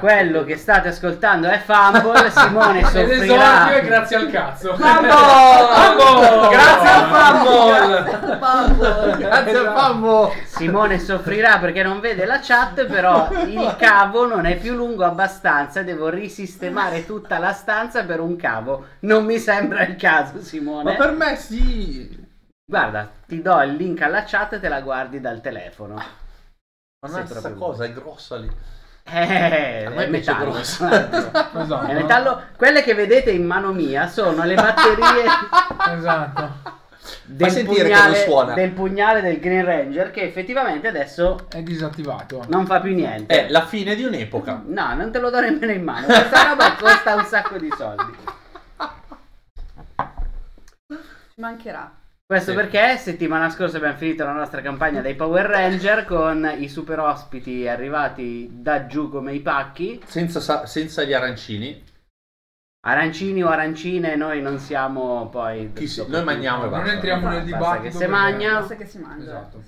cazzo. Quello che state ascoltando è Fumble, Simone Ed esordio e soffrirà. grazie al cazzo. Fumble! Fumble! Grazie al Fumble! Grazie al Fumble! Simone soffrirà perché non vede la chat, però il cavo non è più lungo abbastanza, devo risistemare tutta la stanza per un cavo. Non mi sembra il caso, Simone. Ma per me sì! Guarda, ti do il link alla chat e te la guardi dal telefono. Ma è proprio- cosa, è grossa lì. Eh, è piace metallo. grossa. Esatto. È metallo. Quelle che vedete in mano mia sono le batterie Esatto. del sentire pugnale, del pugnale del Green Ranger che effettivamente adesso È disattivato. non fa più niente. È la fine di un'epoca. No, non te lo do nemmeno in mano. Questa roba costa un sacco di soldi. Ci mancherà. Questo Sì. perché settimana scorsa abbiamo finito la nostra campagna dei Power Ranger con i super ospiti arrivati da giù come i pacchi. Senza, senza gli arancini. Arancini o arancine, noi non siamo poi. Chi si- noi mangiamo e Non basta. entriamo nel Basta dibattito. che se perché- magna. Basta che si mangia. Esatto.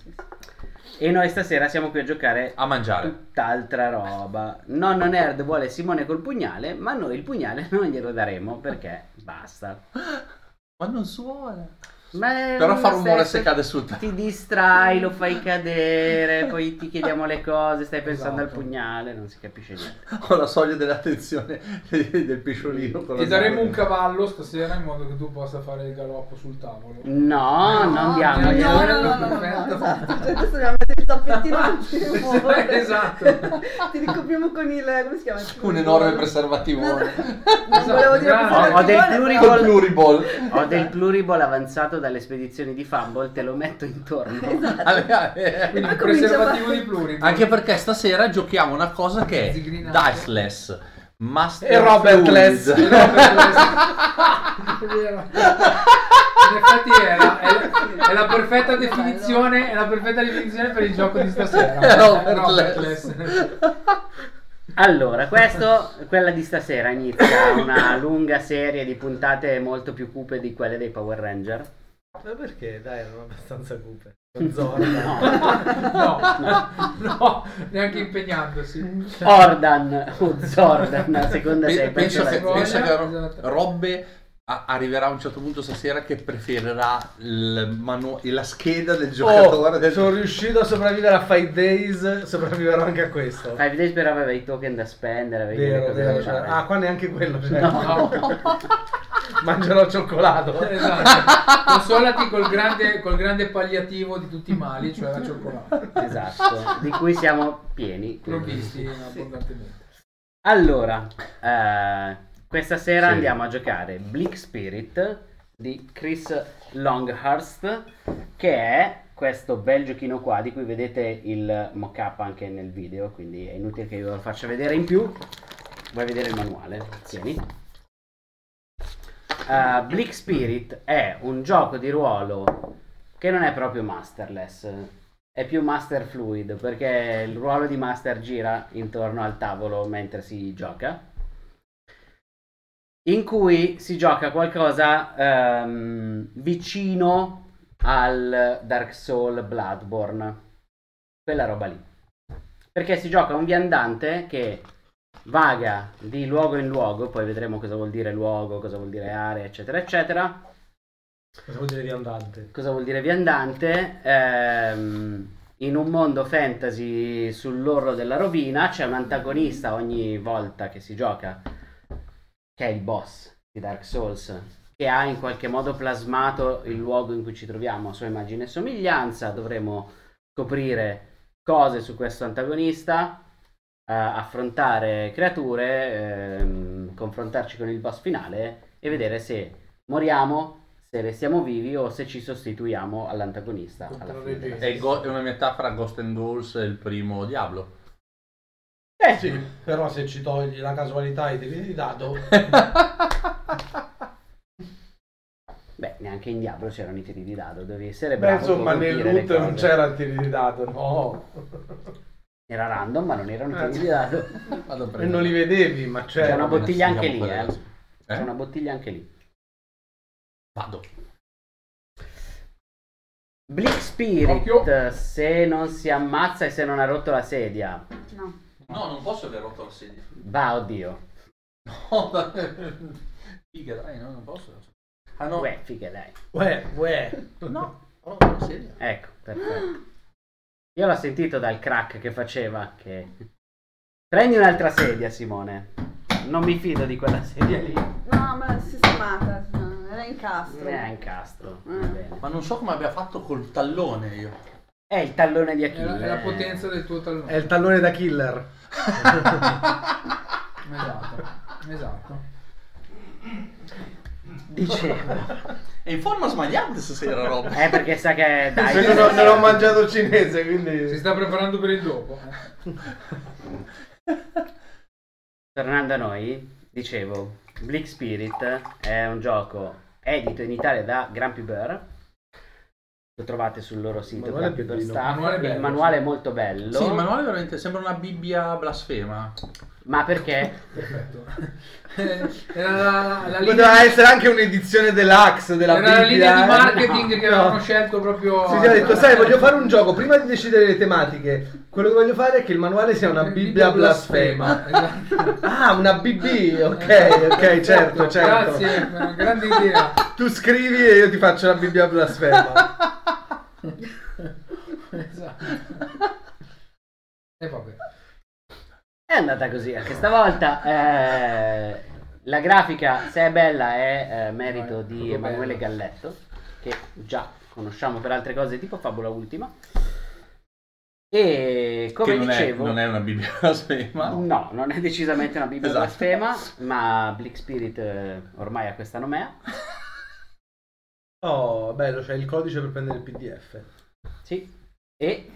E noi stasera siamo qui a giocare A mangiare. tutt'altra roba. Nonno Nerd vuole Simone col pugnale, ma noi il pugnale non glielo daremo perché basta. Ma non suona. Ma Però fa rumore se cade sul tavolo. Ti distrai, lo fai cadere, poi ti chiediamo le cose, stai pensando Esatto. al pugnale, non si capisce niente. Ho la soglia dell'attenzione del la Ti daremo un cavallo stasera in modo che tu possa fare il galoppo sul tavolo. No, non diamo. No, no, no, no, no, no, esatto. Cioè, adesso dobbiamo mettere il tappettino. Esatto. Ti ricopriamo con il. come si chiama? Un enorme preservativo. No, non volevo dire Esatto. Ho, del pluriball. ho del pluriball avanzato dalle spedizioni di Fumble, te lo metto intorno. Ale- Quindi poi un comincia a preservativo fare- di pluri. Anche perché stasera giochiamo una cosa che è diceless. Master E Robertless. Fluid. In effetti è la, è la- è la perfetta definizione, è la perfetta definizione per il gioco di stasera. È Robertless. Robertless. Allora, questo, quella di stasera inizia una lunga serie di puntate molto più cupe di quelle dei Power Ranger. Ma perché? Dai, erano abbastanza cupe. Con Zorda. No, no, no, neanche impegnandosi. Ordan o Zordan, a seconda se Pe- Penso perso che, penso che Ro- Esatto. Robbe arriverà a un certo punto stasera che preferirà il manu- la scheda del giocatore. Oh, del- sono riuscito a sopravvivere a Five Days, sopravviverò anche a questo. Five Days però aveva i token da spendere, avevi Vero, cose vero, da. Ah, qua neanche quello. Cioè. No. Mangerò cioccolato. Esatto. Consolati col grande, col grande palliativo di tutti i mali, cioè la cioccolata. Esatto, di cui siamo pieni. Provvisti abbondantemente. Allora, eh, questa sera Sì. andiamo a giocare Bleak Spirit di Chris Longhurst, che è questo bel giochino qua di cui vedete il mock-up anche nel video, quindi è inutile che io ve lo faccia vedere in più. Vuoi vedere il manuale? Tieni. Uh, Bleak Spirit è un gioco di ruolo che non è proprio masterless, è più master fluid perché il ruolo di master gira intorno al tavolo mentre si gioca. In cui si gioca qualcosa ehm, vicino al Dark Soul Bloodborne. Quella roba lì. Perché si gioca un viandante che vaga di luogo in luogo, poi vedremo cosa vuol dire luogo, cosa vuol dire area, eccetera, eccetera. Cosa vuol dire viandante? Cosa vuol dire viandante? Ehm, in un mondo fantasy sull'orlo della rovina c'è un antagonista ogni volta che si gioca, che è il boss di Dark Souls, che ha in qualche modo plasmato il luogo in cui ci troviamo a sua immagine e somiglianza. Dovremo scoprire cose su questo antagonista, eh, affrontare creature, ehm, confrontarci con il boss finale e vedere se moriamo, se restiamo vivi o se ci sostituiamo all'antagonista. alla. È, go- è una metafora Ghost and Ghouls e il primo Diablo. Eh, Sì, però se ci togli la casualità e i tiri di dado, Beh, neanche in Diablo c'erano i tiri di dado, devi essere beh, bravo. insomma, nel loot non c'era il tiri di dado, no. Era random, ma non erano Eh. tiri di dado. E non li vedevi, ma c'era. C'è una bottiglia anche lì, eh. vedere. C'è Eh? una bottiglia anche lì. Vado. Blick Spirit, Occhio. se non si ammazza e se non ha rotto la sedia. No. No, non posso aver rotto la sedia. Va, oddio. No, dai. Figa, dai, no, non posso. Ah no. Uè, figa, dai. Uè, uè. No, ho rotto la sedia. Ecco, perfetto. Io l'ho sentito dal crack che faceva che... Prendi un'altra sedia, Simone. Non mi fido di quella sedia lì. No, ma è sistemata. Era in castro. È incastro. Va Mm. bene. Ma non so come abbia fatto col tallone io. È il tallone di È Achille. la, è la potenza del tuo È tallone. il tallone da killer. Esatto. Esatto. Dicevo. È in forma sbagliata stasera roba. Eh, perché sa che... Dai, Se non, ho- non ho mangiato cinese, quindi... Si sta preparando per il dopo. eh. Tornando a noi, dicevo, Bleak Spirit è un gioco edito in Italia da Grumpy Bear. Lo trovate sul loro sito Manuale. Staff. Manuale il bello, manuale sì. è molto bello. Sì, il manuale veramente sembra una Bibbia blasfema. Ma perché? Perfetto. Era la, la linea, Poteva essere anche un'edizione deluxe della era la linea di Bibbia, eh. marketing No. che avevano scelto proprio. Sì, sì, ha detto, sai, voglio fare un gioco, prima di decidere le tematiche, quello che voglio fare è che il manuale sia una Bibbia blasfema. Esatto. Ah, una BB, ok, ok, certo, certo. Grazie, è una grande idea. Tu scrivi e io ti faccio la Bibbia blasfema. Esatto. E vabbè. È andata così anche stavolta. eh, la grafica, se è bella, è eh, merito No, è di Emanuele. Galletto, che già conosciamo per altre cose, tipo Fabula Ultima. E come che non, dicevo, è, non è una Bibbia blasfema. no, non è decisamente una Bibbia Esatto. blasfema, ma Bleak Spirit eh, ormai ha questa nomea. Oh, bello, c'è il codice per prendere il PDF. Sì. E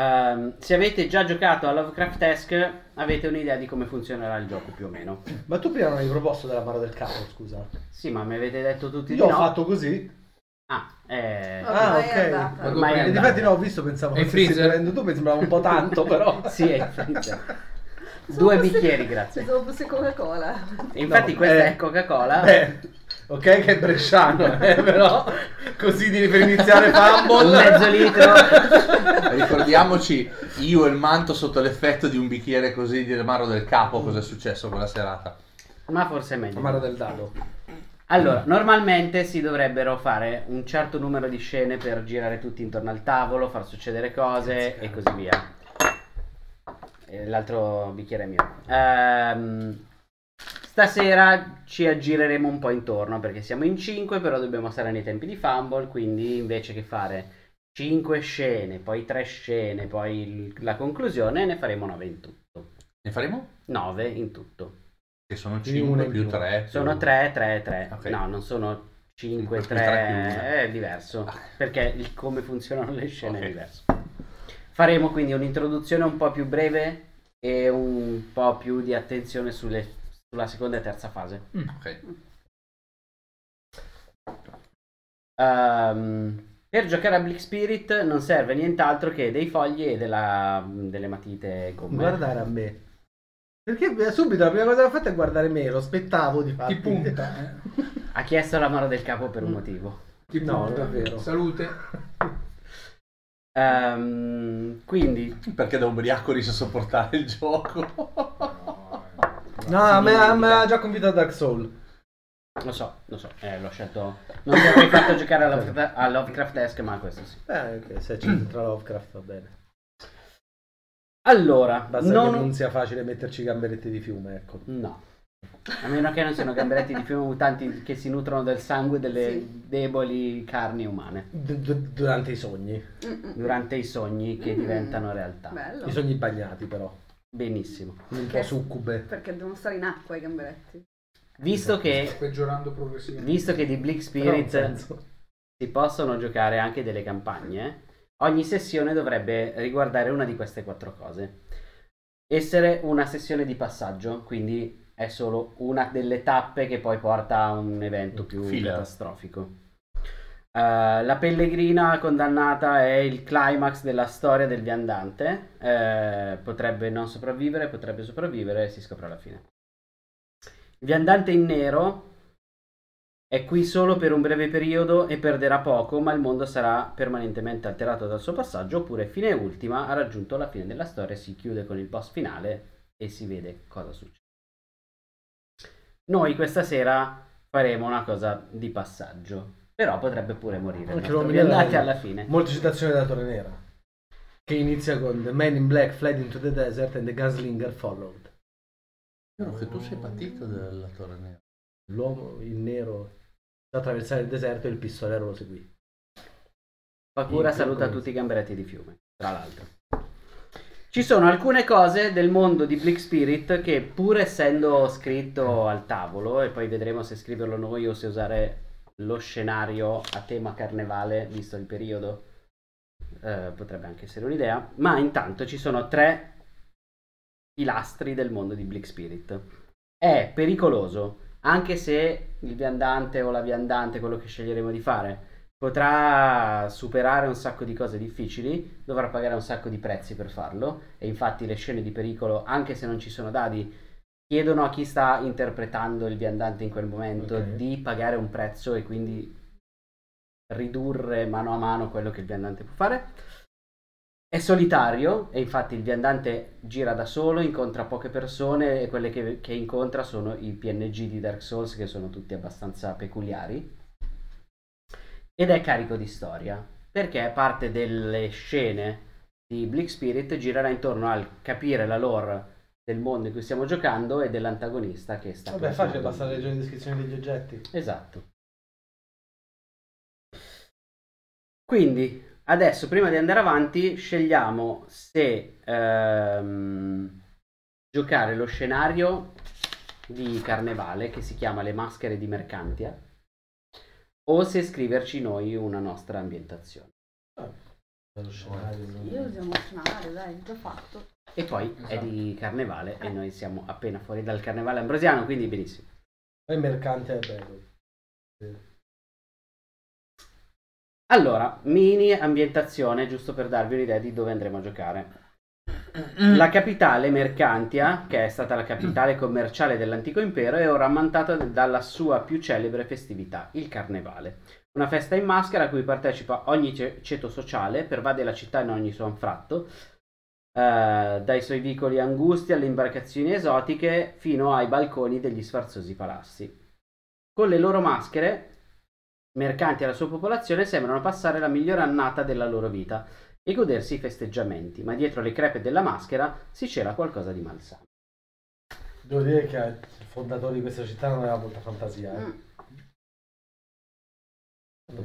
ehm, se avete già giocato a Lovecraft Esque, avete un'idea di come funzionerà il gioco più o meno. Ma tu prima non hai proposto della mano del capo, scusa. Sì, ma mi avete detto tutti Io di ho no. fatto così. Ah, eh, Ah, Ormai è ok. andata. Ormai è difatti no, ho visto, pensavo E che stessi freezer? bevendo tu, mi sembrava un po' tanto, però. Sì, è freezer. Due bicchieri, grazie. Pensavo fosse Coca-Cola. Infatti No, questa eh, è Coca-Cola. Beh, ok che è bresciano, eh, però così di- per iniziare un Fumble. mezzo litro. Ricordiamoci, io e il manto sotto l'effetto di un bicchiere così di amaro del capo, cosa è successo quella serata? ma forse è meglio. Amaro del dado. Allora, normalmente si dovrebbero fare un certo numero di scene per girare tutti intorno al tavolo, far succedere cose e così via. E L'altro bicchiere è mio. Ehm, stasera ci aggireremo un po' intorno perché siamo in 5, però dobbiamo stare nei tempi di Fumble, quindi invece che fare 5 scene, poi 3 scene, poi il- la conclusione, ne faremo 9 in tutto. Ne faremo? 9 in tutto. Che sono Quindi una 5 in più più. 3. Sono 3, 3, 3. Ok. No, non sono 5, Cinque più tre più 3. una. È diverso. Perché il come funzionano le scene Ok. è diverso. Faremo quindi un'introduzione un po' più breve e un po' più di attenzione sulle- sulla seconda e terza fase. Ok. Ehm, per giocare a Bleak Spirit non serve nient'altro che dei fogli e della- delle matite gomme. Guardare a me. Perché subito la prima cosa che ho fatto è guardare me, lo aspettavo di Ti fatti. punta. eh. Ha chiesto la mano del capo per un motivo. Che No, punta. non è vero. Salute. Ehm, quindi, Perché da ubriaco riesce a sopportare il gioco. No, a me, a me ha già convinto Dark Soul. lo so, lo so, eh, l'ho scelto. Non ti avrei fatto giocare a, Lovecraft, a Lovecraft ma questo sì. Eh, ok, se c'è tra Lovecraft va bene. Allora, Basta non... che non sia facile metterci i gamberetti di fiume, ecco. No. A meno che non siano gamberetti di fiume mutanti che si nutrono del sangue delle Sì. deboli carni umane D- durante i sogni. Mm-mm. durante i sogni che Mm. diventano realtà. Bello. I sogni bagnati però. Benissimo. Un po' succube. Perché devono stare in acqua i gamberetti. Visto Sta che, peggiorando progressivamente. visto che di Bleak Spirit si possono giocare anche delle campagne, ogni sessione dovrebbe riguardare una di queste quattro cose. Essere una sessione di passaggio, quindi è solo una delle tappe che poi porta a un evento più Filler. catastrofico. Eh, la pellegrina condannata è il climax della storia del viandante. Eh, potrebbe non sopravvivere, potrebbe sopravvivere, si scopre alla fine. Il viandante in nero è qui solo per un breve periodo e perderà poco, ma il mondo sarà permanentemente alterato dal suo passaggio, oppure fine ultima ha raggiunto la fine della storia, si chiude con il boss finale e si vede cosa succede. Noi questa sera faremo una cosa di passaggio, però potrebbe pure morire. Anche l'uomo nero. alla fine. Molte citazioni della Torre Nera. Che inizia con The man in black fled into the desert and the gunslinger followed. Vero che tu sei patito della Torre Nera. L'uomo in nero da attraversare il deserto e il pistolero lo seguì. Pakura Sì, saluta tutti i gamberetti di fiume, tra l'altro. Ci sono alcune cose del mondo di Bleak Spirit che pur essendo scritto al tavolo, e poi vedremo se scriverlo noi o se usare lo scenario a tema carnevale, visto il periodo, eh, potrebbe anche essere un'idea, ma intanto ci sono tre pilastri del mondo di Bleak Spirit. È pericoloso, anche se il viandante o la viandante, quello che sceglieremo di fare, potrà superare un sacco di cose difficili, dovrà pagare un sacco di prezzi per farlo e infatti le scene di pericolo, anche se non ci sono dadi, chiedono a chi sta interpretando il viandante in quel momento Ok. di pagare un prezzo e quindi ridurre mano a mano quello che il viandante può fare. È solitario e infatti il viandante gira da solo, incontra poche persone e quelle che, che incontra sono i PNG di Dark Souls che sono tutti abbastanza peculiari. Ed è carico di storia perché parte delle scene di Bleak Spirit girerà intorno al capire la lore del mondo in cui stiamo giocando e dell'antagonista che sta Vabbè, è facile, il leggere le descrizioni degli oggetti. Esatto. Quindi adesso, prima di andare avanti, scegliamo se ehm, giocare lo scenario di Carnevale che si chiama Le maschere di Mercantia o se scriverci noi una nostra ambientazione. Dello scenario. Io usiamo il scenario, dai, già fatto. E poi è Esatto. di Carnevale e noi siamo appena fuori dal Carnevale ambrosiano, quindi benissimo. Poi mercante è bello. Allora, mini ambientazione, giusto per darvi un'idea di dove andremo a giocare. La capitale Mercantia, che è stata la capitale commerciale dell'antico impero, è ora ammantata dalla sua più celebre festività, il Carnevale. Una festa in maschera a cui partecipa ogni ce- ceto sociale, pervade la città in ogni suo anfratto, eh, dai suoi vicoli angusti alle imbarcazioni esotiche fino ai balconi degli sfarzosi palazzi. Con le loro maschere, mercanti e la sua popolazione sembrano passare la migliore annata della loro vita e godersi i festeggiamenti, ma dietro le crepe della maschera si cela qualcosa di malsano. Devo dire che il fondatore di questa città non aveva molta fantasia. Eh. Mm.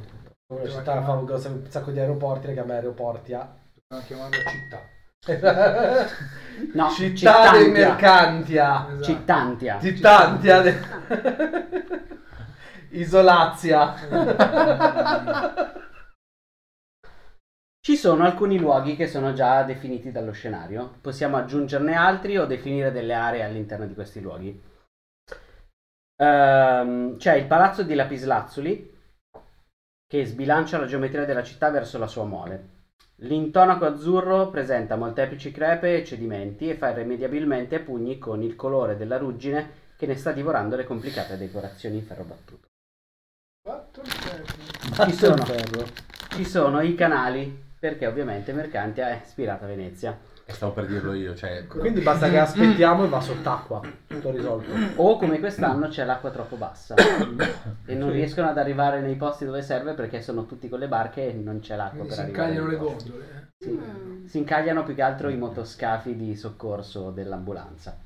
Come la città fa un sacco di aeroporti, le chiama aeroportia. Dobbiamo chiamarla città. No, città dei Cittantia. mercantia. Esatto. Cittantia. Cittantia. de- Isolazia. Ci sono alcuni luoghi che sono già definiti dallo scenario. Possiamo aggiungerne altri o definire delle aree all'interno di questi luoghi. Ehm, c'è il palazzo di Lapislazzuli che sbilancia la geometria della città verso la sua mole. L'intonaco azzurro presenta molteplici crepe e cedimenti e fa irrimediabilmente pugni con il colore della ruggine che ne sta divorando le complicate decorazioni in ferro battuto. Ci sono, ci sono i canali perché ovviamente Mercantia è ispirata a Venezia. E stavo per dirlo io, cioè... Quindi basta che aspettiamo e va sott'acqua. Tutto risolto. O come quest'anno c'è l'acqua troppo bassa e non Sì. riescono ad arrivare nei posti dove serve perché sono tutti con le barche e non c'è l'acqua Quindi per si arrivare. incagliano le posti. gondole. eh. Sì. Mm. Si incagliano più che altro i motoscafi di soccorso dell'ambulanza.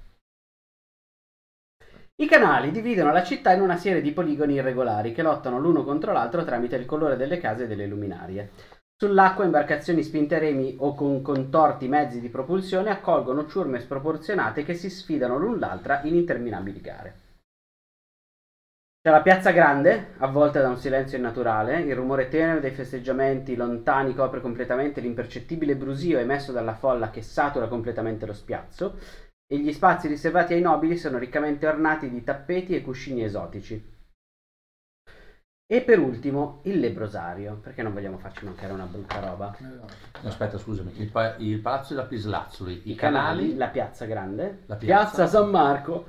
I canali dividono la città in una serie di poligoni irregolari che lottano l'uno contro l'altro tramite il colore delle case e delle luminarie. Sull'acqua imbarcazioni spinte a remi o con contorti mezzi di propulsione accolgono ciurme sproporzionate che si sfidano l'un l'altra in interminabili gare. C'è la piazza grande, avvolta da un silenzio innaturale, il rumore tenue dei festeggiamenti lontani copre completamente l'impercettibile brusio emesso dalla folla che satura completamente lo spiazzo, e gli spazi riservati ai nobili sono riccamente ornati di tappeti e cuscini esotici. E per ultimo il lebrosario, perché non vogliamo farci mancare una brutta roba. No, aspetta, scusami. Il, pa- il palazzo della Pislazzoli, i, I canali, canali... la piazza grande, La piazza. piazza. San Marco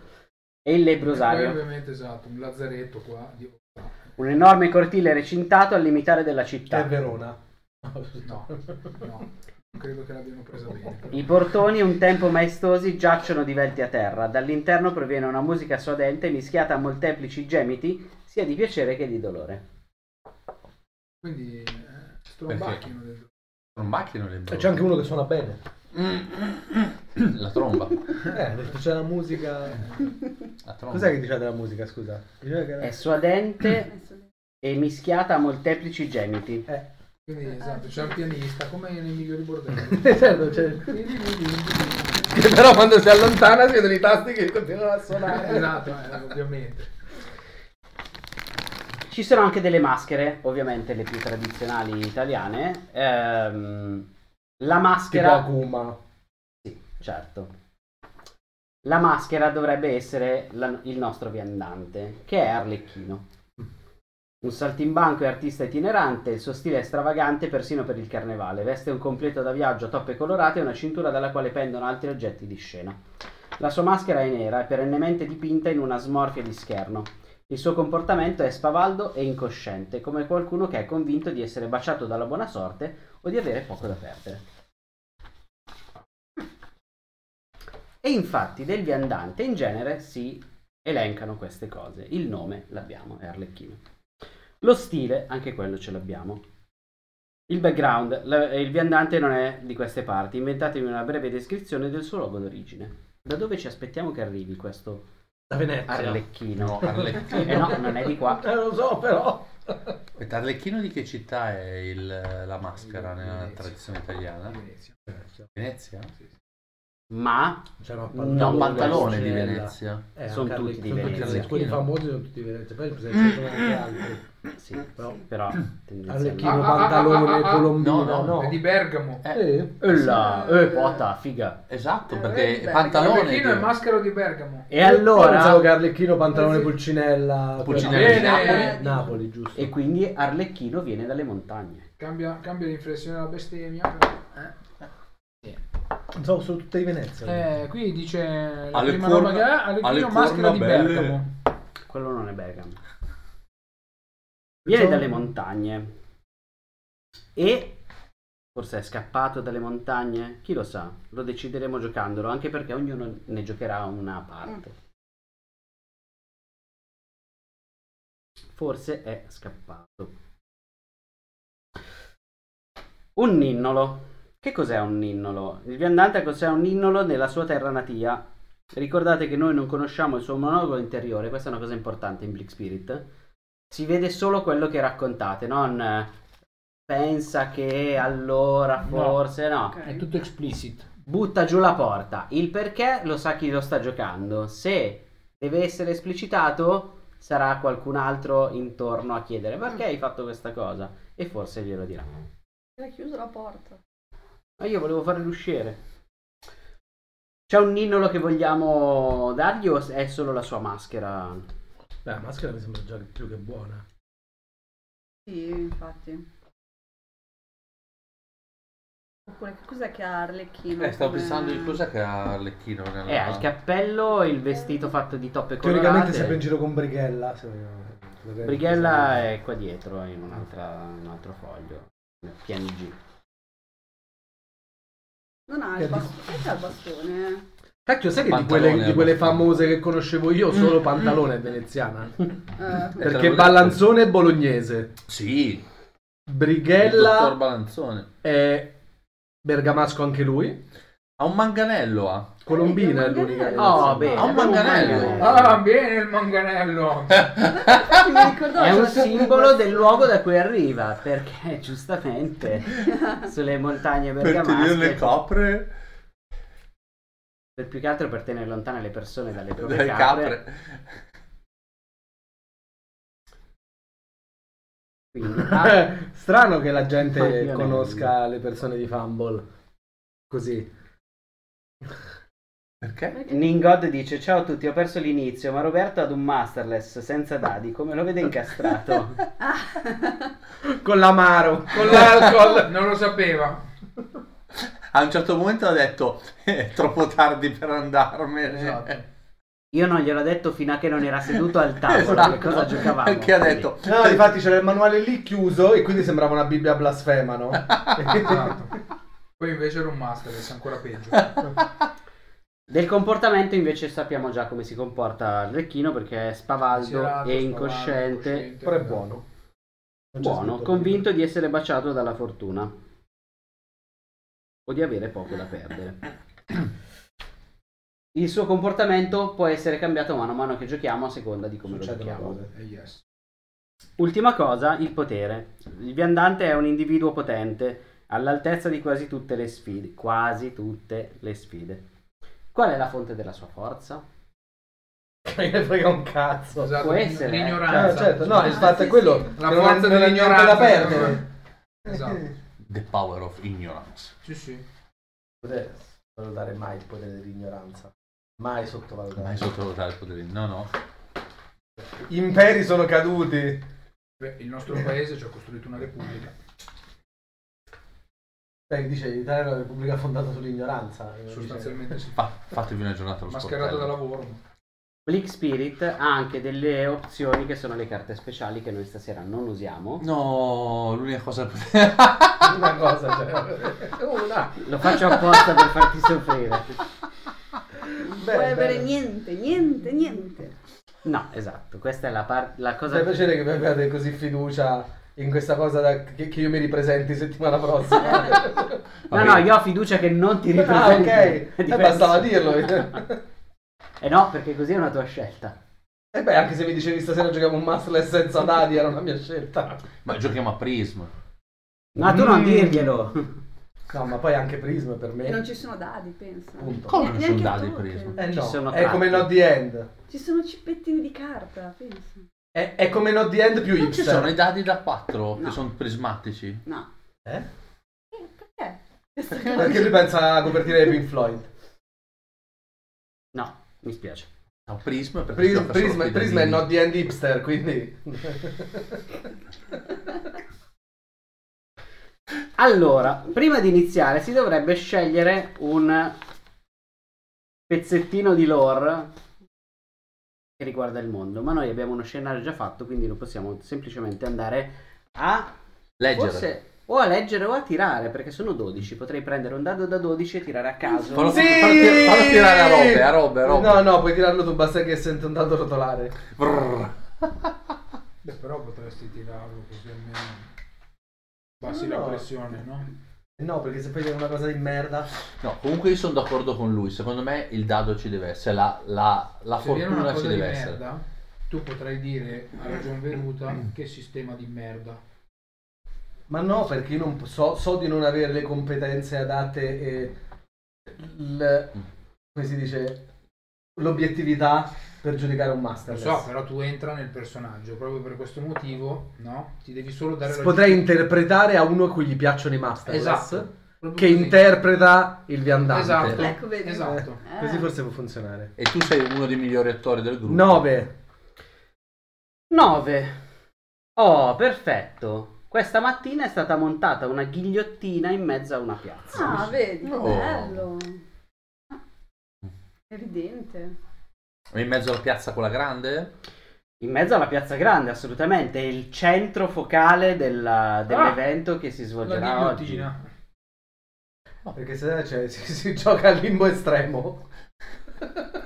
e il E poi lebrosario. ovviamente esatto, un lazzaretto qua. Dio. Un enorme cortile recintato al limitare della È città. Verona. No, no, non credo che l'abbiano presa bene. però. I portoni, un tempo maestosi, giacciono divelti a terra. Dall'interno proviene una musica suadente mischiata a molteplici gemiti, sia di piacere che di dolore. Quindi eh, strombacchiano dentro. Un macchino le E c'è anche uno che suona bene. La tromba. Eh, c'è la musica. La tromba. Cos'è che diceva della musica, scusa? Diceva che era- È suadente Adesso- e mischiata a molteplici gemiti. Eh. Quindi esatto, c'è un pianista, come nei migliori bordelli. certo, c'è- Che però quando si allontana si vedono i tasti che continuano a suonare. esatto, eh, ovviamente. Ci sono anche delle maschere, ovviamente le più tradizionali italiane. Ehm, la Tipo maschera... Akuma. Sì, certo. La maschera dovrebbe essere la- il nostro viandante, che è Arlecchino. Un saltimbanco e artista itinerante, il suo stile è stravagante persino per il carnevale. Veste un completo da viaggio toppe colorate e una cintura dalla quale pendono altri oggetti di scena. La sua maschera è nera e perennemente dipinta in una smorfia di scherno. Il suo comportamento è spavaldo e incosciente, come qualcuno che è convinto di essere baciato dalla buona sorte o di avere poco da perdere. E infatti del viandante in genere si elencano queste cose. Il nome l'abbiamo, è Arlecchino. Lo stile, anche quello ce l'abbiamo. Il background, il viandante non è di queste parti. Inventatevi una breve descrizione del suo luogo d'origine. Da dove ci aspettiamo che arrivi questo Da Venezia. Arlecchino? No, Arlecchino. Eh no, non è di qua. Eh, lo so, però. Aspetta, Arlecchino di che città è il- la maschera nella Venezia. tradizione italiana? Venezia. Venezia? Ma C'è un pantalone di Marcella. Venezia. Eh, Sono tutti di Venezia. Quelli famosi sono tutti di Venezia. Poi se ci sono anche altri. Sì, Però- però Arlecchino, tendenzialmente. Ah, ah, pantalone, ah, ah, ah. colombino. No, no, È di Bergamo. Eh, Eh, E là, eh, pota, figa. Esatto, Eh, perché pantalone Arlecchino di- è maschero di Bergamo. E Io pensavo allora che Arlecchino, pantalone Eh, sì. Pulcinella. Pulcinella di Napoli. Napoli. Napoli, giusto. e quindi Arlecchino viene dalle montagne. Cambia, cambia l'inflessione della bestemmia. però, eh. Sono, sono tutte di Venezia. Eh, qui dice la Alle prima corna- roba che ha, Arlecchino maschera di belle. Bergamo. Quello non è Bergamo. Viene dalle montagne. E forse è scappato dalle montagne? Chi lo sa? Lo decideremo giocandolo, anche perché ognuno ne giocherà una parte. Forse è scappato. Un ninnolo. Che cos'è un ninnolo? Il viandante cos'è un ninnolo nella sua terra natia. Ricordate che noi non conosciamo il suo monologo interiore, questa è una cosa importante in Bleak Spirit. Si vede solo quello che raccontate, non pensa che allora No. forse no. Ok. È tutto explicit. Butta giù la porta. Il perché lo sa chi lo sta giocando. Se deve essere esplicitato, sarà qualcun altro intorno a chiedere perché hai fatto questa cosa. E forse glielo dirà. Era chiusa la porta. Ma io volevo fare l'usciere. C'è un ninnolo che vogliamo dargli o è solo la sua maschera? Beh, la maschera mi sembra già più che buona. Sì, infatti. Oppure che cos'è che ha Arlecchino? Eh, stavo come- pensando di cos'è che ha Arlecchino nella... Eh, ha il cappello, il vestito fatto di toppe colorate. Teoricamente sempre in giro con Brighella. se- Brighella è qua dietro in un'altra, un altro foglio. PNG. Non ha Che il bastone. Perché ha il bastone? Cacchio, sai che di quelle, di quelle famose che conoscevo io solo Pantalone è veneziana? Eh, Perché l'avevo Ballanzone è bolognese. Sì, Brighella Balanzone. è bergamasco anche lui. Ha un manganello, ha. Colombina è l'unica. Oh, bene. Ha un manganello. Ah, bene il manganello. È un simbolo del luogo da cui arriva, perché giustamente sulle montagne bergamasche, capre. Per più che altro per tenere lontane le persone dalle proprie Le capre, capre. quindi ah, Strano che la gente conosca le persone di Fumble così. Perché? Ningod dice ciao a tutti, ho perso l'inizio, ma Roberto ad un masterless senza dadi, come lo vede incastrato? Con l'amaro, con l'alcol. Non lo sapeva. A un certo momento ha detto è troppo tardi per andarmene. Esatto. Io non gliel'ho detto fino a che non era seduto al tavolo, Esatto. che cosa giocavamo. Perché ha detto No, infatti c'era il manuale lì chiuso e quindi sembrava una Bibbia blasfema, no? Esatto. Poi invece era un master, è ancora peggio. Del comportamento invece sappiamo già come si comporta Arlecchino perché è spavaldo e incosciente. Però è buono. Non buono, convinto di essere baciato dalla fortuna o di avere poco da perdere. Il suo comportamento può essere cambiato mano a mano che giochiamo a seconda di come lo Succedono giochiamo. Eh, yes. Ultima cosa, il potere. Il viandante è un individuo potente, all'altezza di quasi tutte le sfide. Quasi tutte le sfide. Qual è la fonte della sua forza? Ne frega un cazzo. Esatto, Può essere, eh. Eh, l'ignoranza. certo, no, il Ah, fatto sì, è quello La non, forza non da dell'ignoranza. perdere. Esatto. The power of ignorance. Sì, sì. Potete valutare mai il potere dell'ignoranza. Mai sottovalutare. Mai sottovalutare il potere. No, no. Gli imperi sono caduti. Beh, il nostro paese ci ha costruito una repubblica. Beh, dice l'Italia è una repubblica fondata sull'ignoranza. Sostanzialmente sì. Fa- fatevi una giornata allo Mascherato da sportello. lavoro. Blick Spirit ha anche delle opzioni che sono le carte speciali che noi stasera non usiamo. No, l'unica cosa Una cosa, cioè. Una. Lo faccio apposta per farti soffrire. Non Beh, puoi avere niente, niente, niente. No, esatto, questa è la, par- la Mi cosa fa piacere che mi abbiate così fiducia in questa cosa da- che, che io mi ripresenti settimana prossima. No, no, io ho fiducia che non ti ah, ripresenti. ok. È Eh, bastava dirlo. Eh no, perché così è una tua scelta. E beh, anche se mi dicevi stasera giochiamo un Mastless senza dadi, era una mia scelta. Ma giochiamo a Prism. Ma tu non Mm. dirglielo. No, ma poi anche Prism per me. E non ci sono dadi, pensa. Punto. Come non Neanche sono a dadi Tolkien. Prism? Eh Ci no, sono è come. Not the End. Ci sono cippettini di carta, pensa. È, è come Not the End più Non ci sono i dadi da 4 che No. sono prismatici. No. Eh? Eh, perché? Perché lui pensa alla copertina di Pink Floyd. No, mi spiace. No, Prism Prism, Prism, Prism è. Not the End hipster, quindi... Allora, prima di iniziare si dovrebbe scegliere un pezzettino di lore che riguarda il mondo, ma noi abbiamo uno scenario già fatto, quindi lo possiamo semplicemente andare a Leggere. forse o a leggere o a tirare, perché sono 12, potrei prendere un dado da 12 e tirare a caso. Fallo, Sì! fallo tir- fallo tirare a robe, a robe, a robe. No, no, puoi tirarlo tu, basta che sento un dato rotolare. Beh, però potresti tirarlo così almeno passi No, la pressione, no? No, perché se poi tieni una cosa di merda... No, comunque io sono d'accordo con lui. Secondo me il dado ci deve essere, la, la, la Se viene fortuna una ci deve essere. merda, tu potrai dire a ragion veduta che sistema di merda. Ma no, perché io non so, so di non avere le competenze adatte e... il- come si dice? L'obiettività per giudicare un Lo masterless. so, però tu entra nel personaggio, proprio per questo motivo, no? Ti devi solo dare la Potrei giusta- interpretare a uno a cui gli piacciono i masterless. Esatto. Che così. interpreta il viandante. Esatto. Ecco, vedi. Esatto. Eh. Così forse può funzionare. E tu sei uno dei migliori attori del gruppo. 9. 9. Oh, perfetto. Questa mattina è stata montata una ghigliottina in mezzo a una piazza. Ah, vedi, che Oh. bello. Ah, Evidente. In mezzo alla piazza quella grande? In mezzo alla piazza grande, assolutamente, è il centro focale della- dell'evento che si La svolgerà oggi. ghigliottina. No, perché se cioè, si, si gioca al limbo estremo.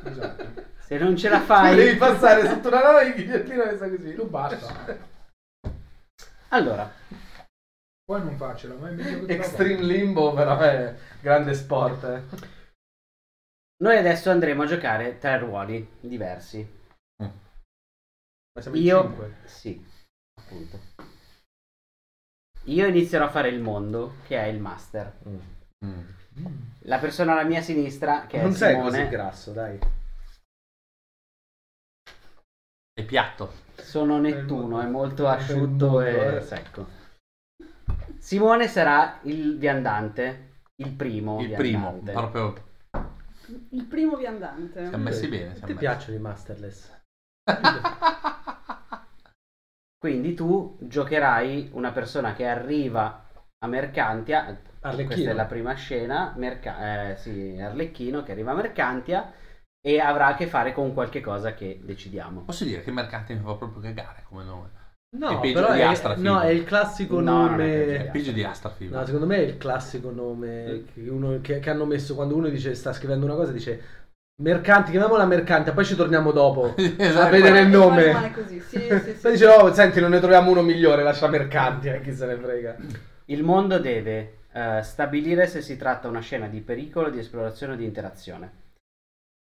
Esatto. Se non ce la fai... devi passare sotto una nave di ghigliottina messa così. Tu basta. Allora, Puoi non farcela, ma è meglio che Extreme limbo però è grande sport. eh. noi adesso andremo a giocare tre ruoli diversi. Ma siamo in Io... cinque. Sì, appunto. Io inizierò a fare il mondo, che è il master. Mm. La persona alla mia sinistra, che non è sei Simone, così grasso, dai. È piatto. Sono Nettuno, è molto asciutto e eh. secco. Simone sarà il viandante, il primo Il primo, viandante. proprio. Il primo viandante. Siamo messi bene. Ti messi. piacciono i masterless? Quindi tu giocherai una persona che arriva a Mercantia. Arlecchino. Questa è la prima scena. Merca- eh, sì, Arlecchino che arriva a Mercantia e avrà a che fare con qualche cosa che decidiamo. Posso dire che Mercante mi fa proprio cagare come nome. No, È peggio però di è, no, è il classico No, è nome. peggio È peggio di Astrafil. No, secondo me è il classico nome che, uno- che- che hanno messo quando uno dice sta scrivendo una cosa dice mercanti, chiamiamola mercante, poi ci torniamo dopo Esatto. a vedere il nome. Così, sì, sì, sì. Poi dice oh senti non ne troviamo uno migliore, lascia mercanti, eh, chi se ne frega. Il mondo deve eh, stabilire se si tratta una scena di pericolo, di esplorazione o di interazione.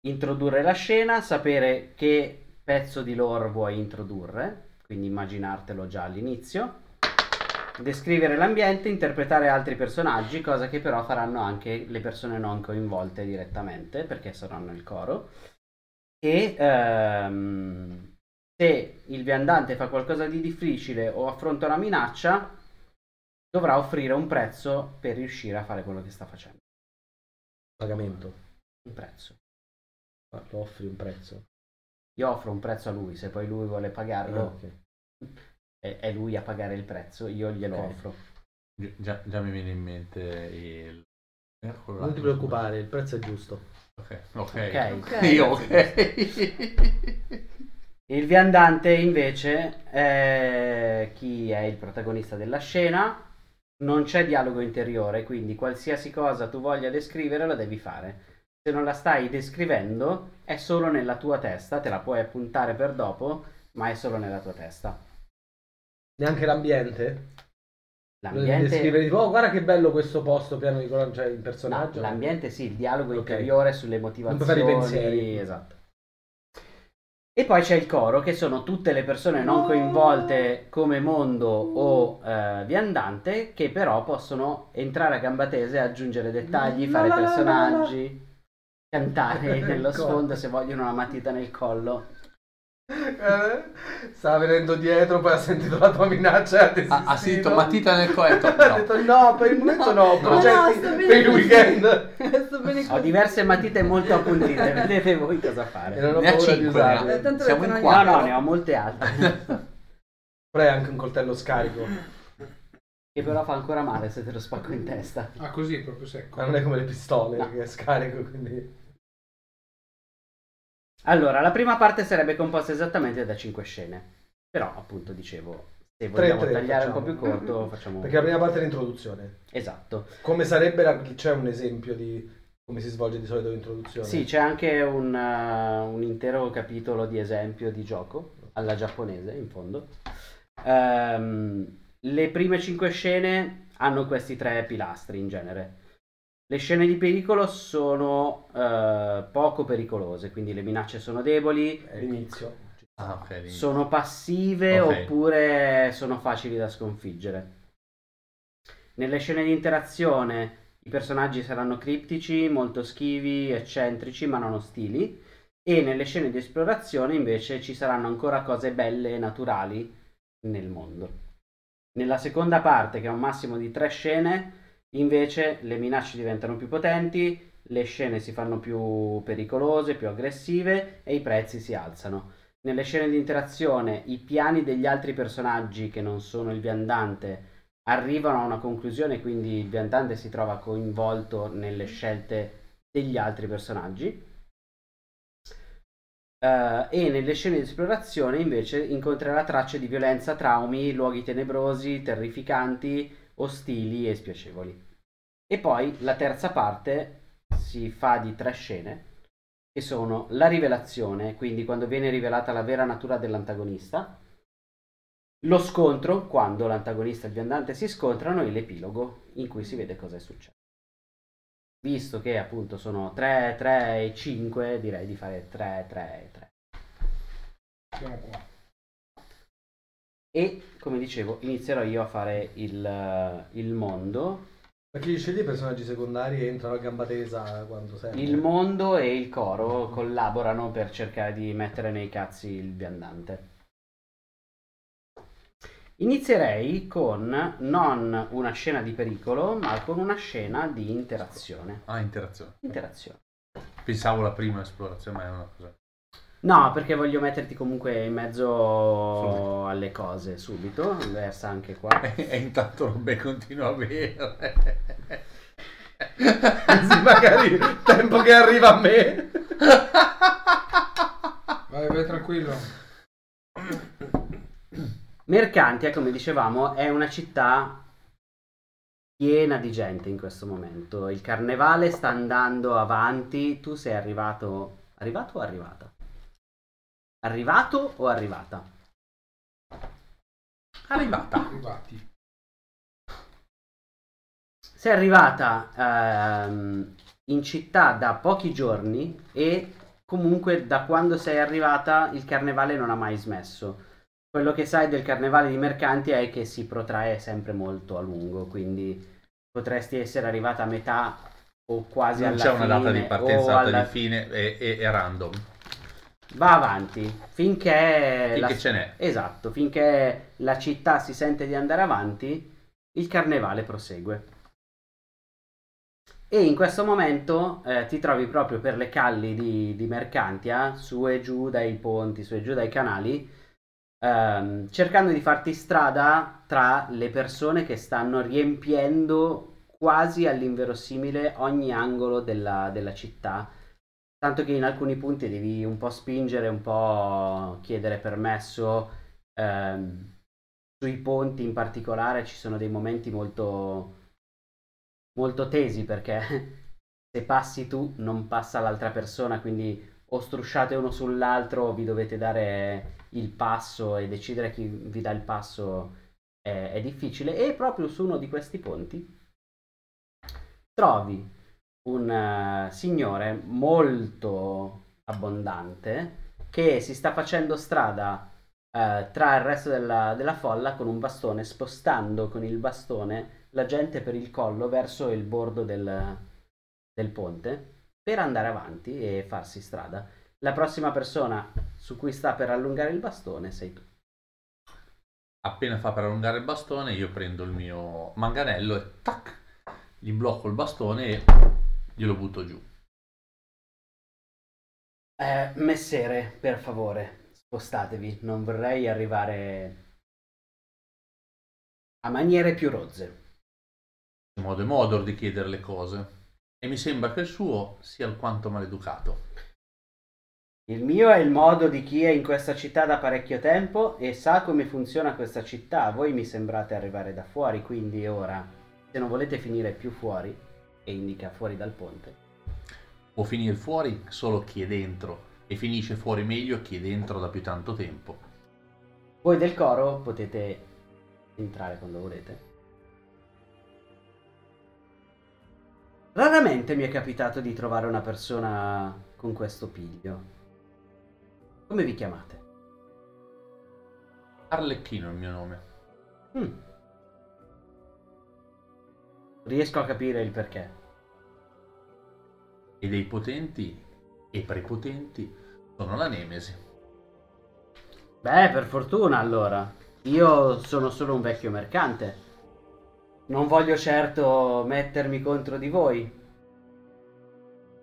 Introdurre la scena, sapere che pezzo di lore vuoi introdurre, quindi immaginartelo già all'inizio. Descrivere l'ambiente, interpretare altri personaggi, cosa che però faranno anche le persone non coinvolte direttamente, perché saranno il coro. E ehm, se il viandante fa qualcosa di difficile o affronta una minaccia, dovrà offrire un prezzo per riuscire a fare quello che sta facendo. Pagamento. Un prezzo. Ma lo offri un prezzo. Io offro un prezzo a lui, se poi lui vuole pagarlo, Ah, ok. è, è lui a pagare il prezzo, io glielo Ok. offro. Già, già mi viene in mente il. là, Non ti preoccupare, il prezzo è giusto. Ok, ok. Ok. Ok. Io ok. Il viandante invece è chi è il protagonista della scena. Non c'è dialogo interiore, quindi qualsiasi cosa tu voglia descrivere la devi fare. Se non la stai descrivendo, è solo nella tua testa, te la puoi appuntare per dopo, ma è solo nella tua testa. Neanche l'ambiente? L'ambiente, descrivere tipo, oh guarda che bello questo posto piano di cioè il no, personaggio. l'ambiente sì, il dialogo Ok. interiore sulle Non motivazioni. i pensieri. Esatto. E poi c'è il coro, che sono tutte le persone non coinvolte come mondo o eh, viandante, che però possono entrare a gamba tesa e aggiungere dettagli, fare personaggi, cantare nello Coro. sfondo se vogliono una matita nel collo. Eh, Stava venendo dietro, poi ha sentito la tua minaccia e ha. Ha, sentito matita nel collo. ha detto no, per il momento no, No, progetti no, per il weekend. Ho diverse matite molto appuntite, vedete voi cosa E fare. non ho Ne ha paura di cinque, usarle. Eh, tanto Siamo in non No, quattro. no, ne ho molte altre, Però è anche un coltello scarico. Che però fa ancora male se te lo spacco in testa. Ah, così, proprio secco. Ma non è come le pistole No. che è scarico, quindi... Allora, la prima parte sarebbe composta esattamente da 5 scene. Però, appunto, dicevo, se vogliamo tre, tagliare un po' facciamo. più corto, facciamo... Perché la prima parte è l'introduzione. Esatto. Come sarebbe la... c'è un esempio di come si svolge di solito l'introduzione? Sì, c'è anche un, uh, un intero capitolo di esempio di gioco, alla giapponese, in fondo. Ehm, le prime 5 scene hanno questi tre pilastri, in genere. Le scene di pericolo sono eh, poco pericolose, quindi le minacce sono deboli, l'inizio. Ah, ok. lì. sono passive Ok. oppure sono facili da sconfiggere. Nelle scene di interazione i personaggi saranno criptici, molto schivi, eccentrici, ma non ostili. E nelle scene di esplorazione invece ci saranno ancora cose belle e naturali nel mondo. Nella seconda parte, che è un massimo di tre scene, invece le minacce diventano più potenti, le scene si fanno più pericolose, più aggressive e i prezzi si alzano. Nelle scene di interazione i piani degli altri personaggi che non sono il viandante arrivano a una conclusione, quindi il viandante si trova coinvolto nelle scelte degli altri personaggi. Eh, e nelle scene di esplorazione invece incontrerà tracce di violenza, traumi, luoghi tenebrosi, terrificanti, ostili e spiacevoli. E poi la terza parte si fa di tre scene che sono la rivelazione, quindi quando viene rivelata la vera natura dell'antagonista, lo scontro, quando l'antagonista e il viandante si scontrano, e l'epilogo, in cui si vede cosa è successo. Visto che appunto sono 3, 3 e 5, direi di fare 3, 3 e 3. Siamo qua. E come dicevo, inizierò io a fare il, il mondo. Perché gli scegli i personaggi secondari e entrano a gamba tesa quando serve. Il mondo e il coro collaborano per cercare di mettere nei cazzi il viandante. Inizierei con non una scena di pericolo, ma con una scena di interazione. Ah, interazione. Interazione. Pensavo la prima esplorazione, ma è una cosa. No, perché voglio metterti comunque in mezzo alle cose subito. Versa anche qua. E intanto Robè continua a bere. Sì, magari tempo che arriva a me. Vai, vai tranquillo. Mercantia, come dicevamo, è una città piena di gente in questo momento. Il carnevale sta andando avanti. Tu sei arrivato. Arrivato o arrivata? Arrivato o arrivata? Arrivata. Arrivati. Sei arrivata ehm, in città da pochi giorni e comunque da quando sei arrivata il carnevale non ha mai smesso. Quello che sai del carnevale di mercanti è che si protrae sempre molto a lungo, quindi potresti essere arrivata a metà o quasi Non alla c'è una data fine, di partenza, data alla- di fine, è, è- è random. Va avanti finché, Finché la... ce n'è. Esatto, finché la città si sente di andare avanti, il carnevale prosegue. E in questo momento eh, ti trovi proprio per le calli di, di Mercantia, su e giù dai ponti, su e giù dai canali, ehm, cercando di farti strada tra le persone che stanno riempiendo quasi all'inverosimile ogni angolo della, della città. Tanto che in alcuni punti devi un po' spingere, un po' chiedere permesso. ehm, sui ponti in particolare ci sono dei momenti molto, molto tesi perché se passi tu non passa l'altra persona, quindi o strusciate uno sull'altro o vi dovete dare il passo e decidere chi vi dà il passo è, è difficile. E proprio su uno di questi ponti trovi un eh, signore molto abbondante che si sta facendo strada eh, tra il resto della, della folla con un bastone, spostando con il bastone la gente per il collo verso il bordo del, del ponte per andare avanti e farsi strada. La prossima persona su cui sta per allungare il bastone sei tu. Appena fa per allungare il bastone, io prendo il mio manganello e tac, gli blocco il bastone e glielo butto giù. Eh, messere, per favore, spostatevi. Non vorrei arrivare a maniere più rozze. Modo e Modor di chiedere le cose. E mi sembra che il suo sia alquanto maleducato. Il mio è il modo di chi è in questa città da parecchio tempo e sa come funziona questa città. Voi mi sembrate arrivare da fuori, quindi ora, se non volete finire più fuori, e indica fuori dal ponte, Può finire fuori solo chi è dentro e finisce fuori meglio chi è dentro da più tanto tempo. voi del coro potete entrare quando volete. Raramente mi è capitato di trovare una persona con questo piglio. Come vi chiamate? Arlecchino è il mio nome. Hmm. Riesco a capire il perché. E dei potenti e prepotenti sono la Nemesi. Beh, per fortuna allora. Io sono solo un vecchio mercante. Non voglio certo mettermi contro di voi.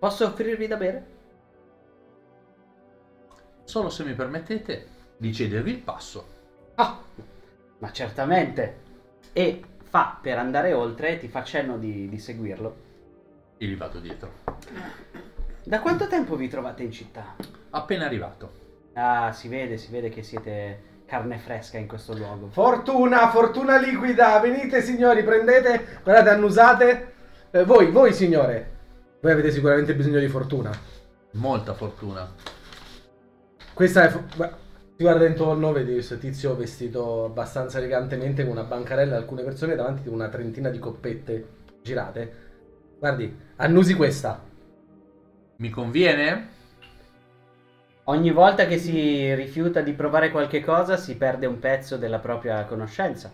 Posso offrirvi da bere? Solo se mi permettete di cedervi il passo. Ah, ma certamente. E fa per andare oltre, ti fa cenno di, di seguirlo. E gli vado dietro. Da quanto tempo vi trovate in città? Appena arrivato. Ah, si vede, si vede che siete carne fresca in questo luogo. Fortuna, fortuna liquida. Venite signori, prendete, guardate, annusate. Eh, voi, voi signore. Voi avete sicuramente bisogno di fortuna. Molta fortuna. Questa è... Beh, ti guarda intorno, vedi questo tizio vestito abbastanza elegantemente con una bancarella e alcune persone davanti di una trentina di coppette girate. Guardi, annusi questa. Mi conviene? Ogni volta che si rifiuta di provare qualche cosa si perde un pezzo della propria conoscenza.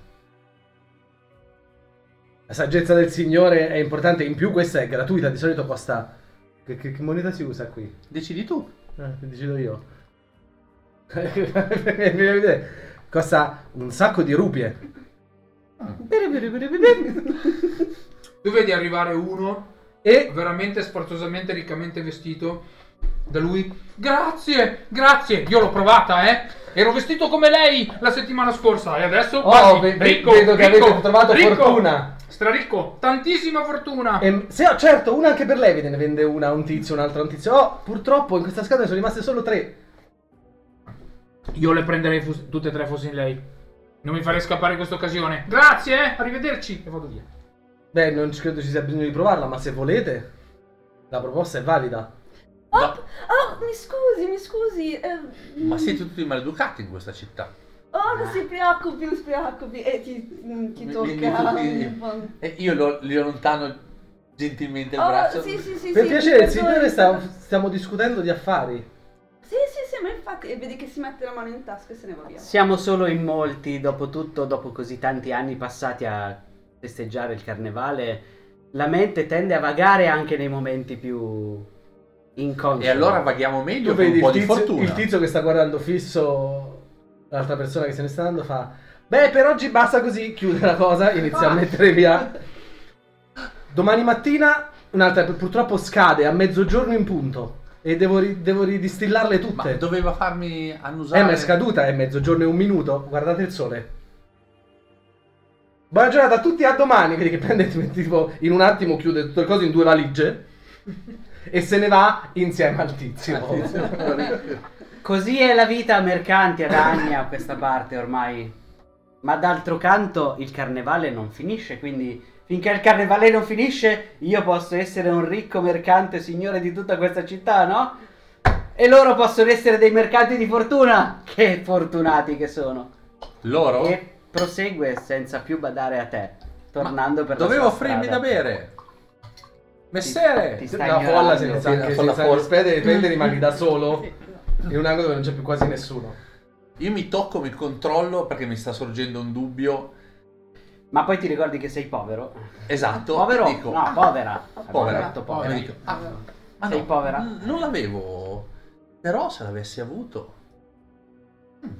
La saggezza del signore è importante, in più questa è gratuita, di solito costa... Che, che- che moneta si usa qui? Decidi tu. Eh, decido io. Costa un sacco di rupie. Tu vedi arrivare uno E veramente sforzosamente riccamente vestito da lui. Grazie, grazie. Io l'ho provata, eh. Ero vestito come lei la settimana scorsa e adesso Oh, quasi ve- ricco, vedo che ricco, avete trovato ricco, fortuna. Straricco, tantissima fortuna. Ehm, se, certo, una anche per lei ve ne vende una un tizio, un'altra a un tizio. Oh, purtroppo in questa scatola sono rimaste solo tre. Io le prenderei fos- tutte e tre fossi in lei. Non mi farei scappare questa occasione. Grazie, eh. Arrivederci. E vado via. Beh, non credo ci sia bisogno di provarla, ma se volete, la proposta è valida. Oh, Da- oh, mi scusi, mi scusi. eh, Ma siete tutti maleducati in questa città. Oh, non si preoccupi, non si preoccupi. E ti, mm, ti Mi- tocca mi- mi tocchi- un po'. E io lo, li allontano gentilmente il Oh, braccio. sì, sì, sì. per sì, piacere, mi signore, stiamo, stiamo discutendo di affari. Sì, ma infatti, e vedi che si mette la mano in tasca e se ne va via. Siamo solo in molti, dopo tutto, dopo così tanti anni passati a festeggiare il carnevale, la mente tende a vagare anche nei momenti più inconsci. E allora vaghiamo meglio Tu vedi un po' il di tizio, fortuna. il tizio che sta guardando fisso l'altra persona che se ne sta andando fa Beh, per oggi basta così, chiude la cosa, inizia a mettere via. Domani mattina un'altra purtroppo scade a mezzogiorno in punto e devo, ri- devo ridistillarle Ma tutte. doveva farmi annusare. Eh, ma è scaduta, è mezzogiorno e un minuto. Guardate il sole. Buona giornata a tutti, a domani. Vedi che prende, tipo in un attimo, chiude tutte le cose in due valigie e se ne va insieme al tizio. Così è la vita a mercanti ad anni a questa parte ormai. Ma d'altro canto il carnevale non finisce, quindi finché il carnevale non finisce io posso essere un ricco mercante signore di tutta questa città, no? E loro possono essere dei mercanti di fortuna. Che fortunati che sono. Loro? E prosegue senza più badare a te, tornando per la Dovevo offrirmi strada. da bere. Messere! Ti- ti stai La folla ignorando. senza Sì, anche la folla senza folla. rispetto prende rimani da solo in un angolo dove non c'è più quasi nessuno. Io mi tocco, mi controllo perché mi sta sorgendo un dubbio. Ma poi ti ricordi che sei povero? Esatto. Povero? Dico, no, ah, povera. povera. Hai detto povera. E dico, ah, Sei no, povera? n- Non l'avevo. Però se l'avessi avuto. mm,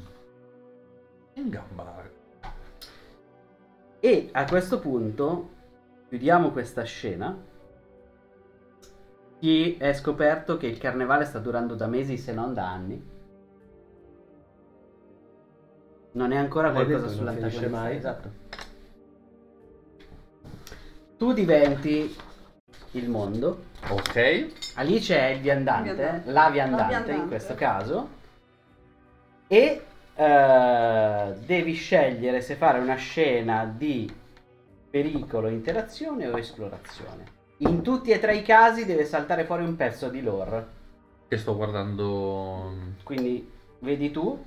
In gamba. E a questo punto chiudiamo questa scena. Chi è scoperto che il carnevale sta durando da mesi se non da anni. Non è ancora qualcosa che non sull'antagonista. finisce mai. Esatto. Tu diventi il mondo. Ok. Alice è il viandante, Viandante. la viandante, La viandante. in questo caso. E eh, devi scegliere se fare una scena di pericolo, interazione o esplorazione. In tutti e tre i casi deve saltare fuori un pezzo di lore. Che sto guardando. Quindi vedi tu,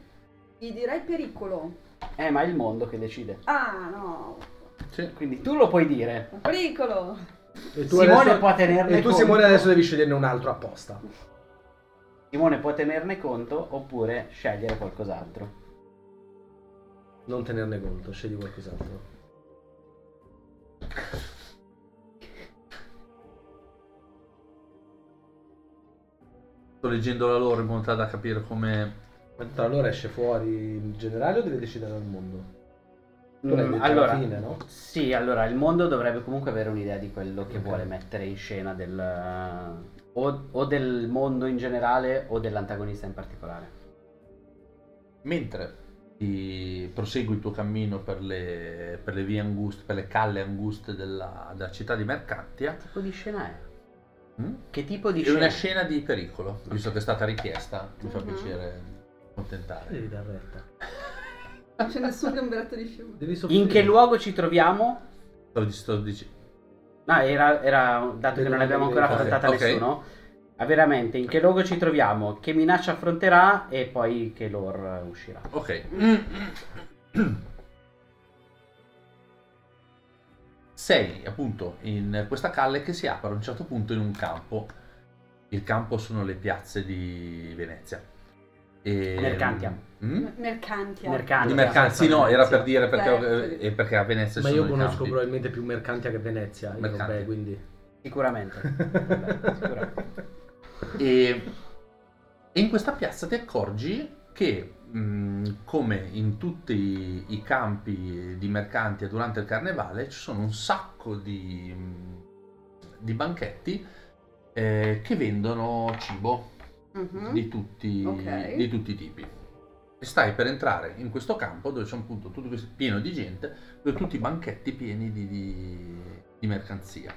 Gli direi pericolo. eh, ma è il mondo che decide. Ah, no. Sì. Quindi tu lo puoi dire. Pericolo. E Simone può tenerne E tu conto. Simone adesso devi sceglierne un altro apposta. Simone può tenerne conto oppure scegliere qualcos'altro. Non tenerne conto, scegli qualcos'altro. Sto leggendo la loro in modo da capire come. Ma tra loro esce fuori in generale o deve decidere al mondo? Tu l'hai Mm, detto allora, alla fine, no? Sì, allora il mondo dovrebbe comunque avere un'idea di quello che Ok. vuole mettere in scena del, o, o del mondo in generale o dell'antagonista in particolare. Mentre ti prosegui il tuo cammino per le, per le vie anguste, per le calle anguste della, della città di Mercantia, Che tipo di scena è? Mm? Che tipo di È una scena? scena di pericolo, visto che è stata richiesta, mi fa Mhm. piacere accontentare. Devi dar retta. Non c'è nessun gamberetto di fiume. Devi soffrire. In che luogo ci troviamo? Sto, sto dic- No, era, era- dato che non abbiamo ancora Ok, affrontata ok. nessuno. ah, veramente, in che luogo ci troviamo? Che minaccia affronterà e poi che lore uscirà. Ok. Sei appunto in questa calle che si apre a un certo punto in un campo. Il campo sono le piazze di Venezia. E... Mercantia. Mm? Mercanti. Mercanti. Di mercanti, sì, no, era per dire perché, eh, perché a Venezia Ma io conosco campi. probabilmente più Mercantia che Venezia. Vabbè, quindi. Sicuramente. Vabbè, sicuramente. E e in questa piazza ti accorgi che, mh, come in tutti i campi di mercanti durante il carnevale, ci sono un sacco di, mh, di banchetti eh, che vendono cibo Mhm. di tutti, Ok. di tutti i tipi. E stai per entrare in questo campo dove c'è appunto tutto questo pieno di gente, dove tutti i banchetti pieni di, di- di mercanzia.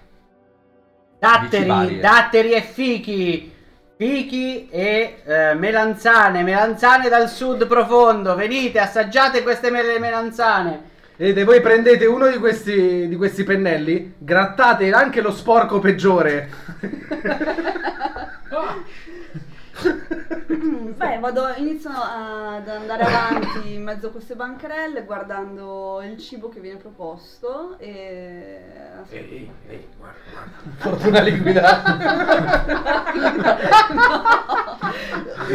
Datteri, varie. datteri e fichi. Fichi e eh, melanzane, melanzane dal sud profondo. Venite, assaggiate queste mele- melanzane. Vedete, voi prendete uno di questi, di questi pennelli, grattate anche lo sporco peggiore. Beh, vado, inizio ad andare avanti in mezzo a queste bancarelle guardando il cibo che viene proposto e... Ehi, ehi, guarda, guarda. Fortuna liquida.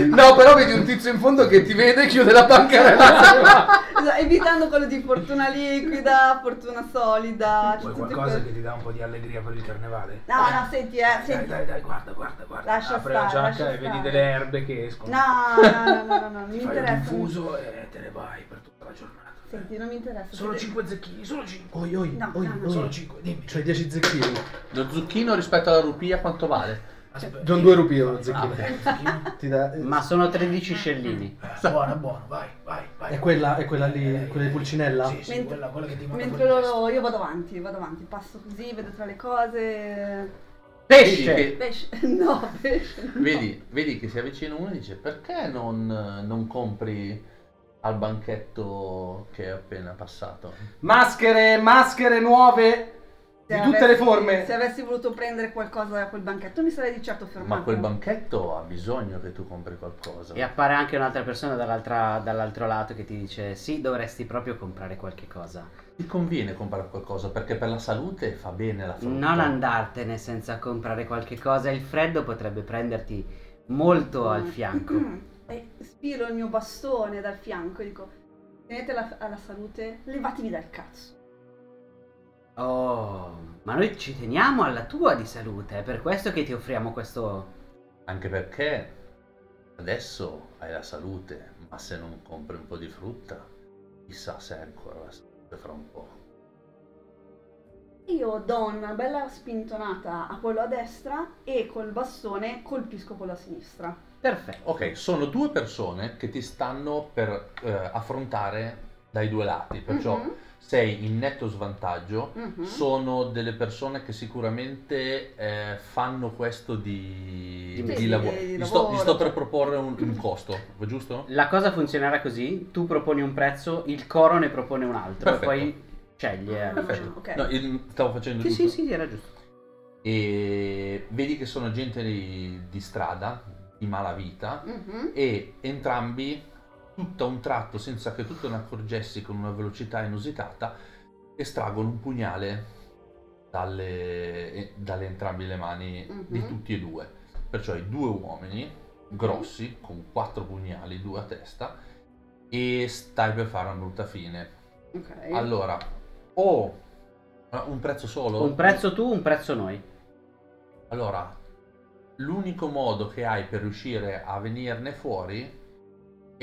no, però vedi un tizio in fondo che ti vede e chiude la bancarella. Evitando quello di fortuna liquida, fortuna solida. Vuoi qualcosa quelle- che ti dà un po' di allegria per il carnevale? No, no, senti, eh, Dai, senti. dai, dai, guarda, guarda, guarda. Lascia Apri la stare, giacca lascia e vedi stare. Delle erbe che escono. No, no, no, no, no, no, non mi Fai un interessa. infuso e te ne vai per tutta la giornata. Senti, non mi interessa. Solo Senti- 5 zecchini, solo 5. Oi, oi, No, oi, no, no. oi. Solo 5, dimmi. C'hai 10 zecchini. Lo zucchino rispetto alla rupia quanto vale? Aspetta. Sono due rupie lo Ah, zecchino. Ti dà- Ma sono 13 scellini. Eh, buono, buono, vai, vai, vai. È quella, è quella lì, quella di Pulcinella? Sì, sì, Mentre- quella, quella che ti manda Mentre loro, io vado avanti, vado avanti, passo così, vedo tra le cose. Pesce! Vedi che, Pesce, no, pesce. no. vedi, vedi che si avvicina uno e dice perché non, non compri al banchetto che è appena passato? Maschere, maschere nuove di tutte le avessi- forme. Se avessi voluto prendere qualcosa da quel banchetto mi sarei di certo fermato. Ma quel banchetto ha bisogno che tu compri qualcosa. E appare anche un'altra persona dall'altra- dall'altro lato che ti dice: Sì, dovresti proprio comprare qualche cosa. Ti conviene comprare qualcosa perché per la salute fa bene la frutta. Non andartene senza comprare qualche cosa. Il freddo potrebbe prenderti molto al fianco. E spiro il mio bastone dal fianco e dico: Tenete la- alla salute, levatevi dal cazzo. Oh, ma noi ci teniamo alla tua di salute. È per questo che ti offriamo questo. Anche perché adesso hai la salute, ma se non compri un po' di frutta, chissà se hai ancora la salute fra un po'. Io do una bella spintonata a quello a destra e col bastone colpisco quello a sinistra. Perfetto. Ok, sono due persone che ti stanno per eh, affrontare dai due lati, perciò Mhm, sei in netto svantaggio. mhm. Sono delle persone che sicuramente eh, fanno questo di, Di di lavoro. di Gli sto, lavoro. gli sto per proporre un, un costo, giusto? La cosa funzionerà così: tu proponi un prezzo, il coro ne propone un altro, Perfetto. e poi scegli. eh. Perfetto. ok. No, stavo facendo Sì, giusto. sì, sì, era giusto. E vedi che sono gente di, di strada, di malavita, Mhm. e entrambi, tutto a un tratto, senza che tu te ne accorgessi con una velocità inusitata, estraggono un pugnale dalle, eh, dalle entrambe le mani di Mhm. tutti e due. Perciò hai due uomini grossi, con quattro pugnali, due a testa, e stai per fare una brutta fine. Ok. Allora, o ah, un prezzo solo? Un prezzo tu, un prezzo noi. Allora, l'unico modo che hai per riuscire a venirne fuori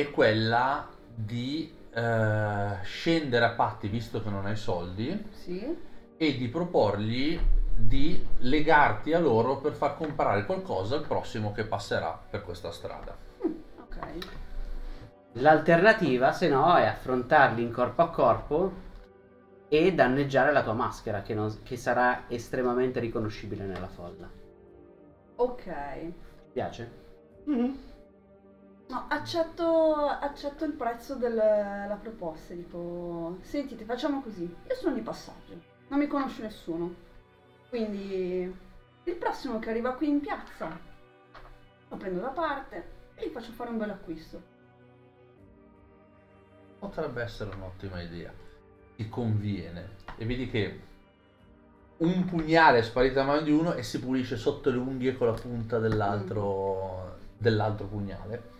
è quella di eh, scendere a patti visto che non hai soldi Sì. e di proporgli di legarti a loro per far comprare qualcosa al prossimo che passerà per questa strada. Mm, ok. L'alternativa, se no, è affrontarli in corpo a corpo e danneggiare la tua maschera, che, non- che sarà estremamente riconoscibile nella folla. Ok. Ti piace? No, accetto, accetto il prezzo della proposta. Dico, sentite, facciamo così. Io sono di passaggio, non mi conosce nessuno. Quindi il prossimo che arriva qui in piazza lo prendo da parte e gli faccio fare un bel acquisto. Potrebbe essere un'ottima idea. Ti conviene. E vedi che un pugnale è sparito da mano di uno e si pulisce sotto le unghie con la punta dell'altro, dell'altro pugnale.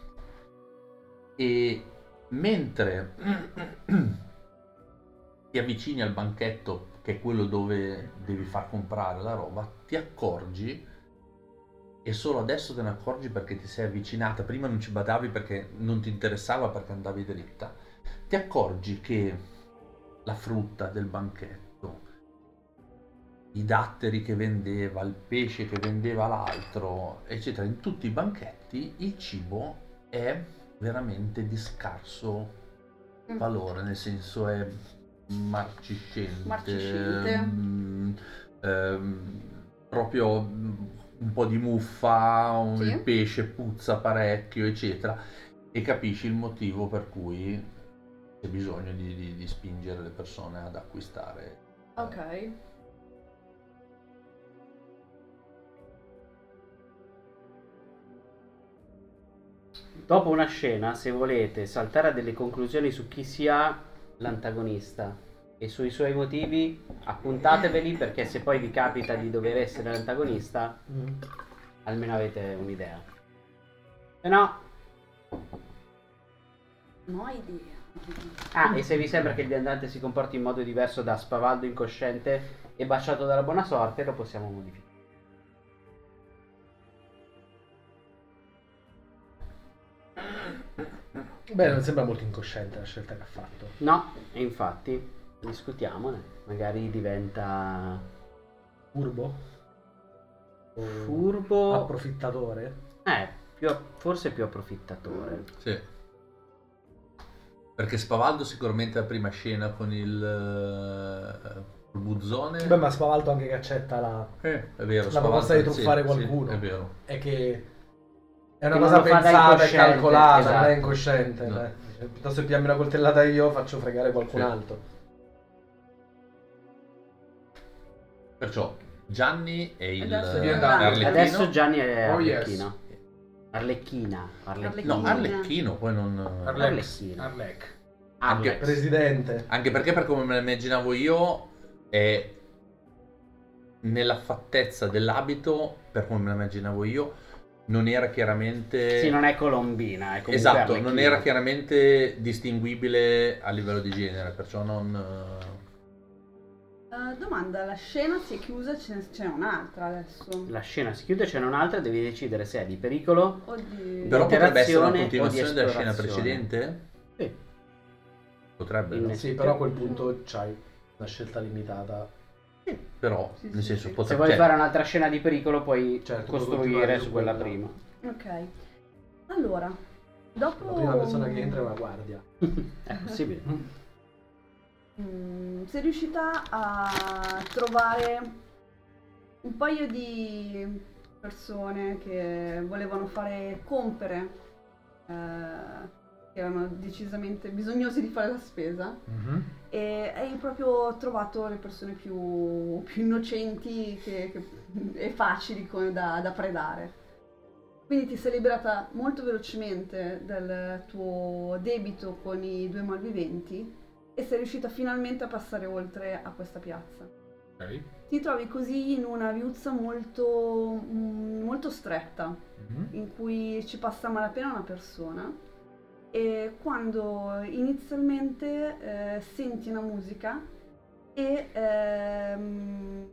E mentre ti avvicini al banchetto, che è quello dove devi far comprare la roba, ti accorgi e solo adesso te ne accorgi perché ti sei avvicinata. Prima non ci badavi perché non ti interessava perché andavi dritta. Ti accorgi che la frutta del banchetto, i datteri che vendeva, il pesce che vendeva l'altro, eccetera, in tutti i banchetti il cibo è veramente di scarso Mm. valore, nel senso è marciscente, Marciscente. mm, ehm, proprio mm, un po' di muffa, un- Sì. il pesce puzza parecchio, eccetera, e capisci il motivo per cui c'è bisogno di, di- di spingere le persone ad acquistare. Ok. Dopo una scena, se volete saltare a delle conclusioni su chi sia l'antagonista e sui suoi motivi, appuntateveli perché se poi vi capita di dover essere l'antagonista, almeno avete un'idea. Se no, Non ho idea. ah, e se vi sembra che il viandante si comporti in modo diverso da spavaldo incosciente e baciato dalla buona sorte, lo possiamo modificare. Beh, non sembra molto incosciente la scelta che ha fatto. No, e infatti, discutiamone. Magari diventa Furbo? O furbo. Approfittatore? Eh, più, forse più approfittatore. Sì. Perché Spavaldo sicuramente la prima scena con il, col buzzone. Beh, ma spavaldo anche che accetta la... Eh, è vero. la proposta di sì, truffare sì, qualcuno. è vero. È che è una cosa non lo pensata e calcolata, non esatto. è incosciente. No. dai. Piuttosto che pigliarmi una coltellata io, faccio fregare qualcun Sì. altro. Perciò Gianni è il Adesso eh. Arlecchino. Adesso Gianni è Oh, yes. Arlecchino. Arlecchina. Arlecchina. No. Arlecchino, poi non... Arlec. Arlecchino. Arlec. Anche-. Presidente. Anche perché per come me la immaginavo io è nella fattezza dell'abito, per come me la immaginavo io, non era chiaramente... Sì, non è colombina, è Esatto, non era chiaramente distinguibile a livello di genere, perciò non... Eh, domanda, la scena si è chiusa, ce n'è, ce n'è un'altra adesso. La scena si chiude, c'è un'altra, devi decidere se è di pericolo. Oddio. Però potrebbe essere una o di continuazione della scena precedente? Sì. Potrebbe? Sì, però a quel punto c'hai una scelta limitata. Però, Sì, nel sì, senso, sì. Se potrebbe... vuoi cioè, fare un'altra scena di pericolo, puoi Certo, costruire su quella quella. prima. Ok. Allora, dopo... La prima persona che entra è una guardia. È possibile. Mm, sei riuscita a trovare un paio di persone che volevano fare compere, eh, che erano decisamente bisognosi di fare la spesa e hai proprio trovato le persone più, più innocenti che- che- e facili co- da, da predare. Quindi ti sei liberata molto velocemente del tuo debito con i due malviventi e sei riuscita finalmente a passare oltre a questa piazza. Ok. Ti trovi così in una viuzza molto, mm, molto stretta Mhm. in cui ci passa a malapena una persona e quando inizialmente eh, senti una musica e, ehm,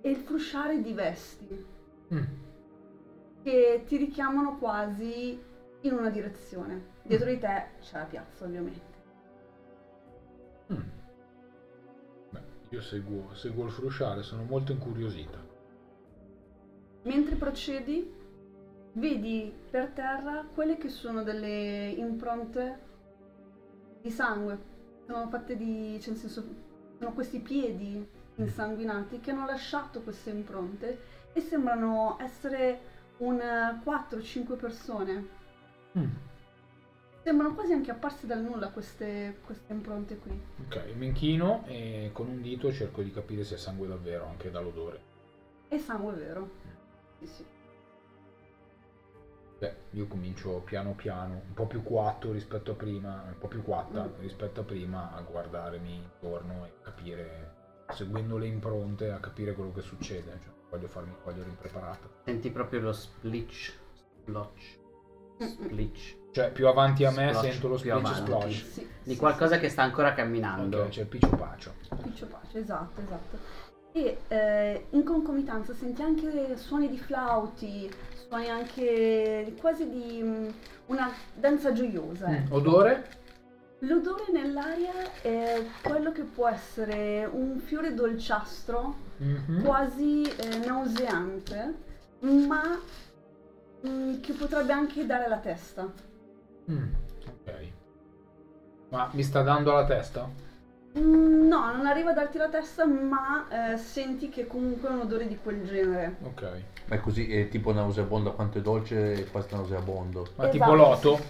e il frusciare di vesti Mm. che ti richiamano quasi in una direzione. Dietro di te c'è la piazza ovviamente. Mm. Beh, io seguo, seguo il frusciare, sono molto incuriosita. Mentre procedi, vedi per terra quelle che sono delle impronte di sangue. Sono fatte di. cioè nel senso, sono questi piedi insanguinati che hanno lasciato queste impronte e sembrano essere un 4-5 persone. Mm. Sembrano quasi anche apparse dal nulla queste, queste impronte qui. Ok, mi inchino e con un dito cerco di capire se è sangue davvero, anche dall'odore. E sangue vero. Sì, sì. Beh, io comincio piano piano, un po' più quatto rispetto a prima, un po' più quatta Mm. rispetto a prima, a guardarmi intorno e capire, seguendo le impronte, a capire quello che succede. Cioè, voglio farmi cogliere impreparata. Senti proprio lo splitch, splotch, splitch. Cioè, più avanti a me Splotch, sento lo splash avanti. splash. Sì, Di sì, qualcosa che sta ancora camminando. Ok, c'è il piccio pacio. Piccio pace, esatto, esatto. E eh, in concomitanza senti anche suoni di flauti, suoni anche quasi di mm, una danza gioiosa. Mm, ecco. Odore? L'odore nell'aria è quello che può essere un fiore dolciastro, Mhm. quasi eh, nauseante, ma mm, che potrebbe anche dare la testa. Mm, ok. Ma mi sta dando la testa? Mm, no, non arriva a darti la testa, ma eh, senti che comunque è un odore di quel genere. Ok. Ma è così, è tipo nauseabondo quanto è dolce e questo nauseabondo. Ma Esatto. tipo loto?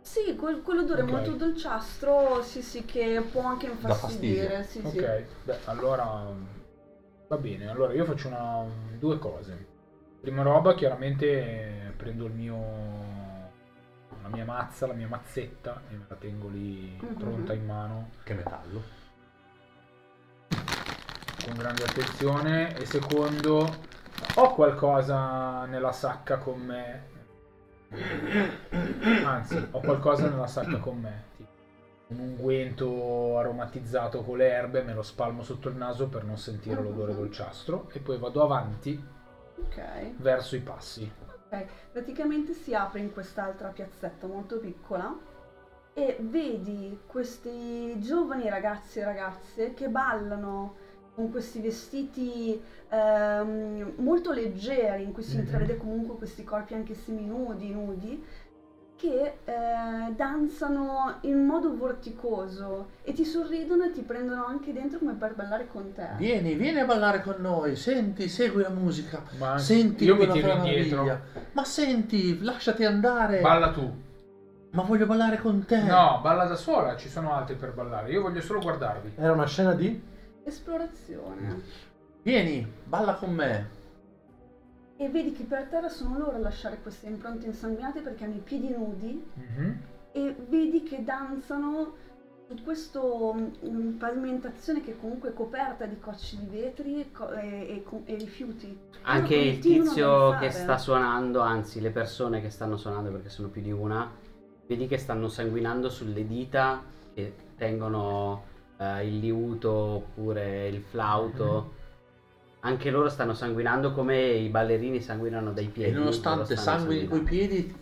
Sì, quel, quell'odore Ok. molto dolciastro, sì sì, che può anche infastidire. Sì, sì. Ok, beh, allora va bene. Allora io faccio una, due cose. Prima roba, chiaramente prendo il mio la mia mazza, la mia mazzetta e me la tengo lì Mhm. pronta in mano Che metallo. con grande attenzione. E secondo, ho qualcosa nella sacca con me. Anzi, ho qualcosa nella sacca con me. tipo Un unguento aromatizzato con le erbe, me lo spalmo sotto il naso per non sentire l'odore dolciastro e poi vado avanti Ok. verso i passi. Ok, praticamente si apre in quest'altra piazzetta molto piccola e vedi questi giovani ragazzi e ragazze che ballano con questi vestiti ehm, molto leggeri in cui si Mhm. intravede comunque questi corpi anche seminudi, nudi, che eh, danzano in modo vorticoso e ti sorridono e ti prendono anche dentro come per ballare con te. Vieni, vieni a ballare con noi, senti, segui la musica. Ma Senti io mi quella tiro meraviglia. indietro. Ma senti, lasciati andare. Balla tu. Ma voglio ballare con te. No, balla da sola, ci sono altri per ballare. Io voglio solo guardarvi. Era una scena di... Esplorazione. Vieni, balla con me. E vedi che per terra sono loro a lasciare queste impronte insanguinate perché hanno i piedi nudi Mhm. e vedi che danzano su questa pavimentazione che comunque è coperta di cocci di vetri e, co- e- e e rifiuti. Anche il tizio che sta suonando, anzi le persone che stanno suonando perché sono più di una, vedi che stanno sanguinando sulle dita che tengono eh, il liuto oppure il flauto. Anche loro stanno sanguinando come i ballerini sanguinano dai piedi. E nonostante sanguini coi piedi,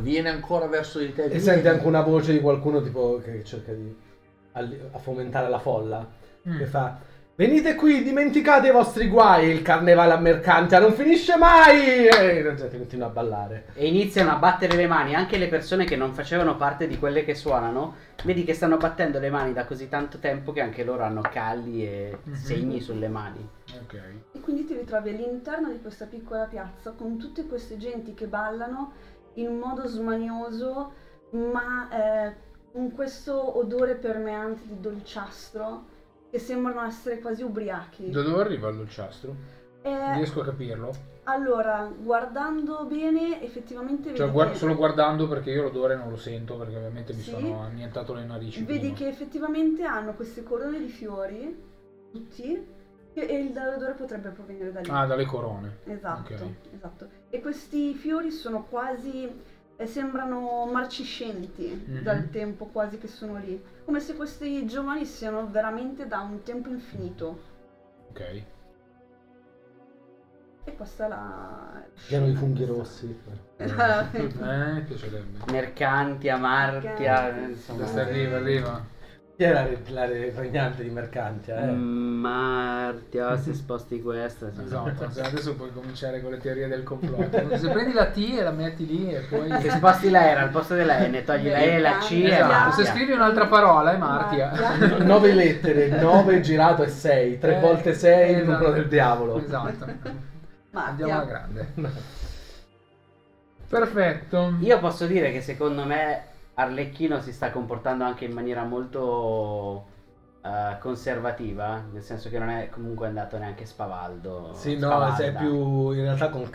viene ancora verso di te. E Vieni. senti anche una voce di qualcuno tipo che cerca di a fomentare la folla. Mm. Che fa... Venite qui, dimenticate i vostri guai, il carnevale a Mercantia non finisce mai! E la gente continua a ballare. E iniziano a battere le mani, anche le persone che non facevano parte di quelle che suonano, vedi che stanno battendo le mani da così tanto tempo che anche loro hanno calli e Mhm. segni sulle mani. Ok. E quindi ti ritrovi all'interno di questa piccola piazza con tutte queste genti che ballano in modo smanioso, ma eh, con questo odore permeante di dolciastro che sembrano essere quasi ubriachi. Da dove arriva il dolciastro? Eh, Riesco a capirlo? allora, guardando bene, effettivamente Cioè, vedi, guard- che, solo guardando perché io l'odore non lo sento perché ovviamente mi Sì. sono annientato le narici. vedi prima. che effettivamente hanno queste corone di fiori, tutti, e il odore potrebbe provenire da lì. Ah, dalle corone. Esatto, Ok. esatto. E questi fiori sono quasi, eh, sembrano marciscenti Mhm. dal tempo quasi che sono lì. Come se questi giovani siano veramente da un tempo infinito. Ok. E questa è la... Pieno di funghi rossi. rossi. Eh, piacerebbe. Mercanti, Amartia, Mercanti. insomma. Questa arriva, arriva. Chi era la regnante di Mercantia? Eh? Mm, Martia, se sposti questa. sì. Esatto, se adesso puoi cominciare con le teorie del complotto. Se prendi la T e la metti lì e poi... Se sposti la R al posto della N, togli la E la C e Esatto, se scrivi un'altra parola è Martia. Martia. 9 lettere, 9 girato e 6, 3 Eh, volte 6 il esatto. numero del diavolo. Esatto. Martia. Andiamo alla grande. Perfetto. Io posso dire che secondo me Arlecchino si sta comportando anche in maniera molto eh, conservativa, nel senso che non è comunque andato neanche spavaldo. Sì, no, spavalda. sei più in realtà con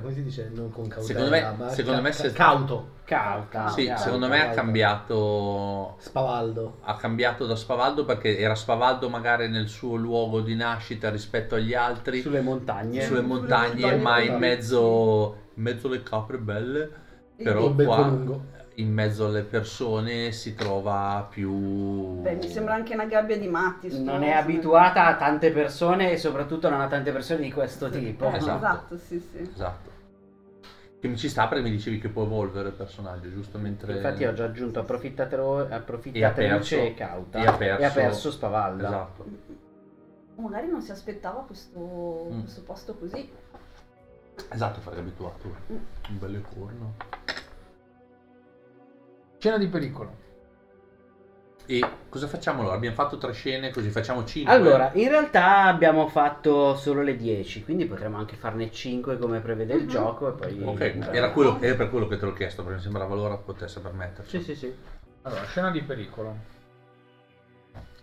come si dice? Non con cautela, Secondo me- ma secondo ca- me se- cauto, cauta. Sì, cauta. secondo me ha cambiato spavaldo. ha cambiato da spavaldo perché era spavaldo magari nel suo luogo di nascita rispetto agli altri sulle montagne. sulle montagne, montagne, ma in mezzo in mezzo alle capre belle però qua lungo. In mezzo alle persone si trova più Beh, mi sembra anche una gabbia di matti. Non è abituata a tante persone e soprattutto non a tante persone di questo tipo. Eh, Esatto. esatto. sì, sì. esatto che mi ci sta perché mi dicevi che può evolvere il personaggio giusto mentre Infatti ho già aggiunto E ha approfittatrice perso- e cauta. e ha perso- perso spavalda. esatto Magari non si aspettava questo, Mm. questo posto così. esatto fare abituato Mm. un bel corno Scena di pericolo. e cosa facciamo allora abbiamo fatto tre scene così facciamo cinque Allora, in realtà abbiamo fatto solo le 10, quindi potremmo anche farne 5 come prevede il Mhm. gioco e poi... ok era, quello, era per quello che te l'ho chiesto perché mi sembrava l'ora potesse permetterci Sì, sì, sì. Allora, scena di pericolo.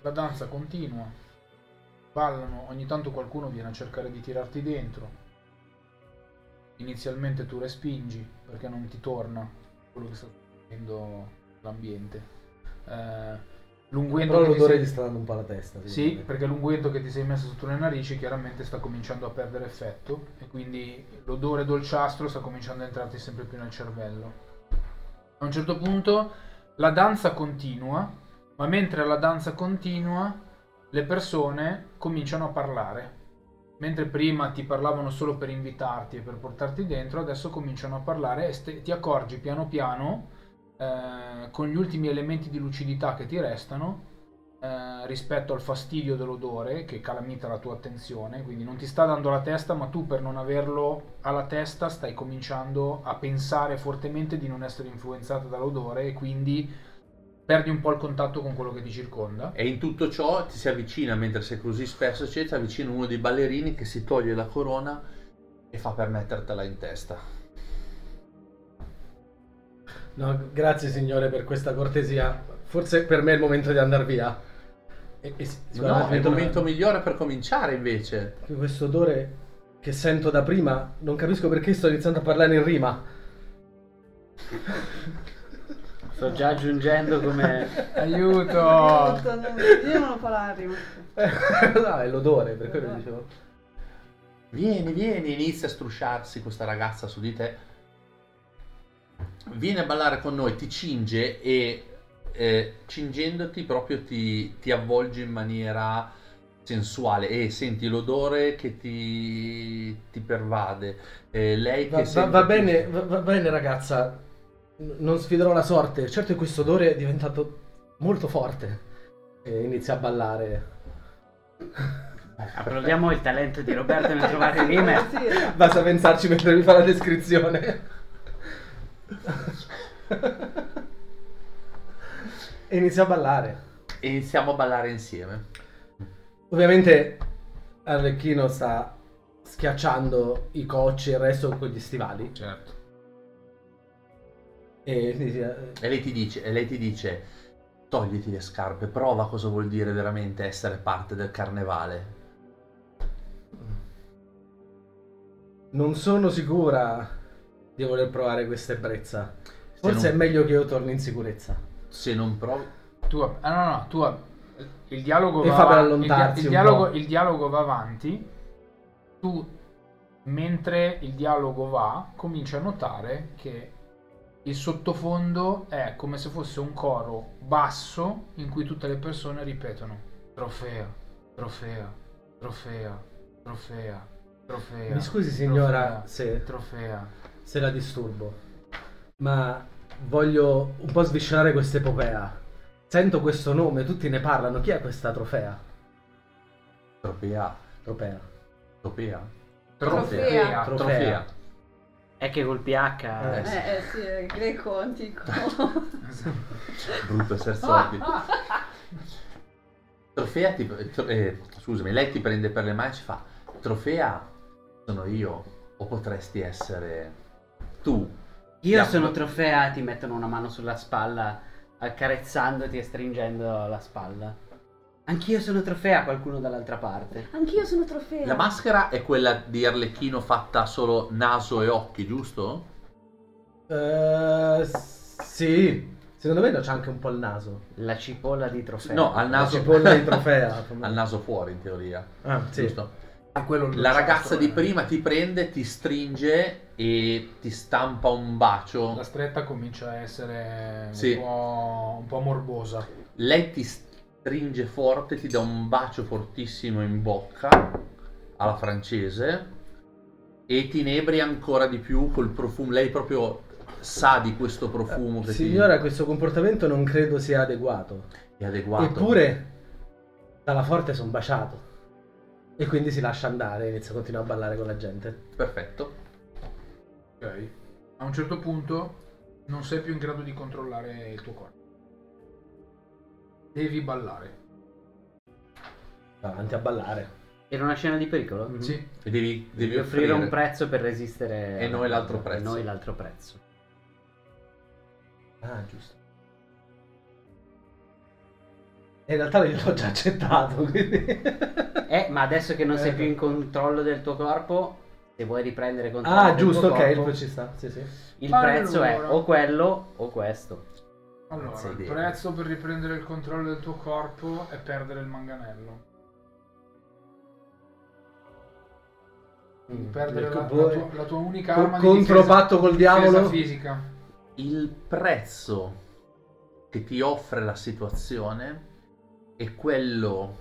La danza continua. Ballano, ogni tanto qualcuno viene a cercare di tirarti dentro. Inizialmente tu respingi perché non ti torna quello che sta succedendo l'ambiente. Eh, l'unguento Però l'odore sei- gli sta dando un po' la testa. Sì, perché l'unguento che ti sei messo sotto le narici chiaramente sta cominciando a perdere effetto e quindi l'odore dolciastro sta cominciando a entrarti sempre più nel cervello. A un certo punto la danza continua, ma mentre la danza continua le persone cominciano a parlare. Mentre prima ti parlavano solo per invitarti e per portarti dentro, adesso cominciano a parlare e ste- ti accorgi piano piano, eh, con gli ultimi elementi di lucidità che ti restano, eh, rispetto al fastidio dell'odore che calamita la tua attenzione, quindi non ti sta dando la testa, ma tu per non averlo alla testa stai cominciando a pensare fortemente di non essere influenzato dall'odore e quindi perdi un po' il contatto con quello che ti circonda. E in tutto ciò ti si avvicina, mentre sei così spesso, ti avvicina uno dei ballerini che si toglie la corona e fa per mettertela in testa. No, grazie signore per questa cortesia. Forse per me è il momento di andare via. E, e No, è il momento migliore per cominciare invece. Questo odore che sento da prima, non capisco perché sto iniziando a parlare in rima. Sto già aggiungendo come... Aiuto! Aiuto, non- Io non lo la rima. no, è l'odore, per quello dicevo. Vieni, vieni, inizia a strusciarsi questa ragazza su di te. Vieni a ballare con noi, ti cinge e eh, cingendoti proprio ti, ti avvolge in maniera sensuale e senti l'odore che ti, ti pervade. Eh, lei che Va, va- va bene, va, va bene ragazza. Non sfiderò la sorte. Certo che questo odore è diventato molto forte. E inizia a ballare. Applaudiamo il talento di Roberto nel trovare rime. Basta pensarci mentre mi fa la descrizione. E inizia a ballare. E iniziamo a ballare insieme. Ovviamente Arlecchino sta schiacciando i cocci e il resto con gli stivali. Certo. E E lei ti dice, e lei ti dice togliti le scarpe, prova cosa vuol dire veramente essere parte del carnevale. non sono sicura di voler provare questa ebbrezza. Forse non- è meglio che io torni in sicurezza. Se non provi... Tu, ah no, no, tu, il dialogo va fa per avanti, il, il dialogo, il dialogo va avanti, tu, mentre il dialogo va, cominci a notare che il sottofondo è come se fosse un coro basso in cui tutte le persone ripetono trofea, trofea, trofea, trofea, trofea. Mi scusi signora trofea, se, Trofea. Se la disturbo, ma voglio un po' sviscerare questa epopea. Sento questo nome, tutti ne parlano. Chi è questa trofea? Tropea. Tropea. Tropea. Trofea. Trofea. È che col PH... Eh, Eh, eh sì, è greco antico. Brutto essere sordi. Trofea ti... tro- eh, scusami, lei ti prende per le mani e ci fa Trofea sono io o potresti essere tu? Io sono trofea, ti mettono una mano sulla spalla, accarezzandoti e stringendo la spalla. Anch'io sono trofea, qualcuno dall'altra parte. Anch'io sono trofea. La maschera è quella di Arlecchino fatta solo naso e occhi, giusto? Eh, sì. Secondo me c'è anche un po' il naso. La cipolla di trofea. No, al La naso cipolla di trofea. al naso fuori in teoria. Ah, sì. Giusto? Quello La ragazza di prima ti prende, ti stringe e ti stampa un bacio. La stretta comincia a essere un, Sì. po', un po' morbosa. Lei ti stringe forte, ti dà un bacio fortissimo in bocca alla francese e ti inebri ancora di più col profumo. Lei proprio sa di questo profumo che Signora, questo comportamento non credo sia adeguato. ti è adeguato. Eppure, dalla forte sono baciato. E quindi si lascia andare e inizia a continuare a ballare con la gente. Perfetto. Ok. A un certo punto non sei più in grado di controllare il tuo corpo. Devi ballare. Va avanti a ballare. Era una scena di pericolo? Mhm. Sì. E devi, devi Devi offrire un offrire prezzo per resistere. E noi l'altro prezzo. E noi l'altro prezzo. Ah, giusto. In realtà io l'ho già accettato, quindi... Eh, ma adesso che non sei Eh. più in controllo del tuo corpo, se vuoi riprendere controllo ah, del giusto, tuo ok, corpo, il ci sta. Sì, sì. il Allora. prezzo è o quello o questo. Allora, il idea. prezzo per riprendere il controllo del tuo corpo è perdere il manganello. Mm. Perdere la, la Boh, tua, la tua unica co- arma di contropatto difesa, col diavolo. fisica. il prezzo che ti offre la situazione è quello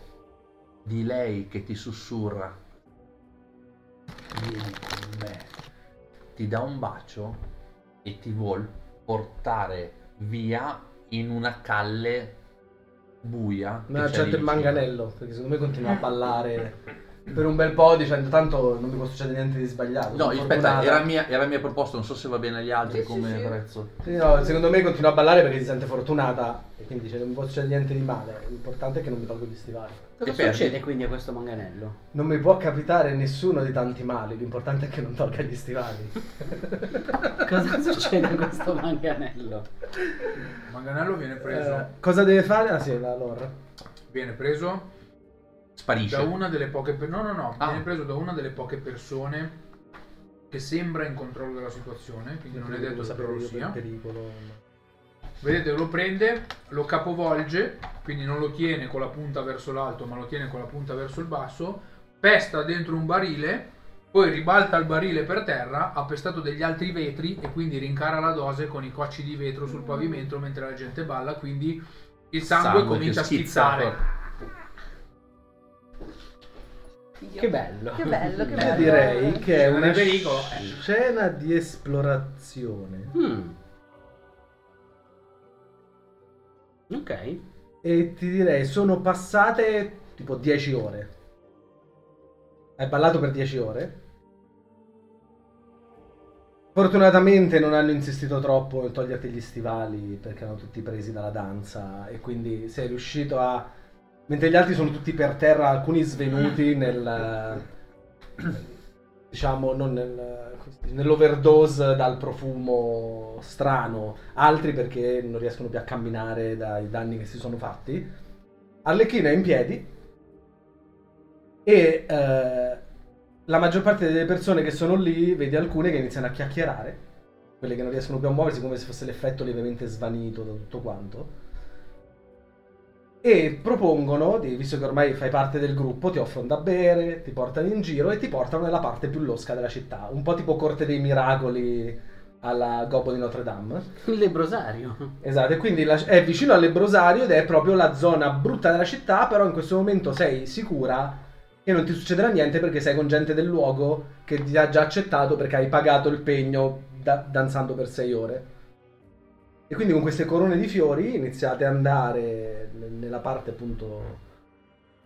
di lei che ti sussurra. Vieni con me. Ti dà un bacio e ti vuol portare via in una calle buia. Accettato lì il manganello, perché secondo me continua a ballare per un bel po', dicendo tanto non mi può succedere niente di sbagliato. No, aspetta, era mia, era mia proposta, non so se va bene agli altri Sì, come sì. prezzo. Sì, no, secondo me continua a ballare perché si sente fortunata e quindi dice non mi può succedere niente di male. L'importante è che non mi tolgo gli stivali. Cosa E perdi. succede quindi a questo manganello? Non mi può capitare nessuno di tanti mali, l'importante è che non tolga gli stivali. Cosa succede a questo manganello? Il manganello viene preso, Eh, cosa deve fare? Ah sì, la lore. viene preso Sparisce. da una delle poche per- no no no Ah. viene preso da una delle poche persone che sembra in controllo della situazione quindi non è detto che lo sia pericolo. vedete lo prende lo capovolge quindi non lo tiene con la punta verso l'alto ma lo tiene con la punta verso il basso pesta dentro un barile poi ribalta il barile per terra ha pestato degli altri vetri e quindi rincara la dose con i cocci di vetro sul pavimento mentre la gente balla quindi il sangue, Sangue comincia a schizzare fuori. Che bello. Che bello, che Io bello. direi che è una pericolo. scena di esplorazione. Mm. Ok. E ti direi, sono passate tipo 10 ore. Hai ballato per 10 ore. Fortunatamente non hanno insistito troppo nel toglierti gli stivali perché erano tutti presi dalla danza e quindi sei riuscito a... Mentre gli altri sono tutti per terra, alcuni svenuti nel... diciamo, non nel, nell'overdose dal profumo strano, altri perché non riescono più a camminare dai danni che si sono fatti. Arlecchino è in piedi e eh, la maggior parte delle persone che sono lì, vedi alcune che iniziano a chiacchierare, quelle che non riescono più a muoversi come se fosse l'effetto lievemente svanito da tutto quanto. E propongono, di- visto che ormai fai parte del gruppo, ti offrono da bere, ti portano in giro e ti portano nella parte più losca della città, un po' tipo Corte dei Miracoli alla Gobbo di Notre Dame. Il lebrosario. Esatto, e quindi la- è vicino al Lebrosario ed è proprio la zona brutta della città, però in questo momento sei sicura che non ti succederà niente perché sei con gente del luogo che ti ha già accettato perché hai pagato il pegno da- danzando per sei ore. E quindi con queste corone di fiori iniziate ad andare ne- nella parte appunto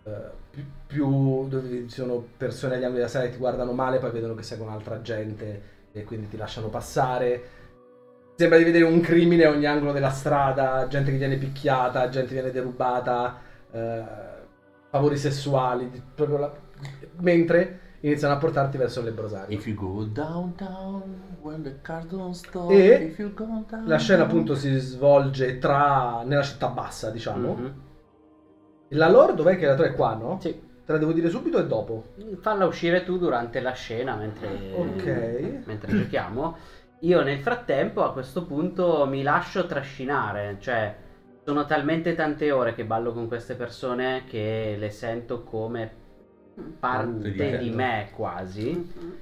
eh, più, più- dove ci sono persone agli angoli della strada che ti guardano male, poi vedono che sei con altra gente e quindi ti lasciano passare. Sembra di vedere un crimine a ogni angolo della strada, gente che viene picchiata, gente che viene derubata, eh, favori sessuali, la- mentre iniziano a portarti verso le brosari. If you go downtown, E. La scena appunto si svolge tra nella città bassa, diciamo. Mhm. La lore dov'è che la tua è qua, no? Sì. Te la devo dire subito e dopo. Falla uscire tu durante la scena mentre, Ok. mentre giochiamo. Io nel frattempo a questo punto mi lascio trascinare, cioè sono talmente tante ore che ballo con queste persone che le sento come parte Parte di me quasi. Mhm.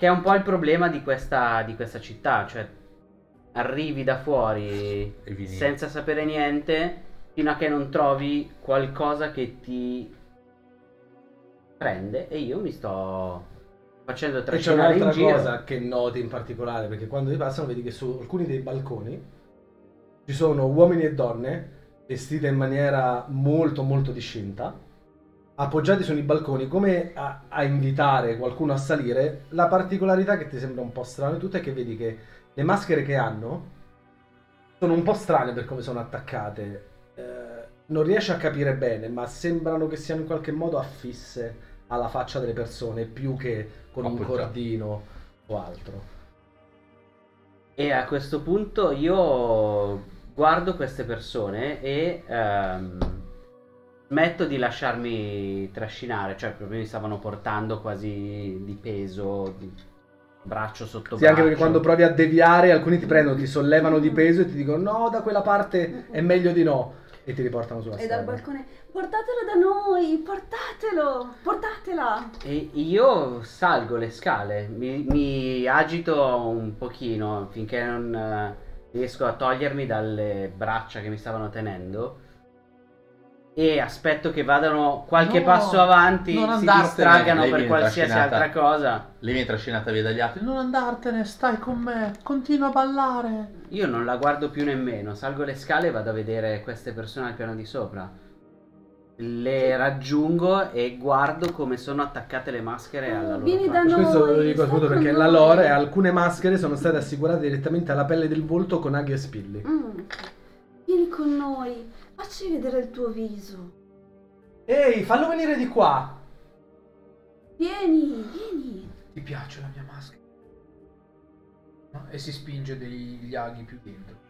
Che è un po' il problema di questa, di questa città, cioè arrivi da fuori senza sapere niente fino a che non trovi qualcosa che ti prende e io mi sto facendo E c'è trascinare in un'altra giro. cosa che noti in particolare, perché quando vi passano vedi che su alcuni dei balconi ci sono uomini e donne vestite in maniera molto molto discinta, appoggiati sui balconi come a, a invitare qualcuno a salire. La particolarità che ti sembra un po' strano di tutto è che vedi che le maschere che hanno sono un po' strane per come sono attaccate. Eh, non riesci a capire bene, ma sembrano che siano in qualche modo affisse alla faccia delle persone più che con un cordino o altro. E a questo punto io guardo queste persone e ehm, smetto di lasciarmi trascinare, cioè proprio mi stavano portando quasi di peso, di braccio sotto Sì, anche braccio. perché quando provi a deviare, alcuni ti prendono, ti sollevano di peso e ti dicono no, da quella parte è meglio di no. E ti riportano sulla E dal strada. balcone, portatelo da noi, portatelo, portatela. E io salgo le scale, mi, mi agito un pochino finché non eh, riesco a togliermi dalle braccia che mi stavano tenendo e aspetto che vadano qualche No, passo avanti, non si distraggano per qualsiasi altra cosa. Lei viene trascinata via dagli altri. Non andartene, stai con me, continua a ballare. Io non la guardo più nemmeno, salgo le scale e vado a vedere queste persone al piano di sopra. Le raggiungo e guardo come sono attaccate le maschere alla loro Vieni da noi. Questo lo dico appunto perché la lore è alcune maschere sono state assicurate direttamente alla pelle del volto con aghi e spilli. Mm. Vieni con noi, facci vedere il tuo viso. Ehi, fallo venire di qua! Vieni, vieni. Ti piace la mia maschera? No? E si spinge degli aghi più dentro.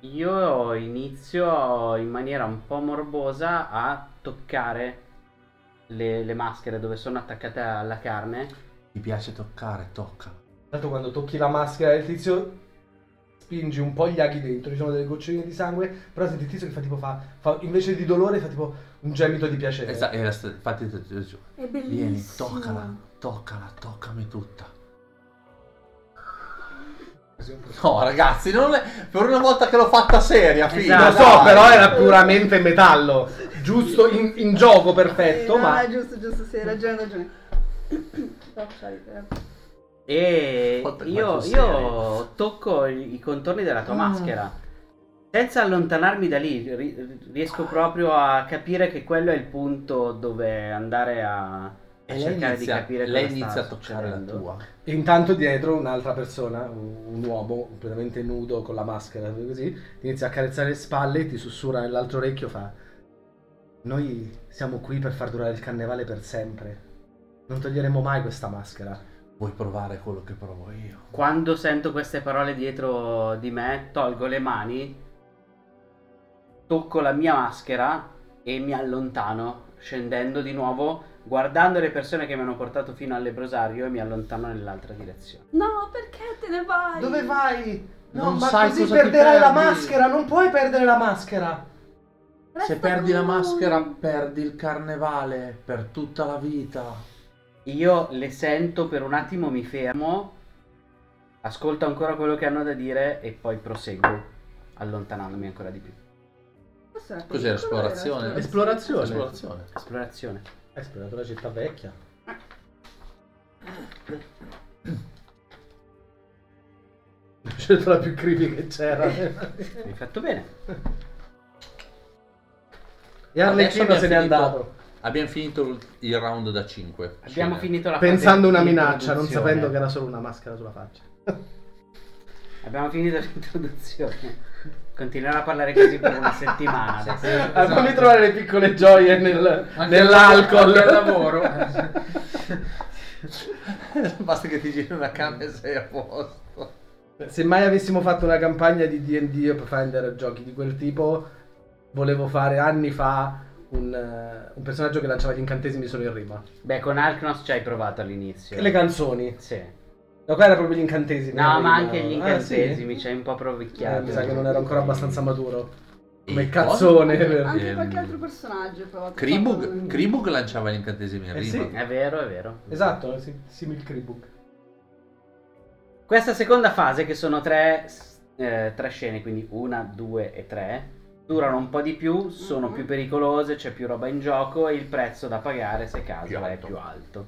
Io inizio in maniera un po' morbosa a toccare le, le maschere dove sono attaccate alla carne. Ti piace toccare, tocca. Tanto quando tocchi la maschera del tizio spingi un po' gli aghi dentro, ci sono delle goccioline di sangue, però senti il tizio che fa tipo fa, fa- invece di dolore fa tipo un gemito di piacere. Esatto, e la infatti ti- ti- ti- È vieni, bellissimo. toccala, toccala, toccami tutta. No, ragazzi, non è... per una volta che l'ho fatta seria, figa. Lo Esatto. so, dai. però era puramente metallo. Giusto in, in gioco perfetto, Eh, ma ah, giusto, giusto, sì, hai ragione, hai ragione. E Quanto io, io tocco i, contorni della tua Ah. maschera. Senza allontanarmi da lì, ri- riesco proprio a capire che quello è il punto dove andare a, a E cercare inizia, di capire lei cosa sta inizia a toccare la tua. intanto dietro un'altra persona, un, uomo completamente nudo con la maschera così, ti inizia a carezzare le spalle e ti sussurra nell'altro orecchio fa Noi siamo qui per far durare il carnevale per sempre. Non toglieremo mai questa maschera. Vuoi provare quello che provo io? Quando sento queste parole dietro di me, tolgo le mani, tocco la mia maschera e mi allontano, scendendo di nuovo, guardando le persone che mi hanno portato fino al lebrosario e mi allontano nell'altra direzione. No, perché te ne vai? Dove vai? No, Non ma sai così perderai la maschera, non puoi perdere la maschera. Resta Se perdi la maschera, perdi il carnevale per tutta la vita. Io le sento per un attimo, mi fermo, ascolto ancora quello che hanno da dire e poi proseguo, allontanandomi ancora di più. Quello era esplorazione? Esplorazione. Esplorazione. Esplorazione. Hai esplorato la città vecchia. scelto la più creepy che c'era. Hai fatto bene. e Arlecchino se n'è andato. Abbiamo finito il- round da 5. Abbiamo finito la Pensando una minaccia, non sapendo che era solo una maschera sulla faccia. Abbiamo finito l'introduzione. Continuerò a parlare così per una settimana adesso. Ah, fammi trovare le piccole gioie nel- nell'alcol. al lavoro. Basta che ti giri una canna e sei a posto. Se mai avessimo fatto una campagna di D&D o Pathfinder giochi di quel tipo, volevo fare anni fa un, eh, un personaggio che lanciava gli incantesimi solo in rima. Beh, con Alknos ci hai provato all'inizio. E le canzoni. Sì. No, qua era proprio gli incantesimi. No, ma anche gli Ah, sì? incantesimi ci hai un po' Eh, provicchiato. mi sa che non ero ancora abbastanza maturo. Come E cazzone. per- Anche Ehm, qualche altro personaggio hai provato a Kribug. Kribug lanciava gli incantesimi in Eh rima. sì. È vero, è vero. Esatto, sì, simil Kribook. Questa seconda fase, che sono tre, eh, tre scene, quindi una, due e tre, durano un po' di più, sono Mhm. più pericolose, c'è più roba in gioco e il prezzo da pagare, se caso, è più alto.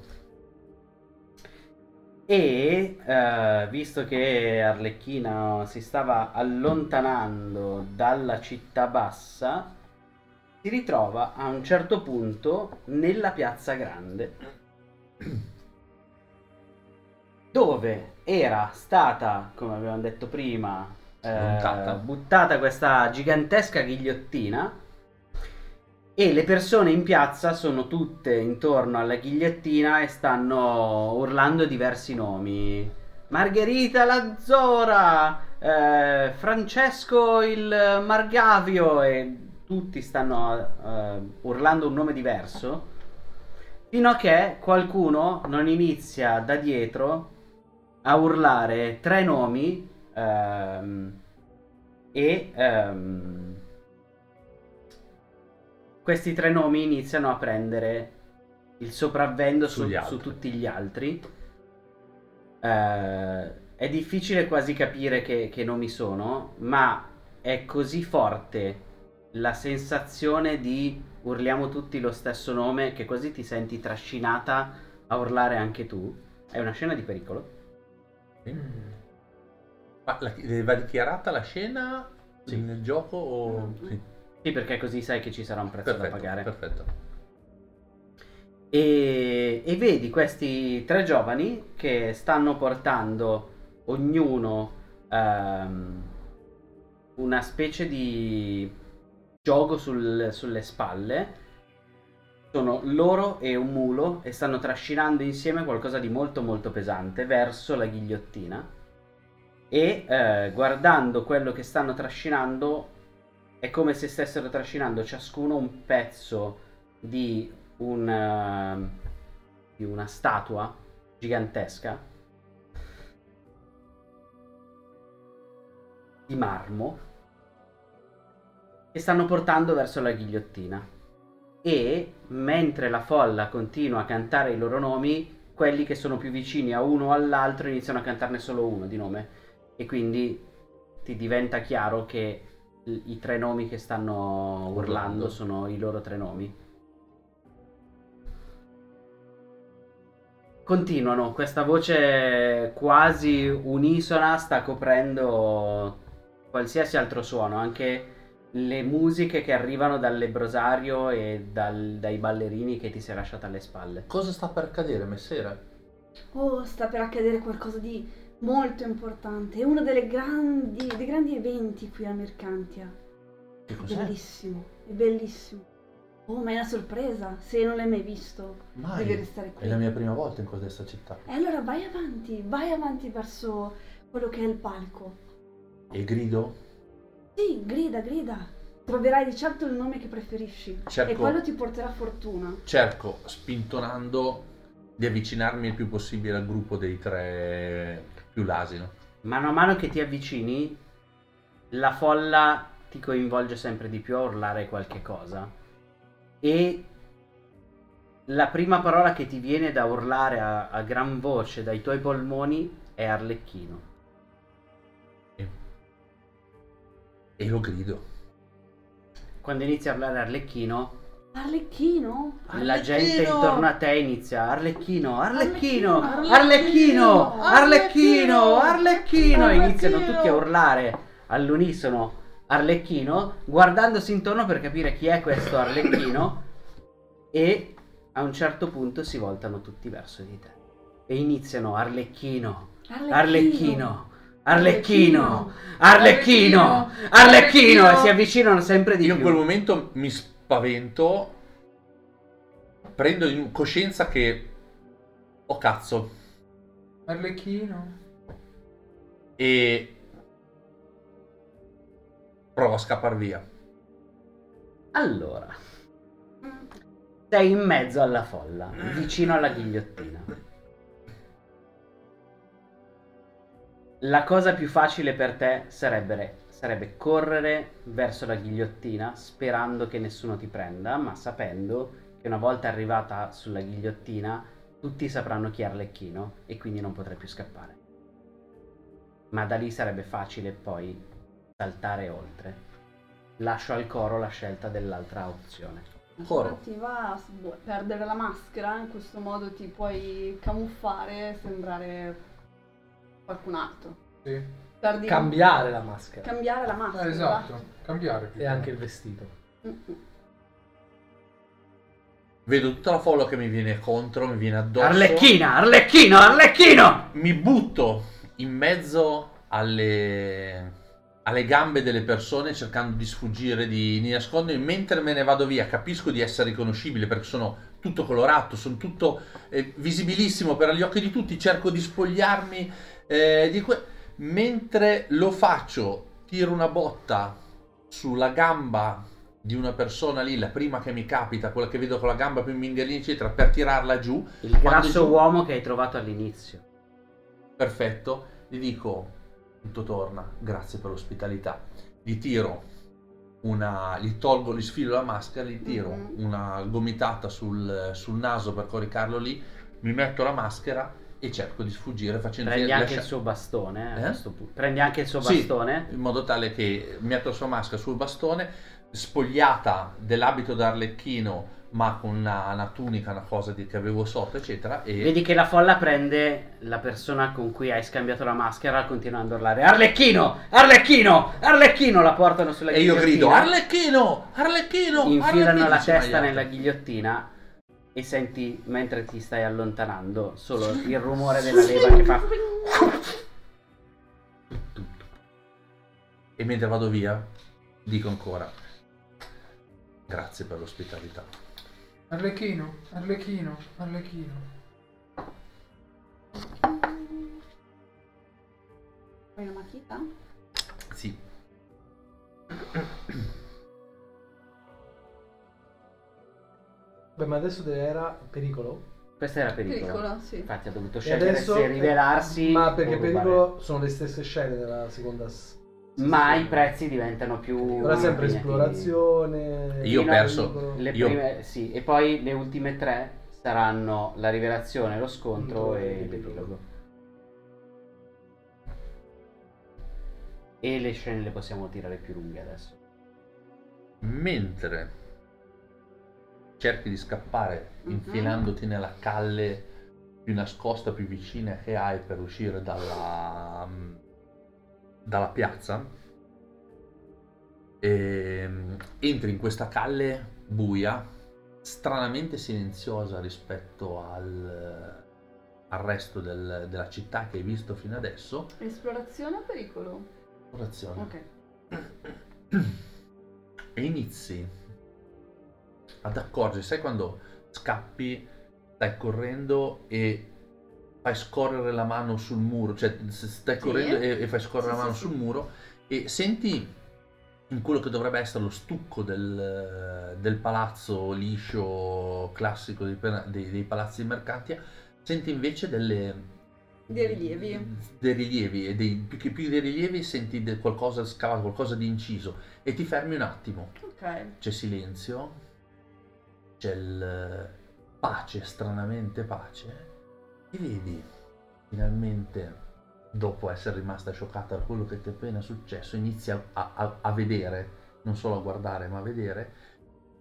E eh, visto che Arlecchino si stava allontanando dalla città bassa, si ritrova a un certo punto nella piazza grande dove era stata, come abbiamo detto prima, eh, Montata. buttata questa gigantesca ghigliottina e le persone in piazza sono tutte intorno alla ghigliottina e stanno urlando diversi nomi. Margherita Lazzora, eh, Francesco il Margavio e tutti stanno eh, urlando un nome diverso fino a che qualcuno non inizia da dietro a urlare tre nomi ehm, e ehm, questi tre nomi iniziano a prendere il sopravvento su, su tutti gli altri. Eh, è difficile quasi capire che, che nomi sono, ma è così forte la sensazione di urliamo tutti lo stesso nome che così ti senti trascinata a urlare anche tu. È una scena di pericolo. Sì. Ma la- va dichiarata la scena Sì. nel gioco o... Sì. Sì, perché così sai che ci sarà un prezzo Perfetto, da pagare. perfetto. E, e vedi questi tre giovani che stanno portando ognuno ehm, una specie di gioco sul- sulle spalle. Sono loro e un mulo e stanno trascinando insieme qualcosa di molto molto pesante verso la ghigliottina. E eh, guardando quello che stanno trascinando è come se stessero trascinando ciascuno un pezzo di, un, eh, di una statua gigantesca di marmo che stanno portando verso la ghigliottina. E mentre la folla continua a cantare i loro nomi, quelli che sono più vicini a uno o all'altro iniziano a cantarne solo uno di nome. E quindi ti diventa chiaro che i tre nomi che stanno urlando Urlando. sono i loro tre nomi. Continuano, questa voce quasi unisona sta coprendo qualsiasi altro suono, anche le musiche che arrivano dal lebrosario e dal- dai ballerini che ti sei lasciata alle spalle. Cosa sta per accadere, messere? Oh, sta per accadere qualcosa di molto importante. È uno delle grandi, dei grandi eventi qui a Mercantia. Che cos'è? bellissimo, è bellissimo. Oh, ma è una sorpresa. Se non l'hai mai visto, Mai. devi restare qui. È la mia prima volta in questa città. E allora vai avanti, vai avanti verso quello che è il palco. E grido? Sì, grida, grida. Troverai di certo il nome che preferisci. Cerco- E quello ti porterà fortuna. Cerco, spintonando, di avvicinarmi il più possibile al gruppo dei tre più l'asino. Mano a mano che ti avvicini, la folla ti coinvolge sempre di più a urlare qualche cosa. E la prima parola che ti viene da urlare a, a gran voce dai tuoi polmoni è Arlecchino. E, e lo grido. Quando inizi a urlare Arlecchino, Arlecchino? La gente intorno a te inizia Arlecchino, Arlecchino, Arlecchino, Arlecchino, Arlecchino, Arlecchino e iniziano Arlecchino. tutti a urlare all'unisono Arlecchino, guardandosi intorno per capire chi è questo Arlecchino e a un certo punto si voltano tutti verso di te e iniziano Arlecchino, Arlecchino, Arlecchino, Arlecchino, Arlecchino e si avvicinano sempre di Io in più. quel momento mi spavento, prendo in coscienza che oh cazzo Arlecchino. e provo a scappare via. Allora, sei in mezzo alla folla, vicino alla ghigliottina. La cosa più facile per te sarebbe, sarebbe correre verso la ghigliottina sperando che nessuno ti prenda, ma sapendo che una volta arrivata sulla ghigliottina tutti sapranno chi è Arlecchino e quindi non potrai più scappare. Ma da lì sarebbe facile poi saltare oltre. Lascio al coro la scelta dell'altra opzione. Coro. Ti va a s- perdere la maschera, in questo modo ti puoi camuffare e sembrare qualcun altro. Sì. Perdi- Cambiare la maschera. cambiare la maschera. Eh, esatto. Cambiare. E che anche il vestito. Mm-mm. Vedo tutta la folla che mi viene contro, mi viene addosso. Arlecchina, Arlecchino, Arlecchino! Mi butto in mezzo alle, alle gambe delle persone cercando di sfuggire, di, di nascondermi. Mentre me ne vado via capisco di essere riconoscibile perché sono tutto colorato, sono tutto eh, visibilissimo per gli occhi di tutti. Cerco di spogliarmi eh, di que- Mentre lo faccio, tiro una botta sulla gamba di una persona lì, la prima che mi capita, quella che vedo con la gamba più mingherlina, eccetera, per tirarla giù. Il grasso giù- uomo che hai trovato all'inizio. Perfetto, gli dico, tutto torna, grazie per l'ospitalità. Gli tiro una, gli tolgo, gli sfilo la maschera, gli tiro Mhm. una gomitata sul, sul naso per coricarlo lì, mi metto la maschera e cerco di sfuggire facendo Prendi anche lascia- il suo bastone. eh, a Eh? questo punto. Prendi anche il suo Sì, bastone. in modo tale che metto la sua maschera sul bastone, spogliata dell'abito d'arlecchino, ma con una, una tunica, una cosa di- che avevo sotto, eccetera. E Vedi che la folla prende la persona con cui hai scambiato la maschera continuando a urlare Arlecchino! Arlecchino! Arlecchino! La portano sulla e io grido: ghigliottina. Arlecchino! Arlecchino! infilano Arlecchino!" la testa nella ghigliottina e senti mentre ti stai allontanando solo il rumore della leva che fa E mentre vado via, dico ancora: Grazie per l'ospitalità. Arlecchino, Arlecchino, Arlecchino. Fai una matita? Sì. Beh, ma adesso era pericolo? questo era pericolo. Piccolo, sì. infatti ha dovuto scegliere adesso se rivelarsi Ma perché pericolo sono le stesse scene della seconda s- ma i prezzi diventano più Ora sempre esplorazione. Io ho perso. Le Io- prime, sì, e poi le ultime tre saranno la rivelazione, lo scontro e l'epilogo. E le scene le possiamo tirare più lunghe adesso. Mentre cerchi di scappare Mhm. infilandoti nella calle più nascosta, più vicina che hai per uscire dalla, dalla piazza, ehm, entri in questa calle buia, stranamente silenziosa rispetto al, al resto del- della città che hai visto fino adesso. Esplorazione o pericolo? Orazione. Ok. e inizi ad accorgere, sai quando scappi, stai correndo e fai scorrere la mano sul muro, cioè stai Sì. correndo e, e fai scorrere Sì, la mano sul muro e senti in quello che dovrebbe essere lo stucco del, del palazzo liscio classico dei, dei- dei palazzi di mercanti, senti invece delle Dei rilievi. dei rilievi e dei, più che più dei rilievi senti qualcosa scavato, qualcosa di inciso e ti fermi un attimo. Ok. C'è silenzio, il pace, stranamente pace, e vedi finalmente, dopo essere rimasta scioccata da quello che ti è appena successo, inizi a, a- a vedere, non solo a guardare, ma a vedere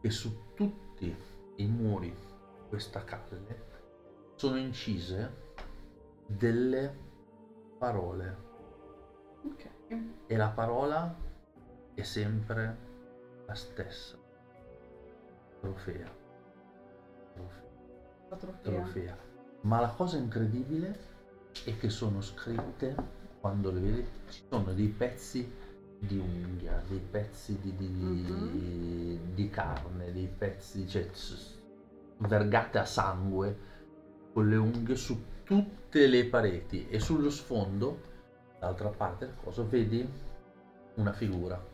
che su tutti i muri di questa calle sono incise delle parole Ok. e la parola è sempre la stessa. Trofea. Trofea. Trofea. Ma la cosa incredibile è che sono scritte, quando le vedi, ci sono dei pezzi di unghia, dei pezzi di, di- Mhm. di carne, dei pezzi, cioè, vergate a sangue con le unghie su tutte le pareti e sullo sfondo, dall'altra parte del coso, vedi una figura.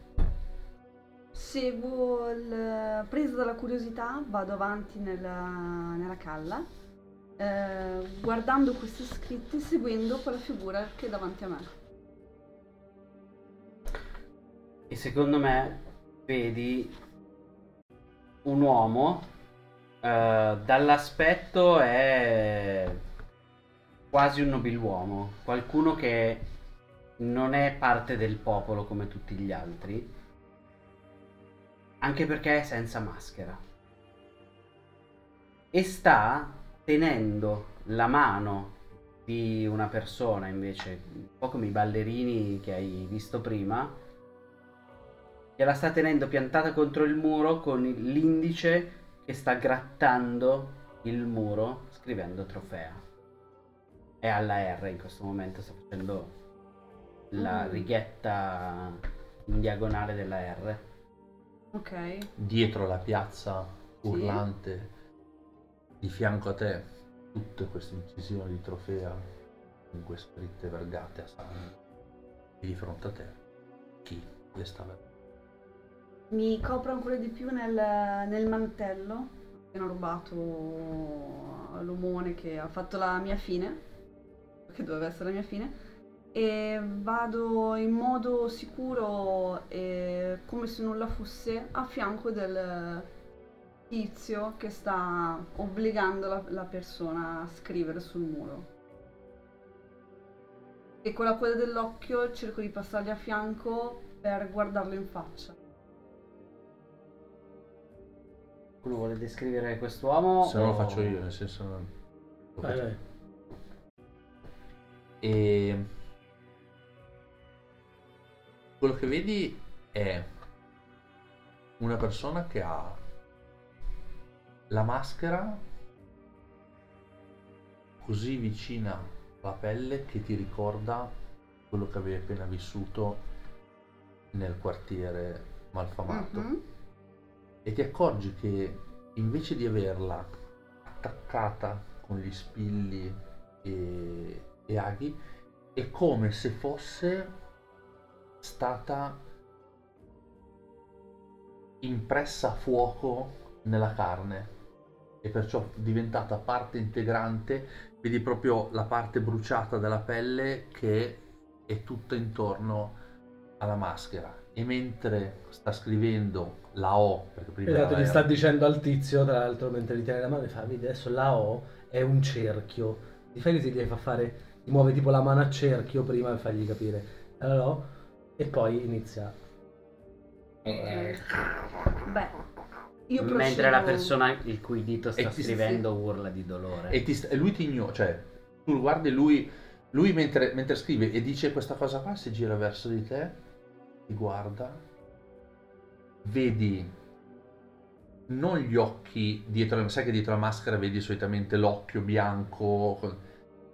Seguo il... presa dalla curiosità, vado avanti nella, nella calla, eh, guardando questi scritti, seguendo quella figura che è davanti a me. E secondo me vedi un uomo, eh, dall'aspetto è quasi un nobiluomo, qualcuno che non è parte del popolo come tutti gli altri, anche perché è senza maschera. E sta tenendo la mano di una persona invece, un po' come i ballerini che hai visto prima, gliela sta tenendo piantata contro il muro con l'indice che sta grattando il muro scrivendo trofea. È alla R in questo momento, sta facendo la Mm. righetta in diagonale della R. Ok. dietro la piazza urlante, di fianco a te, tutte queste incisioni di trofea, comunque scritte vergate a sangue, e di fronte a te, chi le sta vedendo? Mi copro ancora di più nel, nel mantello, appena rubato all'omone che ha fatto la mia fine, che doveva essere la mia fine, e vado in modo sicuro e come se nulla fosse a fianco del tizio che sta obbligando la, la persona a scrivere sul muro. E con la coda dell'occhio cerco di passargli a fianco per guardarlo in faccia. Qualcuno vuole descrivere quest'uomo? Se no lo o- faccio io, nel senso... non- lo Vai, vai. E quello che vedi è una persona che ha la maschera così vicina alla pelle che ti ricorda quello che avevi appena vissuto nel quartiere malfamato Mhm. e ti accorgi che invece di averla attaccata con gli spilli e, e aghi è come se fosse stata impressa a fuoco nella carne e perciò diventata parte integrante vedi proprio la parte bruciata della pelle che è tutta intorno alla maschera e mentre sta scrivendo la O perché prima Esatto, era gli sta dicendo al tizio, tra l'altro, mentre gli tiene la mano, e fa, vedi, adesso la O è un cerchio. Di fai così, gli fa fare, gli muove tipo la mano a cerchio prima per fargli capire. Allora, e poi inizia. Eh, Beh, io procedo... Mentre la persona il cui dito sta ti- scrivendo urla di dolore. e, ti lui ti ignora, cioè tu guardi lui, lui mentre, mentre scrive e dice questa cosa qua, si gira verso di te, ti guarda, vedi non gli occhi dietro, sai che dietro la maschera vedi solitamente l'occhio bianco,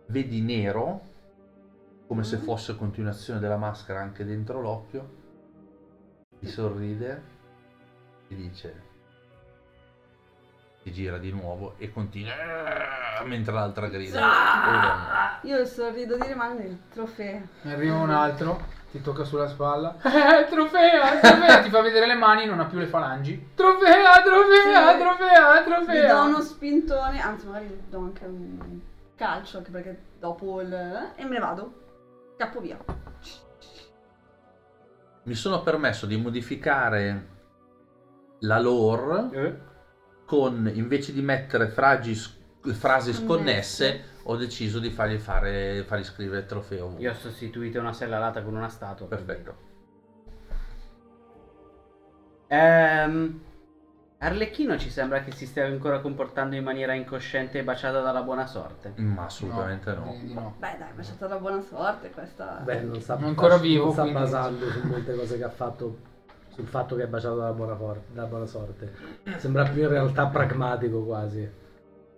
vedi nero, come se fosse continuazione della maschera anche dentro l'occhio, ti sorride, ti dice, si gira di nuovo e continua "Ah", mentre l'altra grida. "Oh, Io sorrido di rimane il trofeo. Ne arriva un altro, ti tocca sulla spalla. Eh, trofea, trofea, ti fa vedere le mani, non ha più le falangi. Trofea, trofea, Sì. trofea, Gli do trofea. uno spintone, anzi magari do anche un calcio, anche perché dopo il... e me ne vado. Scappo via. Mi sono permesso di modificare la lore Eh? con invece di mettere fragi frasi Sconnesse. sconnesse, ho deciso di fargli fare fargli scrivere trofeo. Io ho sostituito una sellalata con una statua. Perfetto. Ehm, Arlecchino ci sembra che si stia ancora comportando in maniera incosciente e baciata dalla buona sorte. Ma assolutamente no. di no. Beh dai, ma c'è stata la buona sorte questa. Beh, non sta, ancora non vivo, sta quindi- basando su molte cose che ha fatto, sul fatto che è baciato dalla buona, for- dalla buona sorte. Sembra più in realtà pragmatico quasi.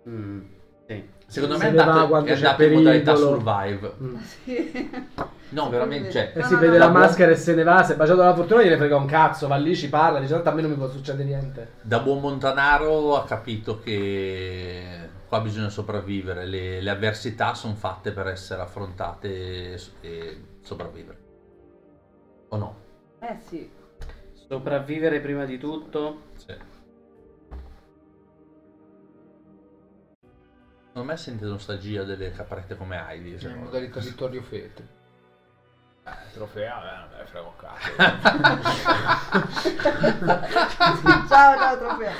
Mm, sì. Secondo me è andato, è andato in modalità survive. Mm. Sì. No, veramente, cioè, Eh No, si no, vede no, la no. maschera e se ne va, se è baciato dalla fortuna gliene frega un cazzo, va lì, ci parla, dice tanto a me non mi può succedere niente. da buon montanaro ha capito che qua bisogna sopravvivere, le, le avversità sono fatte per essere affrontate e, e sopravvivere. O no? Eh sì. Sopravvivere prima di tutto. Sì. Secondo me sente nostalgia delle caprette come Heidi. Secondo in me. modalità Vittorio Fete. Eh, trofea, eh, non me ne frega un cazzo. ciao, ciao trofeo.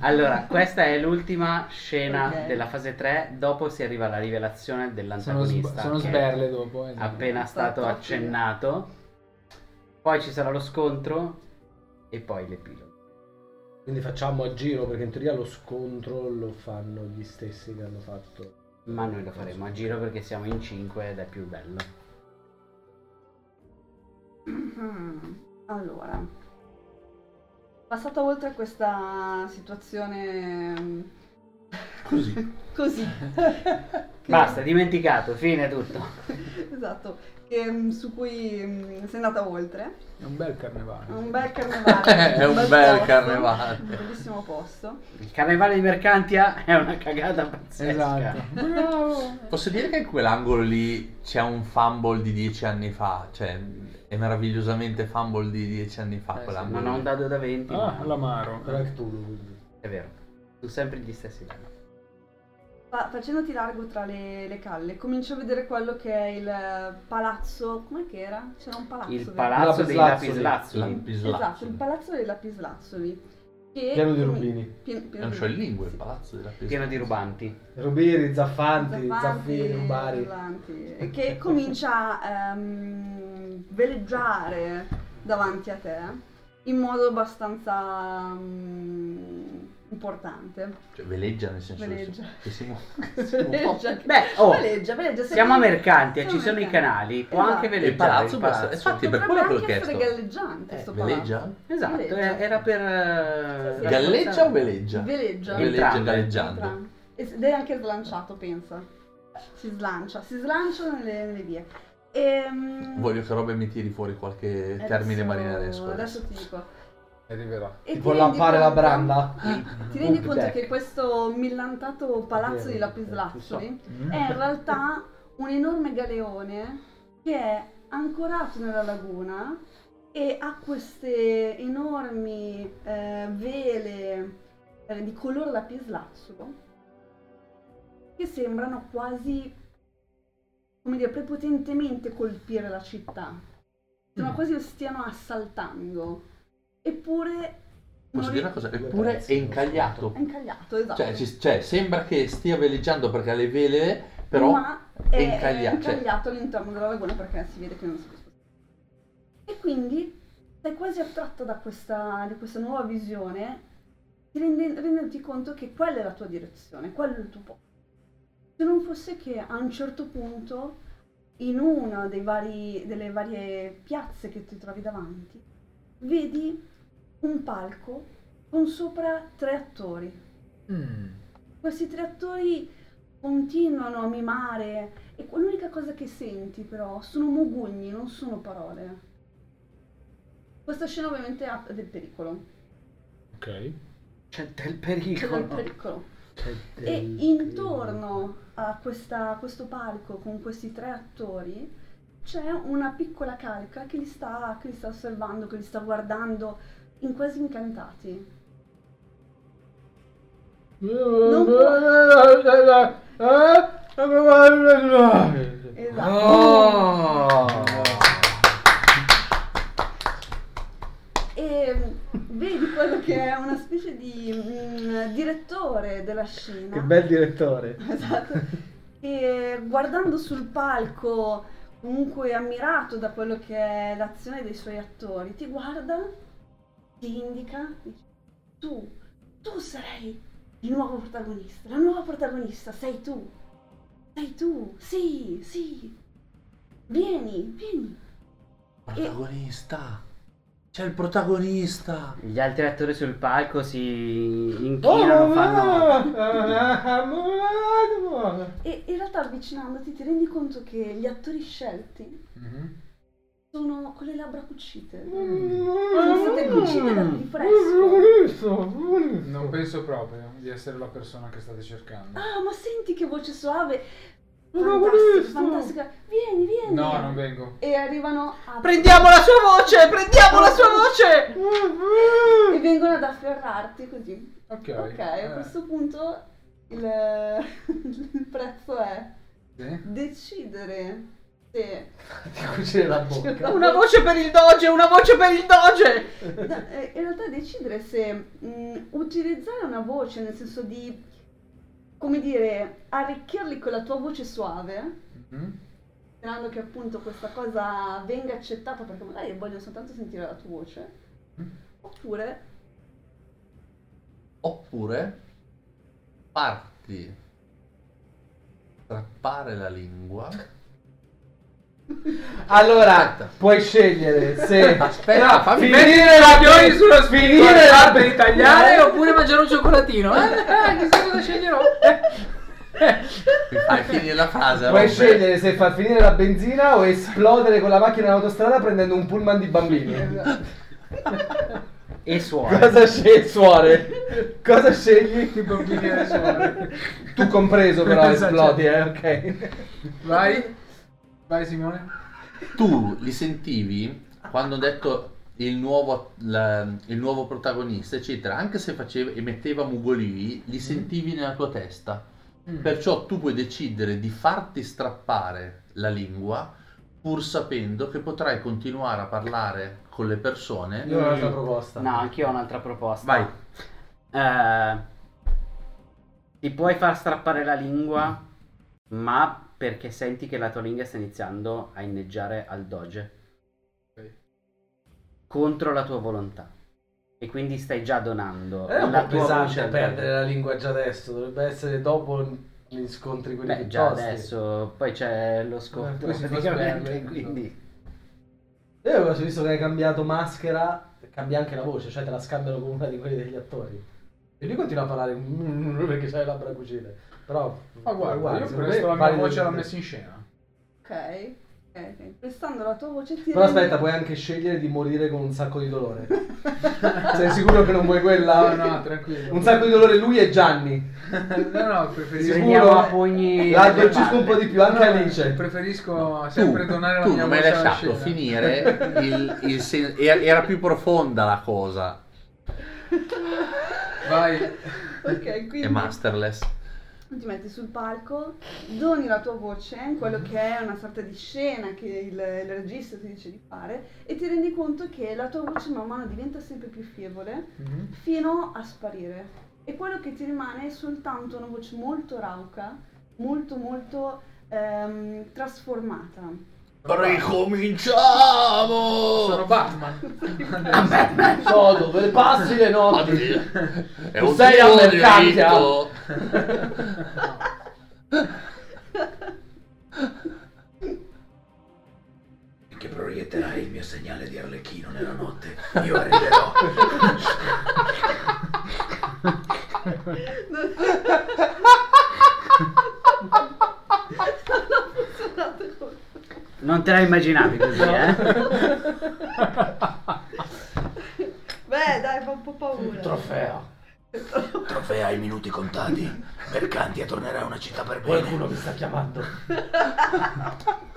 Allora, questa è l'ultima scena Ok. della fase 3. Dopo si arriva alla rivelazione sono, dell'antagonista. sb- sono che è sberle dopo. esatto. Appena stato Stato accennato. Poi ci sarà lo scontro. E poi l'epilogo. Quindi facciamo a giro perché in teoria lo scontro lo fanno gli stessi che hanno fatto. Ma noi lo faremo a giro perché siamo in 5 ed è più bello. Mhm. Allora, passata oltre questa situazione mm, Così. così, Basta, dimenticato, fine tutto. esatto, che, mm, su cui mm, sei andata oltre, È un bel carnevale. è un bel carnevale, È un bel posto, carnevale. un bellissimo posto. Il carnevale di Mercantia è una cagata pazzesca. Esatto. Bravo. Posso dire che in quell'angolo lì c'è un fumble di dieci anni fa, cioè è meravigliosamente fumble di dieci anni fa Eh sì, quell'angolo. Non ho un lì. dado da 20. Ah, ma- l'amaro. Però è Cthulhu, quindi. È vero. Tu sempre gli stessi dadi. Fa- facendoti largo tra le, le calle, cominci a vedere quello che è il palazzo, com'è che era? C'era un palazzo. Il palazzo dei Lapislazzoli. lapislazzoli. Lapislazzoli. Esatto, il palazzo dei lapislazzoli. Che Pieno di rubini. Pien- pieno Non c'ho il lingue, il palazzo della pista. Pieno di rubanti. Rubiri, zaffanti, Zaffanti, zaffini, rubari. urlanti, e che comincia a ehm, veleggiare davanti a te in modo abbastanza mm, importante. Cioè veleggia nel senso Veleggia. che si muove. che si muove. Veleggia, Beh, oh, veleggia, veleggia, Siamo a Mercantia, siamo ci sono i canali, può Esatto. anche Il veleggiare palazzo il basta- palazzo. infatti, per Potrebbe quello che ho anche essere chiesto. galleggiante Eh, palazzo. veleggia? Esatto, Veleggia. eh, era per... eh, Sì, sì. Galleggia o veleggia? Veleggia. Veleggia galleggiando. Entrambi. Ed è anche slanciato, pensa. Si slancia, si slancia nelle, nelle vie. Ehm, Voglio che Robe mi tiri fuori qualche adesso- termine marinaresco. Adesso ti dico. Arriverà. E Tipo lampare la branda? Ti rendi conto deck. che questo millantato palazzo di Vero, lapislazzoli Mm. è in realtà un enorme galeone che è ancorato nella laguna e ha queste enormi eh, vele eh, di colore lapislazzolo che sembrano quasi, come dire, prepotentemente colpire la città. Sembra Mm. quasi stiano assaltando. Eppure... Posso dire una cosa? Eppure è incagliato. È incagliato, esatto. Cioè, ci- cioè, sembra che stia veleggiando perché ha le vele, però Ma è è, incagliato, è cioè- incagliato all'interno della laguna perché si vede che non si può spostare. E quindi sei quasi attratto da questa, di questa nuova visione, ti rende- rendendoti conto che quella è la tua direzione, quello è il tuo posto. Se non fosse che a un certo punto, in una dei vari- delle varie piazze che ti trovi davanti, vedi un palco con sopra tre attori. Mm. Questi tre attori continuano a mimare e l'unica cosa che senti però sono mogugni, non sono parole. Questa scena ovviamente ha del pericolo. Ok. C'è del C'è del pericolo. pericolo. C'è E del- intorno a questa- questo palco con questi tre attori c'è una piccola calca che li sta, che li sta osservando, che li sta guardando in quasi incantati. Non Esatto. Oh! E vedi quello che è una specie di mm, direttore della scena. Che bel direttore. Esatto. E guardando sul palco, comunque ammirato da quello che è l'azione dei suoi attori, ti guarda, ti indica, dice, tu tu sarai il nuovo protagonista, la nuova protagonista, sei tu. Sei tu, sì, sì. Vieni, vieni. Protagonista. C'è il protagonista. Gli altri attori sul palco si Oh, inchinano, fanno... E in realtà avvicinandoti ti rendi conto che gli attori scelti Mhm. Sono con le labbra cucite. Mm. Sono state cucite da- di fresco. Non penso proprio di essere la persona che state cercando. Ah, ma senti che voce suave. Protagonista. Fantastica, fantastica. Vieni, vieni. No, non vengo. E arrivano a... Prendiamo la sua voce! Prendiamo la sua voce! E vengono ad afferrarti così. Ok. Ok, a eh, questo punto il, il prezzo è sì. decidere Una voce per il doge, una voce per il doge! No, eh, in realtà decidere se mh, utilizzare una voce nel senso di, come dire, arricchirli con la tua voce suave, Mhm. sperando che appunto questa cosa venga accettata perché magari vogliono soltanto sentire la tua voce, oppure Oppure farti strappare la lingua. Allora, Aspetta. puoi scegliere se Aspetta, fammi finire la Coglioni sullo finire la per tagliare oppure mangiare un cioccolatino. Eh, eh, chissà cosa sceglierò. Mi fai finire la frase. Puoi Robert. scegliere se far finire la benzina o esplodere con la macchina in autostrada prendendo un pullman di bambini. E suona. Cosa scegli, suore? Cosa scegli? I bambini e le suore. Tu compreso però esplodi, eh, ok. Vai. Vai Simone. Tu li sentivi quando ho detto il nuovo, la- il nuovo protagonista, eccetera, anche se faceva, emetteva mugolii, li sentivi nella tua testa. Perciò tu puoi decidere di farti strappare la lingua pur sapendo che potrai continuare a parlare con le persone. Io ho un'altra proposta. No, anch'io ho un'altra proposta. Vai. Eh, ti puoi far strappare la lingua, ma perché senti che la tua lingua sta iniziando a inneggiare al doge. Ok. Contro la tua volontà. E quindi stai già donando È un la po' tua pesante perdere la lingua già adesso, dovrebbe essere dopo gli scontri quelli Beh, più già tosti. adesso, poi c'è lo scontro. poi si fa praticamente, quindi... Io avevo visto che hai cambiato maschera, cambia anche la voce, cioè te la scambiano con una di quelli degli attori. E lui continua a parlare perché c'hai le labbra cucite. Però, Ma guarda, guarda, io presto la mia voce l'ha messa in scena. ok, ok, prestando la tua voce ti Però aspetta, puoi anche scegliere di morire con un sacco di dolore. Sei sicuro che non vuoi quella? No, no, tranquillo. Un sacco di dolore lui e Gianni. no, no, preferisco... Sicuro? Prendiamo a pugni... La nelle addolcisco un po' di più, anche No, Alice. Preferisco Tu, sempre donare la tu mia non mi hai voce alla lasciato scena. finire il, il sen- era, era più profonda la cosa. Vai. Ok, quindi È masterless. Ti metti sul palco, doni la tua voce quello che è una sorta di scena che il, il regista ti dice di fare e ti rendi conto che la tua voce man mano diventa sempre più fievole Mhm. fino a sparire. E quello che ti rimane è soltanto una voce molto rauca, molto molto ehm, trasformata. Ricominciamo! Sono Batman. So dove passi le notti. È Tu un sei tuo a Mercantia? diritto. che proietterai il mio segnale di arlecchino nella notte. Io arriverò. Non te la immaginavi così, eh? Beh, dai, fa un po' paura. Trofeo. Trofea ai minuti contati. Mercantia tornerà a una città per bene. Qualcuno mi sta chiamando.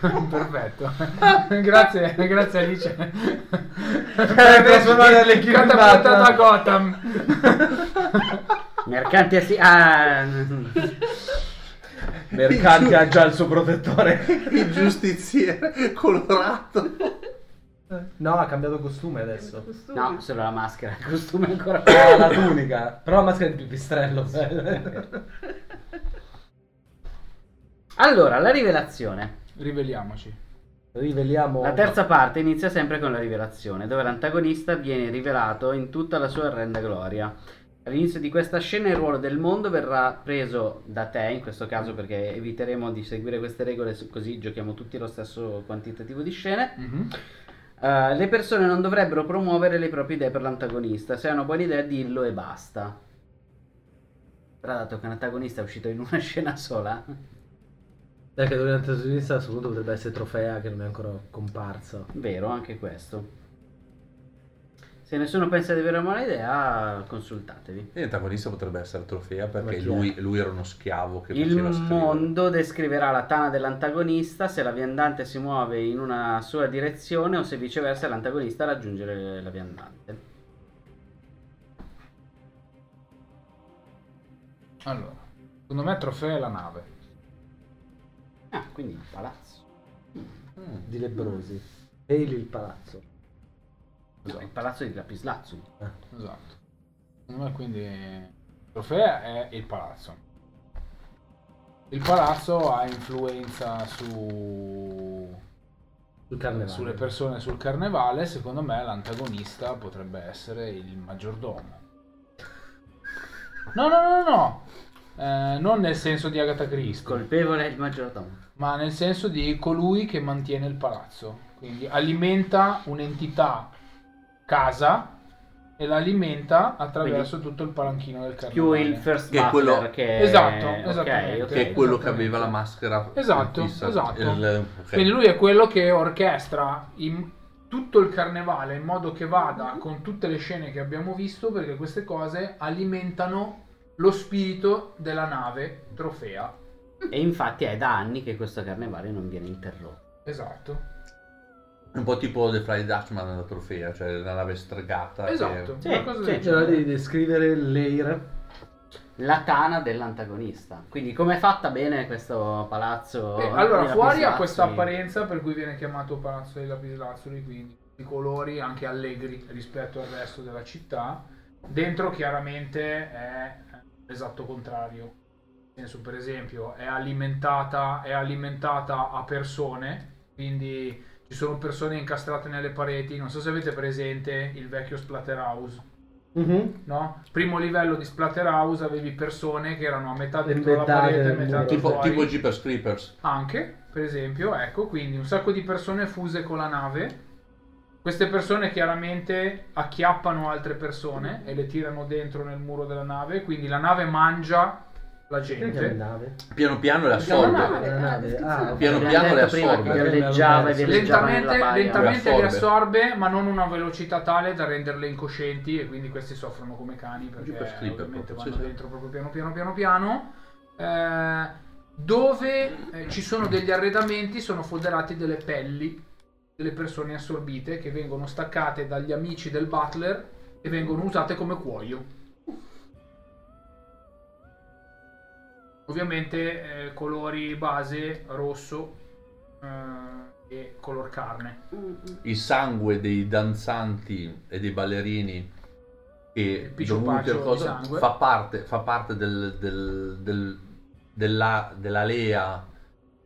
Perfetto. grazie, grazie Alice. Per trasformare Arlecchino in Catapultato a. Gotham. Mercanti assi... Ah... Mercanti ha già il suo protettore. Il giustiziere colorato. No, ha cambiato costume adesso. Costume. No, solo la maschera, il costume ancora Ah, la tunica. Però la maschera è di pipistrello. Allora, la rivelazione. Riveliamoci. Riveliamo. La terza parte inizia sempre con la rivelazione, dove l'antagonista viene rivelato in tutta la sua orrenda gloria. All'inizio di questa scena il ruolo del mondo verrà preso da te, in questo caso perché eviteremo di seguire queste regole, così giochiamo tutti lo stesso quantitativo di scene. Mhm. Uh, le persone non dovrebbero promuovere le proprie idee per l'antagonista. Se hai una buona idea, dillo e basta. Però, dato che un antagonista è uscito in una scena sola, Perché durante la sinistra a questo punto potrebbe essere trofea che non è ancora comparsa. vero anche questo. Se nessuno pensa di avere una buona idea, consultatevi. E L'antagonista potrebbe essere Trofea perché lui, lui era uno schiavo che Il mondo descriverà la tana dell'antagonista se la viandante si muove in una sua direzione o se viceversa l'antagonista raggiunge la viandante. Allora, secondo me trofeo è la nave. Ah, quindi il palazzo. Mm. Di lebrosi. Peli il palazzo. No, il palazzo di Lapislazzo. Esatto. Secondo me quindi trofeo è il palazzo. Il palazzo ha influenza su sulle persone sul carnevale, secondo me l'antagonista potrebbe essere il maggiordomo. No, no, no, no, no. Eh, non nel senso di Agatha Christie, Colpevole è il maggiordomo. ma nel senso di colui che mantiene il palazzo. Quindi alimenta un'entità casa e la alimenta attraverso tutto il palanchino del Più carnevale. il first Che è quello- che... Esatto, ok, esattamente. ok. Che è quello che aveva la maschera Esatto, fissa. esatto. Il- ok. Quindi lui è quello che orchestra in tutto il carnevale in modo che vada con tutte le scene che abbiamo visto perché queste cose alimentano lo spirito della nave trofea. E infatti è da anni che questo carnevale non viene interrotto. Esatto. Un po' tipo The Fly Dutchman nella trofea, cioè la nave stregata. Esatto. Sì, cosa sì. C'era genere. di descrivere l'air. La tana dell'antagonista. Quindi com'è fatta bene questo palazzo? Eh, allora, fuori ha questa apparenza per cui viene chiamato Palazzo dei Lapislazzuli, quindi i colori anche allegri rispetto al resto della città. Dentro chiaramente è l'esatto contrario. Nel senso, per esempio, è alimentata, è alimentata a persone, quindi ci sono persone incastrate nelle pareti. Non so se avete presente il vecchio Splatterhouse. Mhm. No? Primo livello di Splatterhouse avevi persone che erano a metà dentro la Imbettate parete, a nel metà muro. Tipo, fuori. tipo Jeepers Creepers. Anche, per esempio, ecco, quindi un sacco di persone fuse con la nave. Queste persone chiaramente acchiappano altre persone e le tirano dentro nel muro della nave, quindi la nave mangia la gente. Piano piano le assorbe. La nave. Ah. Piano piano le assorbe. galleggiava e Lentamente, lentamente Le le assorbe. ma non a una velocità tale da renderle incoscienti e quindi questi soffrono come cani perché Creepers ovviamente proprio, vanno sì, sì. dentro proprio piano piano piano piano. Eh, dove eh, ci sono degli arredamenti sono foderati delle pelli delle persone assorbite che vengono staccate dagli amici del butler e vengono usate come cuoio. Ovviamente eh, colori base rosso eh, e color carne. Il sangue dei danzanti e dei ballerini che dovuti al cosa, sangue. fa parte, fa parte del, del- del- della, della lea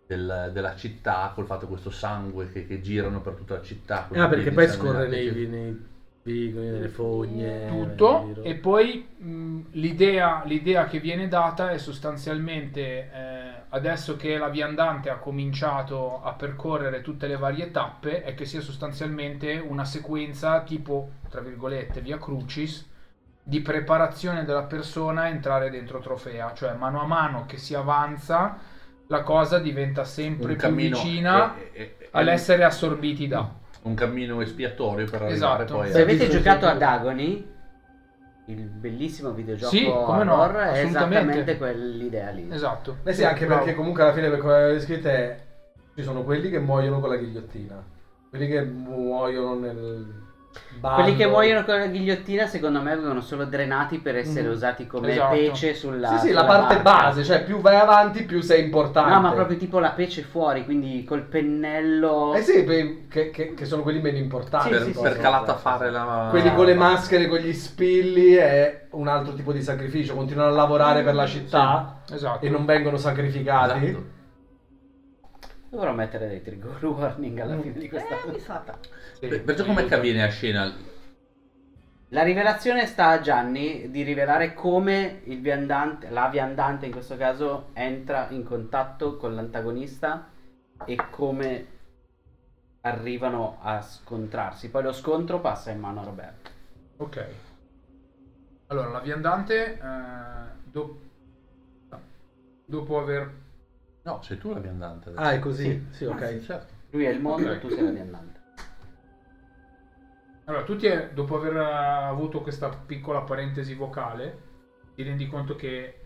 del- della città col fatto questo sangue che, che girano per tutta la città. Ah, perché poi scorre nei, nei vicoli, nelle fogne. tutto. e poi mh, l'idea, l'idea che viene data è sostanzialmente eh, adesso che la viandante ha cominciato a percorrere tutte le varie tappe è che sia sostanzialmente una sequenza tipo tra virgolette via crucis di preparazione della persona a entrare dentro trofea. Cioè mano a mano che si avanza la cosa diventa sempre un più vicina è- è- è- all'essere assorbiti da un cammino espiatorio per arrivare Esatto. poi Se avete giocato a sempre- Dagoni, il bellissimo videogioco Sì, come no, horror, è esattamente quell'idea lì. esatto Eh sì, anche Bravo. perché comunque alla fine per come avete scritto è ci sono quelli che muoiono con la ghigliottina, quelli che muoiono nel bando. Quelli che muoiono con la ghigliottina, secondo me, vengono solo drenati per essere Mm. usati come Esatto. pece sulla. Sì, sì, la sulla parte barca. base, cioè più vai avanti più sei importante. No, ma proprio tipo la pece fuori, quindi col pennello. Eh sì, che, che- che sono quelli meno importanti. per, sì, sì, per sì. calata fare la Quelli con le maschere, con gli spilli è un altro tipo di sacrificio, continuano a lavorare per la città esatto e non vengono sacrificati. Esatto. Dovrò mettere dei trigger warning alla fine di questa Eh, mi puntata. Sì, Perciò come aiuto. avviene a scena? La rivelazione sta a Gianni di rivelare come il viandante, la viandante in questo caso, entra in contatto con l'antagonista e come arrivano a scontrarsi. Poi lo scontro passa in mano a Roberto. Ok. Allora, la viandante, eh, do- dopo aver... No, sei tu la viandante. adesso. Ah, è così? Sì. Sì, ok. Certo. Lui è il mondo, Ok. tu sei la viandante. Allora, tu ti è- dopo aver avuto questa piccola parentesi vocale, ti rendi conto che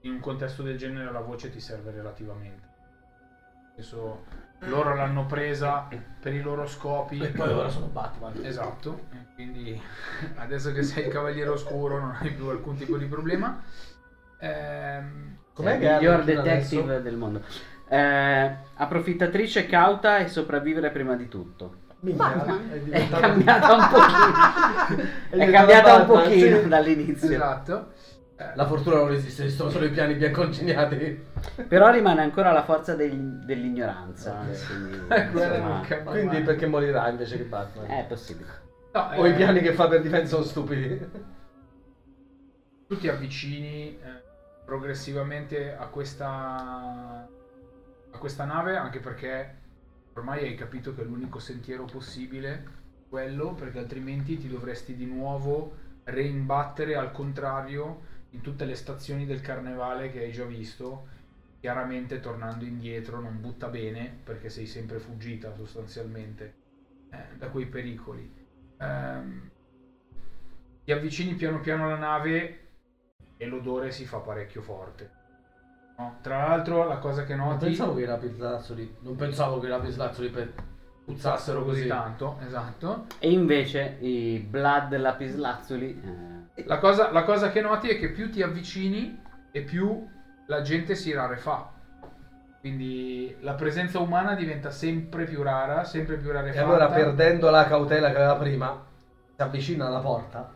in un contesto del genere la voce ti serve relativamente. Senso, loro l'hanno presa per i loro scopi. E poi ora sono Batman. Esatto, quindi adesso che sei il cavaliere oscuro non hai più alcun tipo di problema. Ehm, Com'è che il miglior detective adesso? del mondo. Eh, approfittatrice cauta e sopravvivere prima di tutto. Minchia, è È cambiata un pochino. È è cambiata un pochino sì. dall'inizio. esatto. La fortuna non esiste, esistono solo i piani biancongegnati. Però rimane ancora la forza del- dell'ignoranza. quindi, Eh, quella insomma, Quindi perché morirà invece che Batman? è possibile. No, O i eh, piani che fa per difesa sono stupidi. tu ti avvicini eh, progressivamente a questa a questa nave anche perché ormai hai capito che è l'unico sentiero possibile quello perché altrimenti ti dovresti di nuovo reimbattere al contrario in tutte le stazioni del carnevale che hai già visto chiaramente tornando indietro non butta bene perché sei sempre fuggita sostanzialmente eh, da quei pericoli. Ehm, ti avvicini piano piano alla nave e l'odore si fa parecchio forte. No? Tra l'altro, la cosa che Non noti pensavo che i lapislazzoli. Non pensavo che i lapislazzoli per... puzzassero così tanto, esatto. E invece i blood lapislazzuli. eh, La cosa, la cosa che noti è che più ti avvicini e più la gente si rarefa. Quindi la presenza umana diventa sempre più rara, sempre più E rarefatta. allora perdendo la cautela che aveva prima, si avvicina alla porta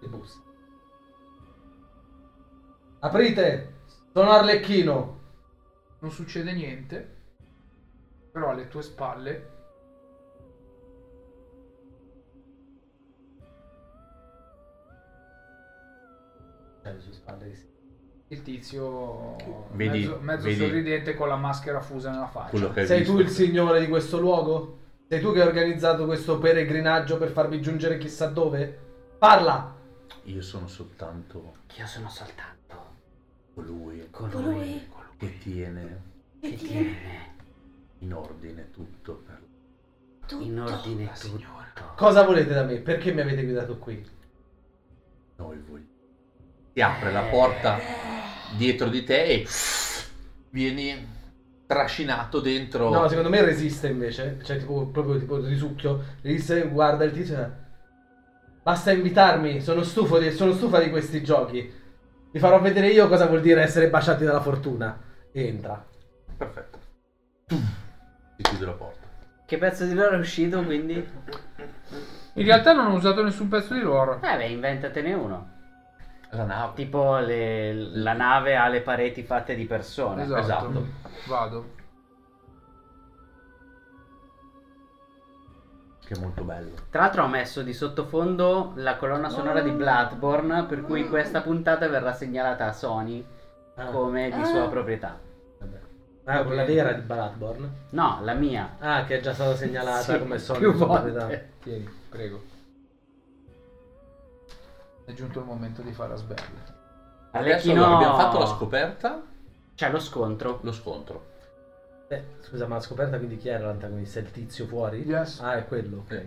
e bussa. Aprite! Sono Arlecchino! non succede niente, però alle tue spalle Cioè, le sue spalle che si- il tizio Vedi- mezzo, mezzo vedi- sorridente con la maschera fusa nella faccia. Sei visto. tu il signore di questo luogo? Sei tu che hai organizzato questo peregrinaggio per farmi giungere chissà dove? Parla! Io sono soltanto Io sono soltanto colui colui che tiene che tiene in ordine tutto per in ordine tutto. Cosa volete da me? Perché mi avete guidato qui? noi voi. Si apre la porta dietro di te e vieni trascinato dentro. No, secondo me resiste invece. Cioè, tipo, proprio tipo risucchio. Resiste, guarda il tizio. e- Basta invitarmi, sono stufo di, sono stufa di questi giochi. Vi farò vedere io cosa vuol dire essere baciati dalla fortuna. E entra. Perfetto. Si chiude la porta. Che pezzo di loro è uscito quindi? In realtà non ho usato nessun pezzo di loro. Eh beh, inventatene uno. La nave. Tipo le- la nave ha le pareti fatte di persone. Esatto. esatto. Vado. Che è molto bello. Tra l'altro ho messo di sottofondo la colonna sonora di Bloodborne, per cui questa puntata verrà segnalata a Sony Ah. come di sua proprietà. Vabbè. Ah, quella vera di Bloodborne. No, la mia. Ah, che è già stata segnalata Sì, come Sony più di sua proprietà. Tieni, prego. È giunto il momento di fare a sberle. Adesso allora, abbiamo fatto la scoperta, C'è lo scontro. lo scontro. Eh, scusa, ma la scoperta quindi chi era l'antagonista? Il tizio fuori? Yes. Ah, è quello. ok.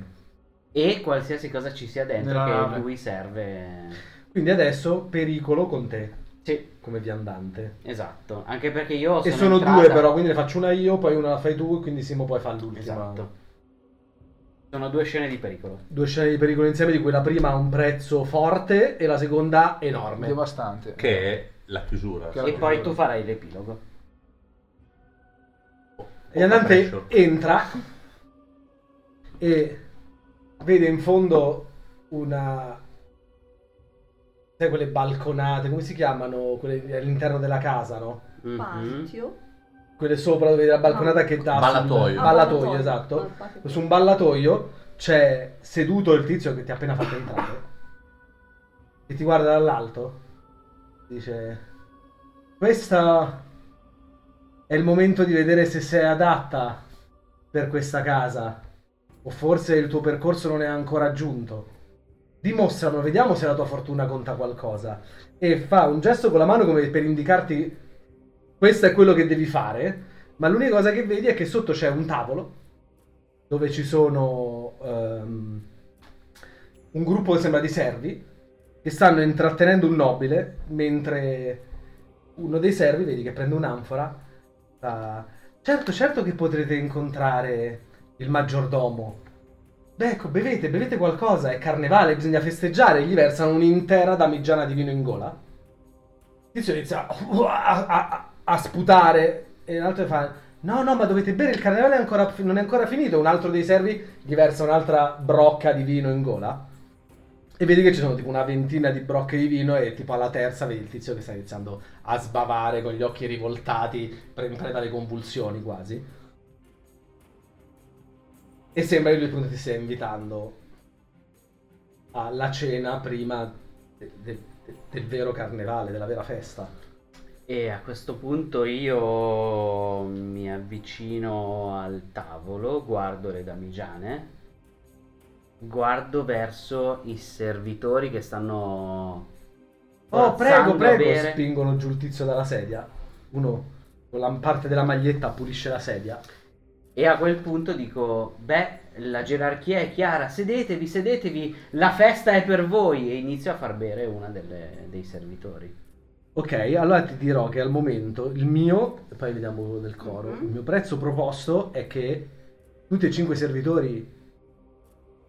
E qualsiasi cosa ci sia dentro Nella che nave. lui serve. Quindi adesso pericolo con te, Sì, come viandante. esatto. Anche perché io E sono sono entrata- due però, quindi ne faccio una io, poi una la fai tu, quindi Simo poi fa l'ultima. Esatto. Sono due scene di pericolo. Due scene di pericolo insieme, di cui la prima ha un prezzo forte e la seconda enorme. Devastante. Che è la chiusura. Che- E poi tu farai l'epilogo. E Viandante Pressure. entra e vede in fondo una... Sai quelle balconate, come si chiamano? Quelle all'interno della casa, no? Mhm. Patio. quelle sopra dove vedi la balconata che dà sul- Ballatoio. Ah, ballatoio, esatto. Ah. Su un ballatoio c'è seduto il tizio che ti ha appena fatto entrare. E ti guarda dall'alto. Dice: Questo è il momento di vedere se sei adatta per questa casa. O forse il tuo percorso non è ancora giunto. Dimostrano, vediamo se la tua fortuna conta qualcosa. E fa un gesto con la mano come per indicarti questo è quello che devi fare. Ma l'unica cosa che vedi è che sotto c'è un tavolo dove ci sono ehm, un gruppo che sembra di servi che stanno intrattenendo un nobile mentre uno dei servi vedi che prende un'anfora fa, certo certo che potrete incontrare il maggiordomo. Beh ecco bevete bevete qualcosa è carnevale bisogna festeggiare gli versano un'intera damigiana di vino in gola. Il tizio inizia a, a- a sputare e l'altro fa no no ma dovete bere il carnevale è ancora- non è ancora finito. Un altro dei servi gli versa un'altra brocca di vino in gola e vedi che ci sono tipo una ventina di brocche di vino e tipo alla terza vedi il tizio che sta iniziando a sbavare con gli occhi rivoltati in preda alle convulsioni quasi e sembra che lui appunto ti stia invitando alla cena prima de- de- de- del vero carnevale, della vera festa. E a questo punto io mi avvicino al tavolo, guardo le damigiane, guardo verso i servitori che stanno... Oh, prego, prego! bere. Spingono giù il tizio dalla sedia. Uno con la parte della maglietta pulisce la sedia. E a quel punto dico, beh, la gerarchia è chiara, sedetevi, sedetevi, la festa è per voi. E inizio a far bere una delle- dei servitori. Ok, allora ti dirò che al momento il mio, e poi vediamo del coro, Mhm. il mio prezzo proposto è che tutti e cinque i servitori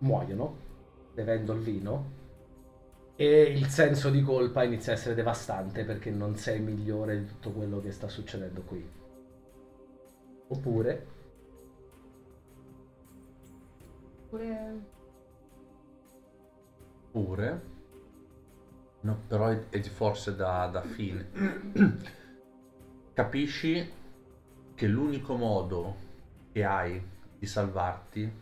muoiono bevendo il vino e il senso di colpa inizia a essere devastante perché non sei migliore di tutto quello che sta succedendo qui. Oppure Oppure... Pure, no, però è, è forse da, da fine. Capisci che l'unico modo che hai di salvarti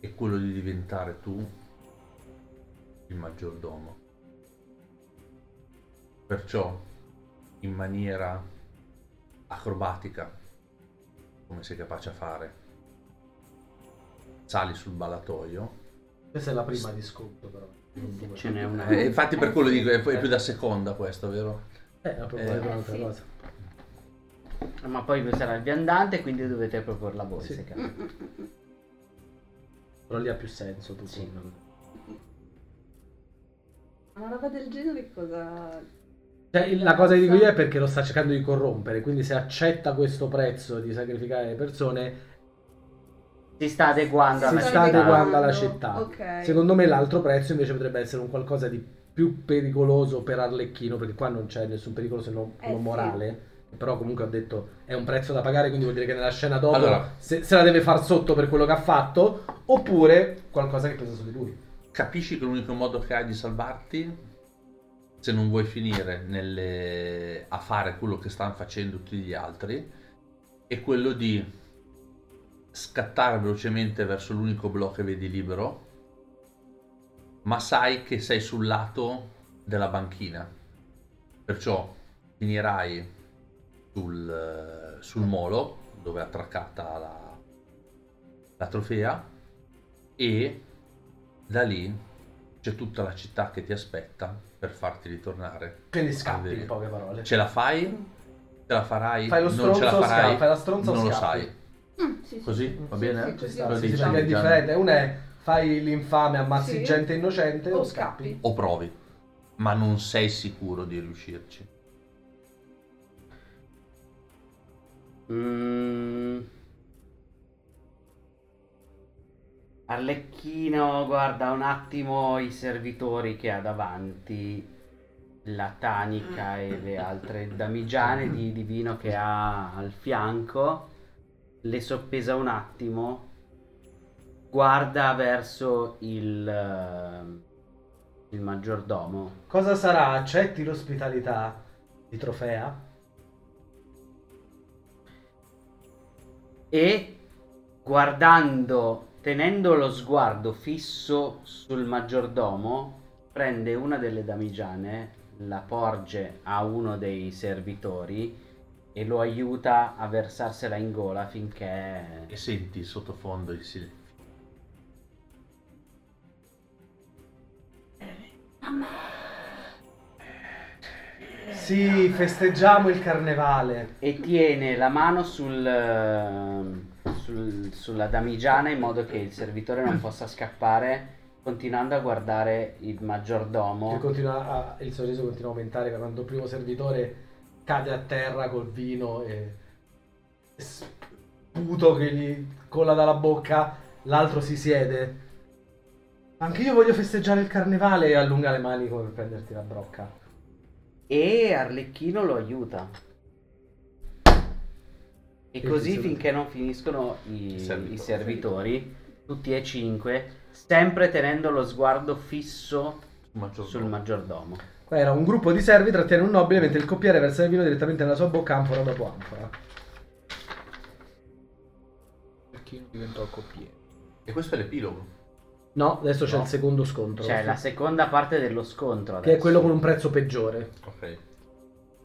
è quello di diventare tu il maggiordomo. Perciò, in maniera acrobatica, come sei capace a fare, sali sul ballatoio questa è la prima di sconto però. Ce n'è una. Eh, infatti per quello dico, è, è più da seconda questo, vero? Eh, ma proprio Eh, un'altra sì. cosa. Ma poi sarà il viandante, quindi dovete proporre la voi, Sì. Però lì ha più senso tutto. Sì. Una roba del genere cosa... Cioè, la cosa che dico io è perché lo sta cercando di corrompere, quindi se accetta questo prezzo di sacrificare le persone, Si sta adeguando si alla sta città. adeguando alla città. Ok. Secondo me l'altro prezzo invece potrebbe essere un qualcosa di più pericoloso per Arlecchino, perché qua non c'è nessun pericolo se non Eh, quello sì. Però comunque ho detto è un prezzo da pagare, quindi vuol dire che nella scena dopo Allora. se, se la deve far sotto per quello che ha fatto, oppure qualcosa che pesa su di lui. Capisci che l'unico modo che hai di salvarti, se non vuoi finire nelle- a fare quello che stanno facendo tutti gli altri, è quello di scattare velocemente verso l'unico blocco che vedi libero, ma sai che sei sul lato della banchina. Perciò finirai sul, sul molo dove è attraccata la, la trofea e da lì c'è tutta la città che ti aspetta per farti ritornare. Quindi scappi in poche parole. Ce la fai? Ce la farai? Fai lo non ce la stronzo farai? scappi? Fai la stronza non lo sai. Mm, sì, sì, Così? sì. Va bene? sì, Lo sì, dici, sì, perché è differente. Fai l'infame, ammazzi Sì. gente innocente o, O scappi. scappi. O provi, ma non sei sicuro di riuscirci. Mm. Arlecchino guarda un attimo i servitori che ha davanti, la tanica e le altre damigiane di, di vino che ha al fianco, le soppesa un attimo, guarda verso il, eh, il maggiordomo. Cosa sarà? Accetti l'ospitalità di trofea? E guardando, tenendo lo sguardo fisso sul maggiordomo, prende una delle damigiane, la porge a uno dei servitori e lo aiuta a versarsela in gola finché... E senti sottofondo il silenzio. Sì, festeggiamo il carnevale. e tiene la mano sul, eh, sul- sulla damigiana in modo che il servitore non possa scappare, continuando a guardare il maggiordomo. continua a- il sorriso continua a aumentare quando il primo servitore cade a terra col vino e sputo che gli cola dalla bocca, l'altro si siede. Anche io voglio festeggiare il carnevale e allunga le mani come per prenderti la brocca. E Arlecchino lo aiuta. E E così finché non finiscono i, Servitori. i servitori, tutti e cinque, sempre tenendo lo sguardo fisso Maggiordomo. sul maggiordomo. Qua era un gruppo di servi trattiene un nobile mentre il coppiere versa il vino direttamente nella sua bocca ancora dopo ancora. Perché diventò il coppiere. E questo è l'epilogo. No, adesso c'è No. il secondo scontro. Cioè la seconda parte dello scontro. che è adesso. quello con un prezzo peggiore. Ok.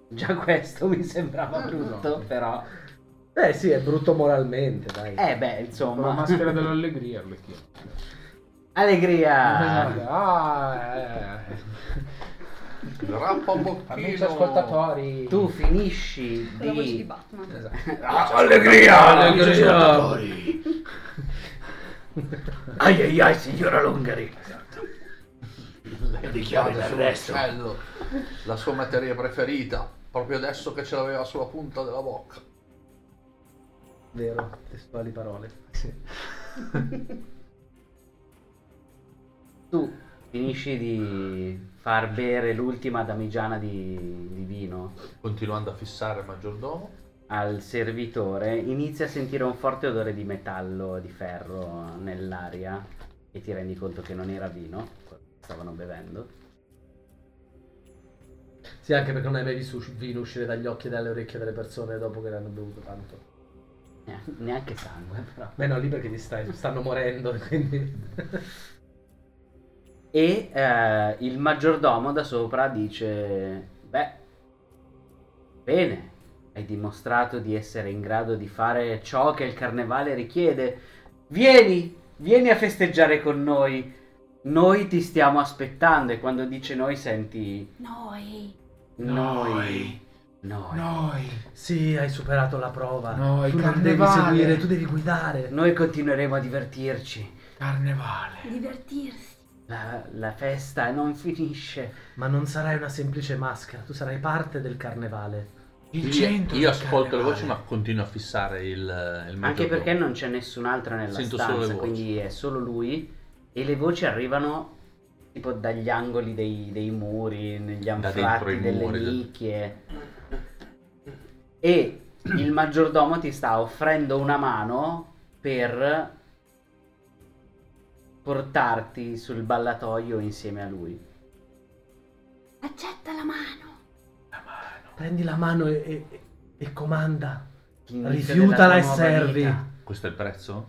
Già questo mi sembrava brutto, però... Eh sì, è brutto moralmente, dai. Eh beh, Con la insomma... maschera dell'allegria, Arlecchino. Allegria! Ah, eh. Amici ascoltatori. Tu finisci Con la voce di di... Batman. Esatto. Allegria! Allegria! ascoltatori. Ai ai ai, signora Longari. E uccello, la sua materia preferita, proprio adesso che ce l'aveva sulla punta della bocca. Vero, testuali parole. Sì. Tu finisci di far bere l'ultima damigiana di, di vino Continuando a fissare il maggiordomo. Al servitore, inizi a sentire un forte odore di metallo, di ferro nell'aria e ti rendi conto che non era vino, stavano bevendo. Sì, anche perché non hai mai visto vino uscire dagli occhi e dalle orecchie delle persone dopo che l'hanno bevuto tanto. Eh, Neanche sangue però. Beh no, lì perché ti stai, stanno morendo, quindi... E eh, il maggiordomo da sopra dice: Beh, bene, hai dimostrato di essere in grado di fare ciò che il carnevale richiede. Vieni, vieni a festeggiare con noi. Noi ti stiamo aspettando. E quando dice noi, senti Noi. noi. Noi. Noi. Sì, hai superato la prova. No, il tu non devi carnevale. seguire, tu devi guidare. Noi continueremo a divertirci. Carnevale. Divertirsi. La, la festa non finisce. Ma non sarai una semplice maschera, tu sarai parte del carnevale. Il Io, centro. io del ascolto le voci ma continuo a fissare il, il Anche perché non c'è nessun altro nella Sento stanza, quindi è solo lui. E le voci arrivano tipo dagli angoli dei, dei muri, negli anfratti delle muri, del- nicchie. E il maggiordomo ti sta offrendo una mano per portarti sul ballatoio insieme a lui. Accetta la mano. Prendi la mano e, e- e comanda. L'inizio Rifiutala e servi. vita. Questo è il prezzo?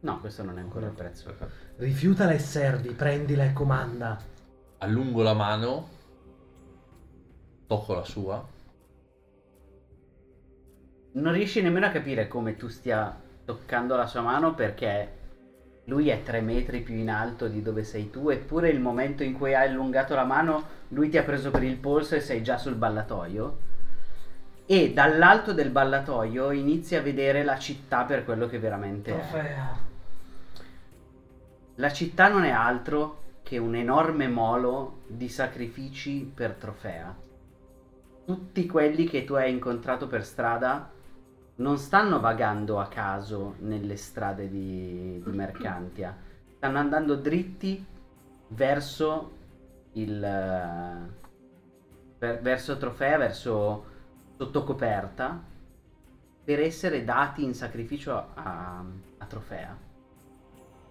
No, questo non è ancora il prezzo. Rifiutala e servi, prendila e comanda. Allungo la mano, tocco la sua. non riesci nemmeno a capire come tu stia toccando la sua mano perché lui è tre metri più in alto di dove sei tu, eppure il momento in cui hai allungato la mano, lui ti ha preso per il polso e sei già sul ballatoio. E dall'alto del ballatoio inizi a vedere la città per quello che veramente è. Trofea. La città non è altro che un enorme molo di sacrifici per trofea. Tutti quelli che tu hai incontrato per strada non stanno vagando a caso nelle strade di, di Mercantia, stanno andando dritti verso il eh, ver- verso trofea, verso sottocoperta per essere dati in sacrificio a, a trofea.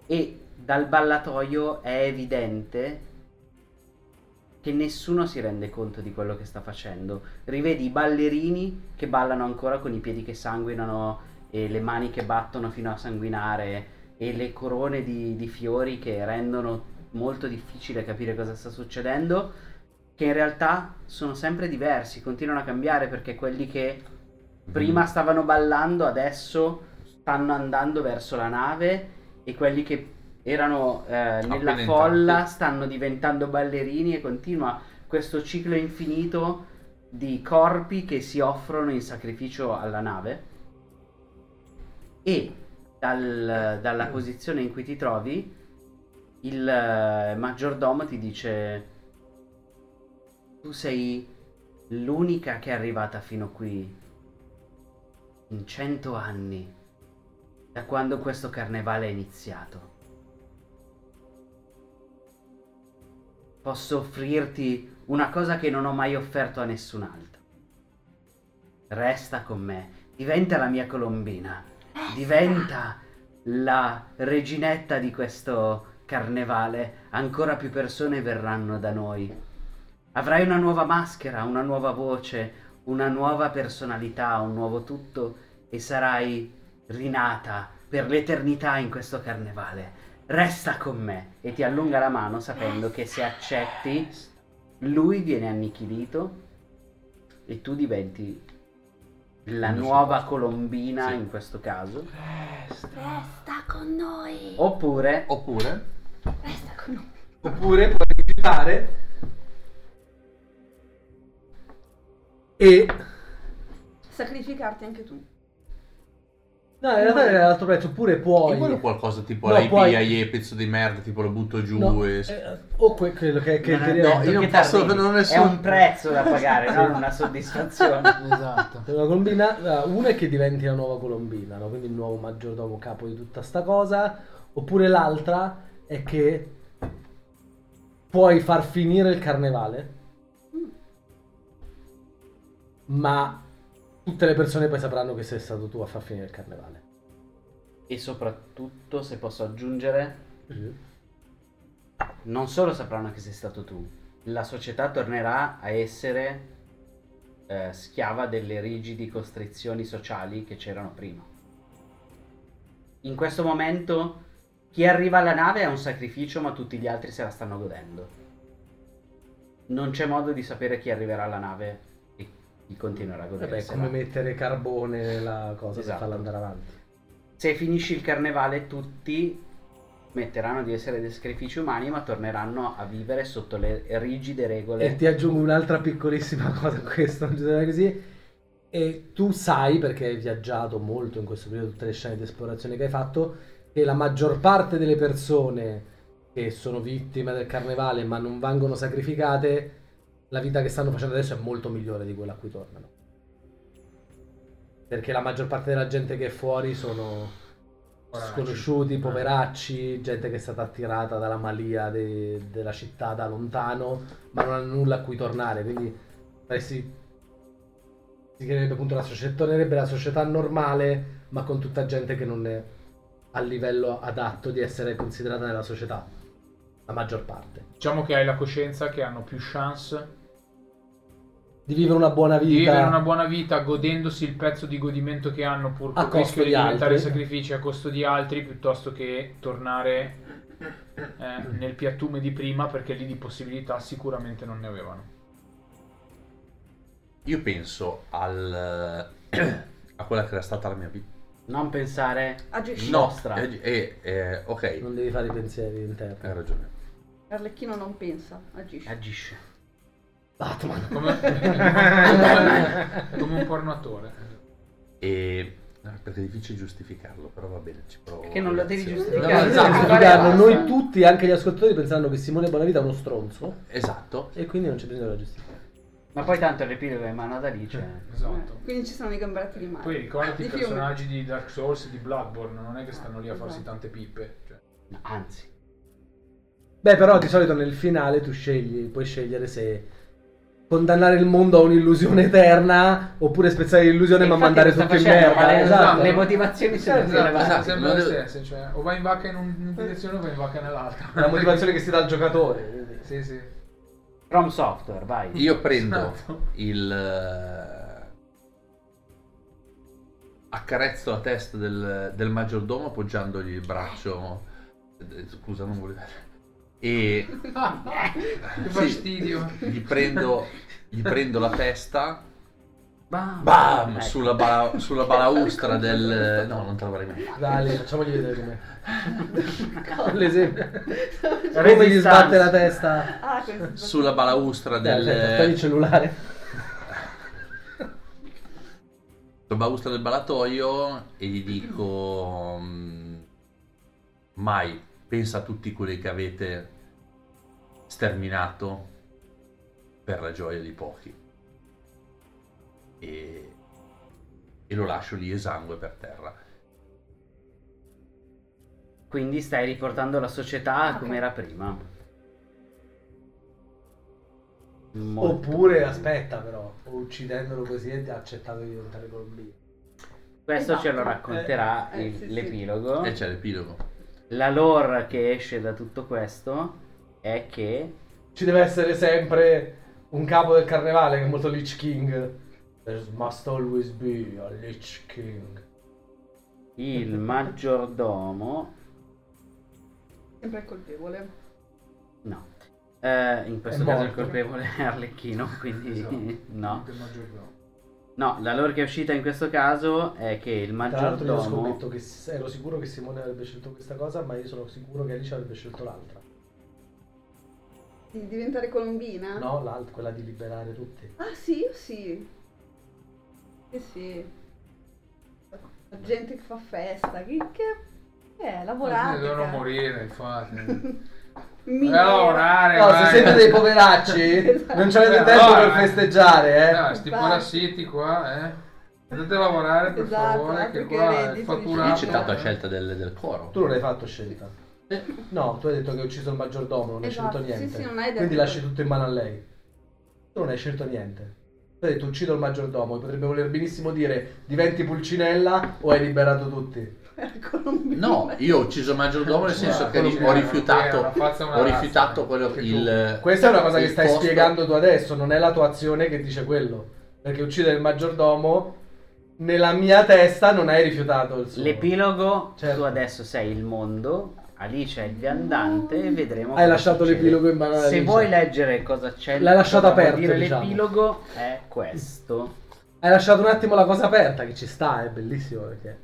E dal ballatoio è evidente che nessuno si rende conto di quello che sta facendo. Rivedi i ballerini che ballano ancora con i piedi che sanguinano e le mani che battono fino a sanguinare e le corone di, di fiori che rendono molto difficile capire cosa sta succedendo, che in realtà sono sempre diversi, continuano a cambiare perché quelli che prima stavano ballando adesso stanno andando verso la nave e quelli che erano eh, nella folla stanno diventando ballerini e continua questo ciclo infinito di corpi che si offrono in sacrificio alla nave. E dal- dalla posizione in cui ti trovi il eh, maggiordomo ti dice tu sei l'unica che è arrivata fino qui in cento anni da quando questo carnevale è iniziato posso offrirti una cosa che non ho mai offerto a nessun altro resta con me diventa la mia colombina diventa la reginetta di questo carnevale, ancora più persone verranno da noi. Avrai una nuova maschera, una nuova voce, una nuova personalità, un nuovo tutto e sarai rinata per l'eternità in questo carnevale. Resta con me e ti allunga la mano sapendo che se accetti lui viene annichilito e tu diventi la mio nuova supporto. colombina Sì. in questo caso. Resta con noi. Oppure Oppure Resta con noi. Oppure puoi rifiutare e... Sacrificarti anche tu. No, in realtà è l'altro prezzo, oppure e puoi... quello qualcosa tipo No, lei puoi- pezzo di merda, tipo lo butto giù No, e... eh, o que- quello che, che, che è- no, io non posso- non è un prezzo da pagare, non una soddisfazione. Esatto. Una colombina, una è che diventi la nuova colombina, no? quindi il nuovo maggiordomo capo di tutta sta cosa, oppure l'altra è che puoi far finire il carnevale, ma tutte le persone poi sapranno che sei stato tu a far finire il carnevale. E soprattutto, se posso aggiungere, non solo sapranno che sei stato tu, la società tornerà a essere eh, schiava delle rigidi costrizioni sociali che c'erano prima. In questo momento chi arriva alla nave è un sacrificio, ma tutti gli altri se la stanno godendo. Non c'è modo di sapere chi arriverà alla nave continuerà a Vabbè, è come mettere carbone nella cosa Esatto. per farla andare avanti. Se finisci il carnevale tutti smetteranno di essere dei sacrifici umani ma torneranno a vivere sotto le rigide regole. E ti aggiungo un'altra piccolissima cosa a questo, non generale così. E tu sai, perché hai viaggiato molto in questo periodo, tutte le scene di esplorazione che hai fatto, che la maggior parte delle persone che sono vittime del carnevale ma non vengono sacrificate, la vita che stanno facendo adesso è molto migliore di quella a cui tornano. Perché la maggior parte della gente che è fuori sono sconosciuti, poveracci, gente che è stata attirata dalla malia de- della città da lontano, ma non hanno nulla a cui tornare, quindi faresti si chiamerebbe appunto la società, tornerebbe la società normale, ma con tutta gente che non è a livello adatto di essere considerata nella società, la maggior parte. Diciamo che hai la coscienza che hanno più chance Di vivere una buona di vita. vivere una buona vita godendosi il pezzo di godimento che hanno pur A costo rischio di di diventare altri. sacrifici a costo di altri piuttosto che tornare eh, nel piattume di prima perché lì di possibilità sicuramente non ne avevano. Io penso al, a quella che era stata la mia vita. Non pensare. No, nostra. eh, eh, eh, ok, Non devi fare i pensieri interni. hai ragione. Arlecchino non pensa, agisce. Agisce. Batman. Come, come, come un pornoatore. E... no, perché è difficile giustificarlo, però va bene, ci provo. Perché non lo devi giustificare. No, Esatto, fare giustificarlo. Noi tutti, anche gli ascoltatori, pensano che Simone Bonavita è uno stronzo Esatto. e quindi non c'è bisogno della giustificare. Ma poi tanto l'epilogo è in mano ad Alice. Esatto. Quindi ci sono i gamberetti di mare. Poi ricordati Di i personaggi di Dark Souls e di Bloodborne, non è che stanno lì a farsi Esatto. tante pippe. Cioè. No, Anzi, Beh, però di solito nel finale tu scegli, puoi scegliere se condannare il mondo a un'illusione eterna oppure spezzare l'illusione ma Infatti mandare tutto in merda. ma le, esatto. le motivazioni sono Esatto, irrilevanti. esatto. sempre le stesse, cioè, o vai in vacca in un- in una direzione o vai in vacca nell'altra. La motivazione che si dà al giocatore. Sì, sì. From Software, vai. Io prendo Esatto. il... eh, accarezzo la testa del, del maggiordomo appoggiandogli il braccio. eh, Scusa, non volevo. E Che sì, fastidio. gli, prendo, gli prendo la testa, Bam! bam, Ecco. sulla, bala- sulla balaustra del. No, non te l'avrei mai fatto. Dai, facciamogli vedere com'è. L'esempio. Come gli sbatte la testa. Ah. Sulla balaustra del. aspetta, togli il cellulare. sulla balaustra del balatoio e gli dico. mm, Mai pensa a tutti quelli che avete sterminato per la gioia di pochi. E, e lo lascio lì esangue per terra. Quindi stai riportando la società Ok. come era prima. Molto Oppure, bene. aspetta però, uccidendolo così e ha accettato di diventare colombino. Questo ce lo Esatto. racconterà Eh, eh, il- sì, sì. l'epilogo. E c'è l'epilogo. La lore che esce da tutto questo è che Ci deve essere sempre un capo del carnevale che è molto Lich King. There must always be a Lich King. il maggiordomo Sempre il colpevole. no. Eh, in questo È caso il morto. colpevole è Arlecchino, quindi Esatto. no. Maggiordomo. No, la lore che è uscita in questo caso è che il Tra l'altro io maggiordomo scommetto che ero sicuro che Simone avrebbe scelto questa cosa, ma io sono sicuro che Alice avrebbe scelto l'altra. Di diventare colombina? No, l'altra, quella di liberare tutti. Ah sì, io sì. Sì, sì. La gente che fa festa, che... che... Eh, lavorare. Devono morire, infatti. Lavorare, No, se siete dei poveracci, Esatto. non c'avete Eh, tempo no, per eh. festeggiare, eh. Dai, sti parassiti qua, eh. Andate a lavorare per Esatto, favore, che qua reddito di Lì fatturato... c'è stata la scelta del, del coro. Tu non hai fatto scelta. No, tu hai detto che hai ucciso il maggiordomo, non hai Esatto, scelto sì, niente. sì, non hai detto- Quindi lasci tutto in mano a lei. Tu non hai scelto niente. Tu hai detto uccido il maggiordomo, potrebbe voler benissimo dire diventi pulcinella o hai liberato tutti. No, io ho ucciso il maggiordomo nel senso che Quello ho che- rifiutato, ho rifiutato quello che il... Questa è una cosa che stai posto- spiegando tu adesso, non è la tua azione che dice quello. Perché uccidere il maggiordomo, nella mia testa non hai rifiutato il suo. L'epilogo, Certo. tu adesso sei il mondo, Alice è il viandante e vedremo Hai lasciato succede. l'epilogo in mano Se Alice. vuoi leggere cosa c'è, L'hai lasciato aperto, dire diciamo. l'epilogo è questo. Hai lasciato un attimo la cosa aperta, che ci sta, è bellissimo perché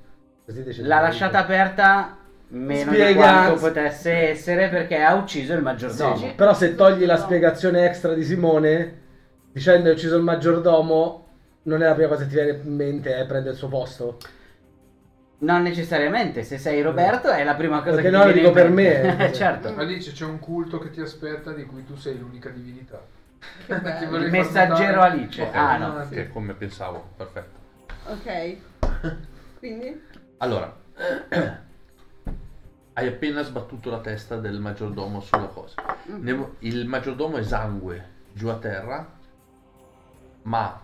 così decidi L'ha di- lasciata aperta meno di Spiega- quanto potesse essere perché ha ucciso il maggiordomo. Sì, però se togli la spiegazione extra di Simone dicendo hai ucciso il maggiordomo, non è la prima cosa che ti viene in mente è prendere il suo posto. Non necessariamente, se sei Roberto è la prima cosa Perché che no, ti dico in per me. Eh, certo. Alice, c'è un culto che ti aspetta di cui tu sei l'unica divinità. Il messaggero notare- Alice. Ok, Ah no. Che è come pensavo, perfetto. Ok. Quindi? Allora, hai appena sbattuto la testa del maggiordomo sulla cosa. Mm. Ne- Il maggiordomo esangue giù a terra, ma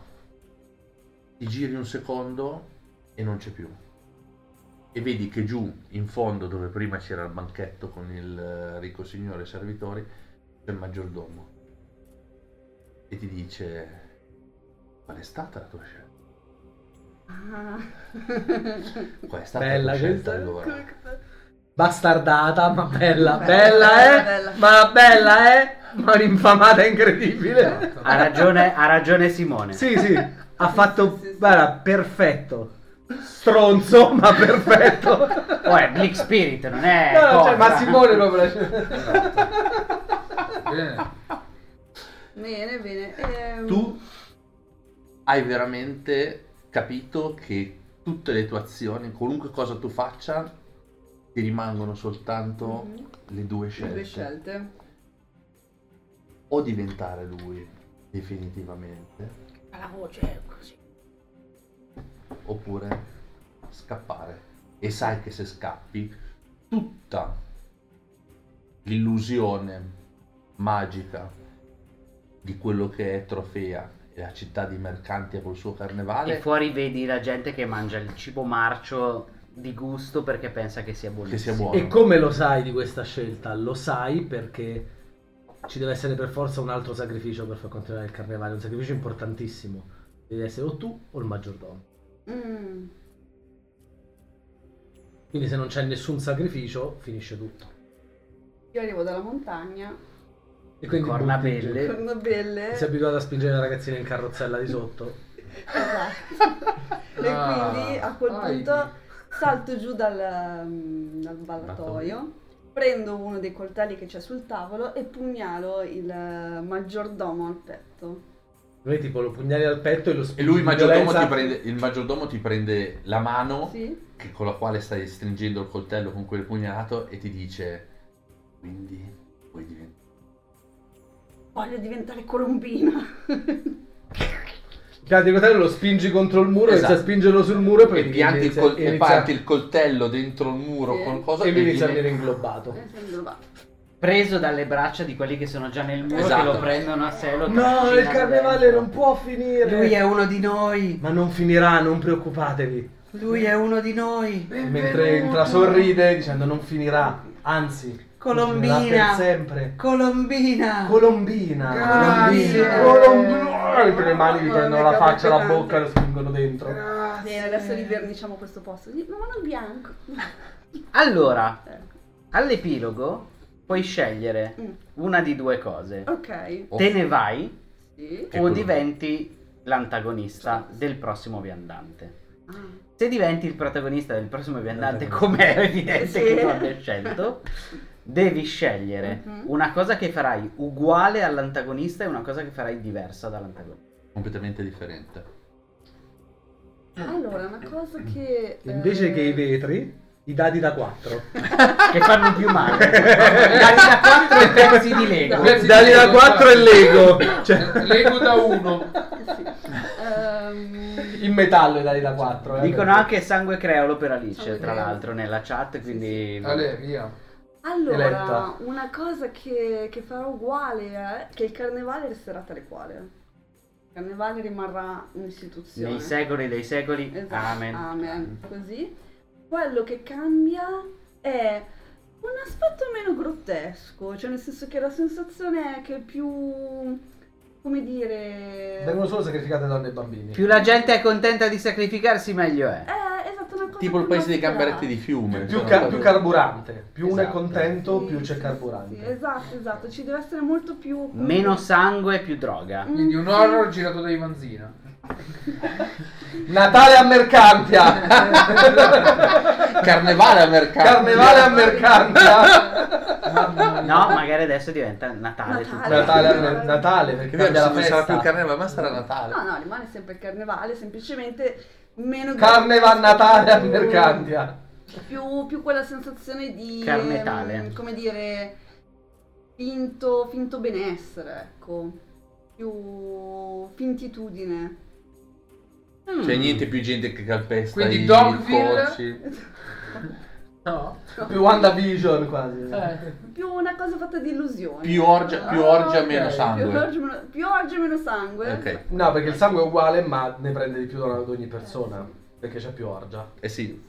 ti giri un secondo e non c'è più. E vedi che giù in fondo, dove prima c'era il banchetto con il eh, ricco signore e i servitori, c'è il maggiordomo. E ti dice: Qual è stata la tua scelta? Ah. Qual è stata Bella la tua scelta questa. allora? Bastardata, ma bella. Bella, Bella, eh? bella. Ma bella, eh? Ma un'infamata incredibile. Ha ragione, ha ragione Simone. Sì, sì, ha fatto, sì, sì. guarda, perfetto. Stronzo, ma perfetto. Oh, è Bleak Spirit, non è. No, no, cioè, ma Simone proprio... Bene. Bene, bene. Ehm, tu hai veramente capito che tutte le tue azioni, qualunque cosa tu faccia, ti rimangono soltanto Mhm. le due le scelte. due scelte. O diventare lui definitivamente, La voce. Oppure scappare. E sai che se scappi, tutta l'illusione magica di quello che è Trofea e la città di Mercantia col suo E carnevale, fuori vedi la gente che mangia il cibo marcio di gusto perché pensa che sia buonissimo. che sia buono. E come lo sai di questa scelta? Lo sai perché ci deve essere per forza un altro sacrificio per far continuare il carnevale, un sacrificio importantissimo. Devi essere o tu o il maggiordomo. Mm. Quindi se non c'è nessun sacrificio, finisce tutto. Io arrivo dalla montagna E quindi Corna butti giù. belle. con una belle. Sei abituato a spingere la ragazzina in carrozzella di sotto. Esatto. e Ah, quindi a quel vai. punto salto giù dal, mm, dal ballatoio, prendo uno dei coltelli che c'è sul tavolo e pugnalo il eh, maggiordomo al petto. Noi tipo lo pugnali al petto e lo E spingi lui, il maggiordomo, ti prende, il maggiordomo ti prende la mano Sì? che- con la quale stai stringendo il coltello con quel pugnalato e ti dice: Quindi vuoi diventare. Voglio diventare colombina. Pianti il coltello, lo spingi contro il muro, Esatto. inizia a spingerlo sul muro e poi E pianti il, inizia- col- e inizia- parti il coltello dentro il muro Sì. con cosa e lui inizia a viene- venire inglobato. Sei inglobato. Preso dalle braccia di quelli che sono già nel muro Esatto. che lo prendono a sé lo No, il carnevale dentro. non può finire. Lui è uno di noi. Ma non finirà, non preoccupatevi. Lui è uno di noi. Mentre entra sorride dicendo non finirà, anzi, Colombina. sempre. Colombina. Colombina. Grazie. Colombina. E le mani gli prendono la faccia, la bocca e lo spingono dentro. Bene, adesso riverniciamo questo posto. Ma non bianco. Allora, Ecco. all'epilogo puoi scegliere Mm. una di due cose. Ok. Oh, Te ne vai Sì. O diventi l'antagonista del prossimo viandante. Ah. Se diventi il protagonista del prossimo viandante, come è evidente Sì. che tu abbia scelto, devi scegliere Mhm. una cosa che farai uguale all'antagonista e una cosa che farai diversa dall'antagonista. completamente differente. Allora, una cosa che... Invece eh, che i vetri, i dadi da 4. che fanno più male. Dai da 4 e pezzi di Lego. Pezzi Dadi di da Lego, 4 e. Lego. Cioè, Lego da 1. sì. Ehm, in metallo i dadi da 4. Dicono anche sangue creolo per Alice, Sangue tra creolo. l'altro, nella chat, quindi... Ale, via. allora, Eletta. una cosa che, che farò uguale è che il carnevale resterà tale quale. Il carnevale rimarrà un'istituzione. Nei secoli dei secoli, Esatto, amen. amen. Così. Quello che cambia è un aspetto meno grottesco, cioè nel senso che la sensazione è che più... come dire... Vengono solo sacrificate donne e bambini. Più la gente è contenta di sacrificarsi, meglio è. Eh, esatto, una cosa Tipo il paese dei gamberetti di fiume. Più, cioè, ca- più carburante. Più uno è Esatto. contento, Sì, più c'è sì, carburante. sì, esatto, esatto, ci deve essere molto più... Meno sangue, più droga. Mm, Quindi un horror girato da Ivanzina. Natale a Mercantia! Carnevale a mercato. Carnevale a Mercantia! No, magari adesso diventa Natale. Natale. tutto. Natale, Natale perché vero, cambia la non sarà più il festa. carnevale, ma sarà Natale. No, no, rimane sempre il carnevale, semplicemente meno... Carne va a Natale a Mercantia. Più, più quella sensazione di... Carnetale. ehm, come dire... Finto, finto benessere, ecco. Più fintitudine. Mm. C'è niente più gente che calpesta Quindi i Dogville? cocci. No? Più WandaVision quasi. Eh. Più una cosa fatta di illusioni. Più orgia, più Ah, orgia ok, meno Più sangue. orgia, meno, più orgia, meno sangue. Ok. No, perché il sangue è uguale, ma ne prende di più da ad ogni persona. Perché c'è più orgia. Eh sì.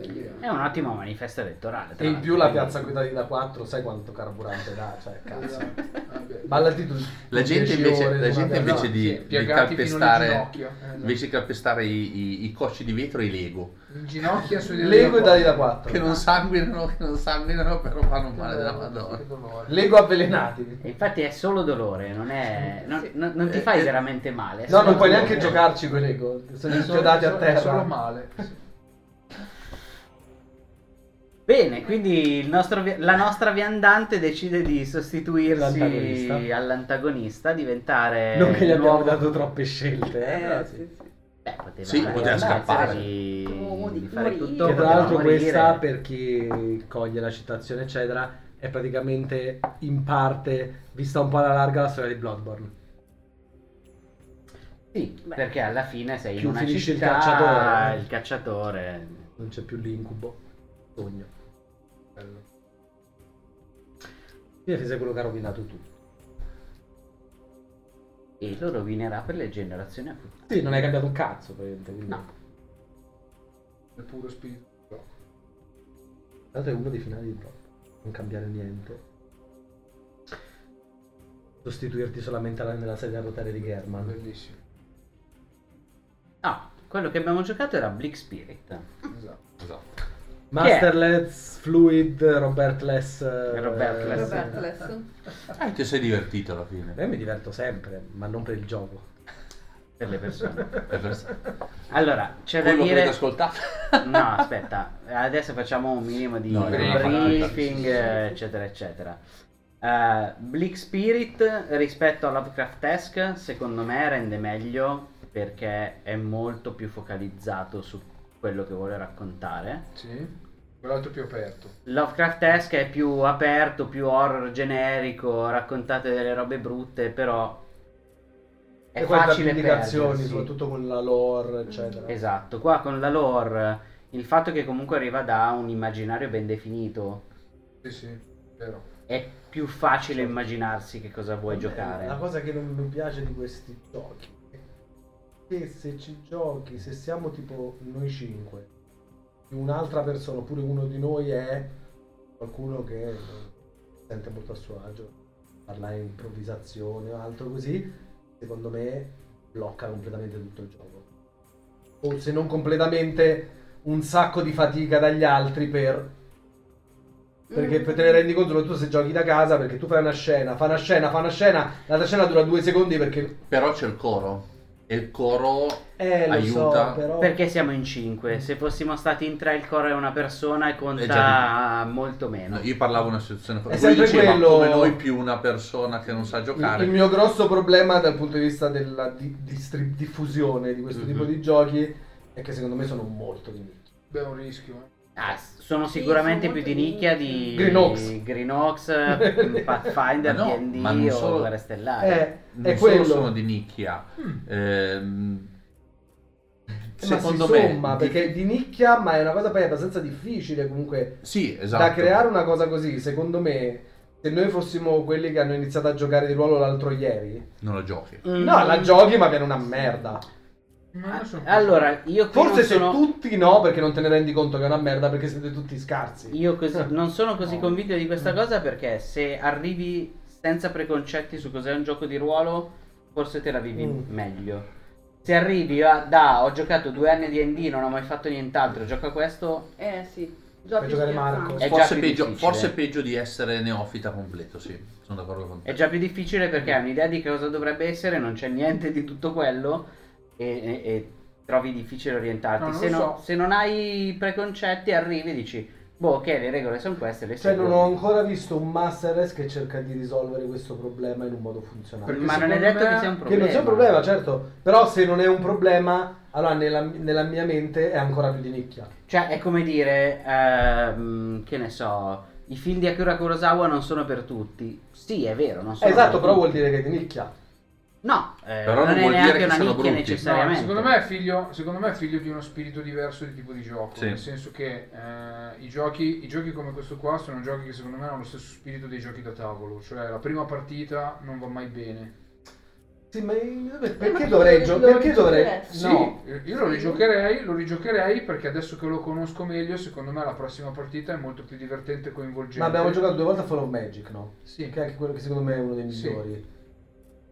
È un ottimo manifesto elettorale. E in più la piazza guidati da 4, sai quanto carburante dà? Cioè, cazzo. Esatto. Vabbè. Ballati tu. La gente 10 invece, ore la gente invece di, sì, di calpestare. Eh, esatto. invece di calpestare i, i- i cocci di vetro, i Lego. In ginocchia sui Lego e dadi da 4. Che non sanguinano, che non sanguinano, però fanno male della Madonna. Lego avvelenati. E infatti è solo dolore, non è. non, Sì. non- non ti Eh, fai eh, veramente male. No, non puoi dolore. neanche giocarci con i Lego. Sono inchiodati a terra. Solo male. Bene, quindi il nostro vi- la nostra viandante decide di sostituirsi L'antagonista. all'antagonista, diventare. Non che gli abbiamo nuovo- dato troppe scelte. eh, Eh, sì, sì. Beh, poteva, Sì, poteva scappare. Di, di di- fare tutto. Che tra l'altro morire. questa, per chi coglie la citazione eccetera, è praticamente in parte, vista un po' alla larga, la storia di Bloodborne. Sì, Beh. perché alla fine sei in una finisce il città, cacciatore. il cacciatore. Non c'è più l'incubo. Sogno. Quindi sei quello che ha rovinato tutto. E lo rovinerà per le generazioni a futuro. Sì, non hai cambiato un cazzo, praticamente. Quindi... No. Il puro spirito. L'altro è uno dei finali di Bloodborne. Non cambiare niente. Sostituirti solamente alla- nella sedia a rotare di German. Bellissimo. No, quello che abbiamo giocato era Bleak Spirit. Esatto. Esatto. Masterless, Fluid, Robertless. eh, Robertless. Roberto Lesso. Eh, ti sei divertito alla fine. Io mi diverto sempre, ma non per il gioco. per le persone. Per- Allora, c'è da Quello che avete dire... ascoltato. No, aspetta, adesso facciamo un minimo di No, briefing, eh, eccetera, eccetera. Eh, Bleak Spirit rispetto a Lovecraft-esque, secondo me rende meglio perché è molto più focalizzato su quello che vuole raccontare. Sì. Quell'altro più aperto. Lovecraft-esque è più aperto, più horror generico, raccontate delle robe brutte, però è e facile indicazioni, soprattutto con la lore, eccetera. Esatto, qua con la lore, il fatto che comunque arriva da un immaginario ben definito, Sì, sì, vero. è più facile immaginarsi che cosa vuoi giocare. La cosa che non mi piace di questi giochi che se ci giochi, se siamo tipo noi cinque, un'altra persona, oppure uno di noi è qualcuno che sente molto a suo agio, parla in improvvisazione o altro così, secondo me blocca completamente tutto il gioco. O se non completamente un sacco di fatica dagli altri per perché Mm. te ne rendi conto soprattutto se giochi da casa perché tu fai una scena, fa una scena, fa una scena, l'altra scena dura due secondi perché Però c'è il coro. E il coro eh lo aiuta. so, però Perché siamo in 5? Se fossimo stati in 3 il core è una persona e Eh, conta già molto meno. No, io parlavo di una situazione È Lui sempre diceva quello- come noi più una persona che non sa giocare. il mio grosso problema dal punto di vista della di- distri- diffusione di questo Mhm. tipo di giochi è che secondo me sono molto di nicchia. Beh, è un rischio. eh. Ah, sono sicuramente sono più di nicchia di Green Oaks. Green Oaks, eh, Pathfinder, Ma no, D&D ma non o Guerre Stellari. Eh, non è solo quello. sono di nicchia. Ehm, Eh, ma secondo si me somma, di- perché di nicchia, ma è una cosa poi abbastanza difficile comunque sì, esatto. da creare una cosa così. Secondo me, se noi fossimo quelli che hanno iniziato a giocare di ruolo l'altro ieri, Non lo giochi. Mm. no, la giochi, ma viene una merda. Io sono Allora, io Forse non se sono... tutti no, perché non te ne rendi conto che è una merda, perché siete tutti scarsi. Io così- non sono così No. convinto di questa cosa perché se arrivi senza preconcetti su cos'è un gioco di ruolo, forse te la vivi Mm. meglio. Se arrivi a, da ho giocato due anni di D&D, non ho mai fatto nient'altro, gioco a questo, Eh sì, già più giocare. Marco. È già forse, più peggio, forse peggio di essere neofita completo, sì. Sono d'accordo con te. è già più difficile perché hai un'idea di cosa dovrebbe essere, non c'è niente di tutto quello e, e- e trovi difficile orientarti. No, non se, no- so. se non hai preconcetti arrivi e dici, boh ok le regole sono queste, le Cioè, non ho ancora visto un Master Race che cerca di risolvere questo problema in un modo funzionale. Perché Ma non è detto che sia un Che problema. non sia un problema, certo. Però se non è un problema, allora nella, nella mia mente è ancora più di nicchia. Cioè, è come dire, ehm, che ne so, i film di Akira Kurosawa non sono per tutti. Sì, è vero, non sono esatto, per però vuol tutti. dire che è di nicchia. No, eh, Però non, non è vuol dire neanche che una sono nicchia brutti. No, necessariamente. secondo, me è figlio, secondo me è figlio di uno spirito diverso di tipo di gioco, Sì. nel senso che eh, i, giochi, i giochi come questo qua sono giochi che secondo me hanno lo stesso spirito dei giochi da tavolo, cioè la prima partita non va mai bene. Sì, ma io- Eh, perché dovrei lo- giocare? Perché dovrei... No. io- lo rigiocherei, lo rigiocherei perché adesso che lo conosco meglio, secondo me la prossima partita è molto più divertente e coinvolgente. Ma abbiamo giocato due volte a Fall of Magic, no? Sì. Che è anche quello che secondo me è uno dei Sì.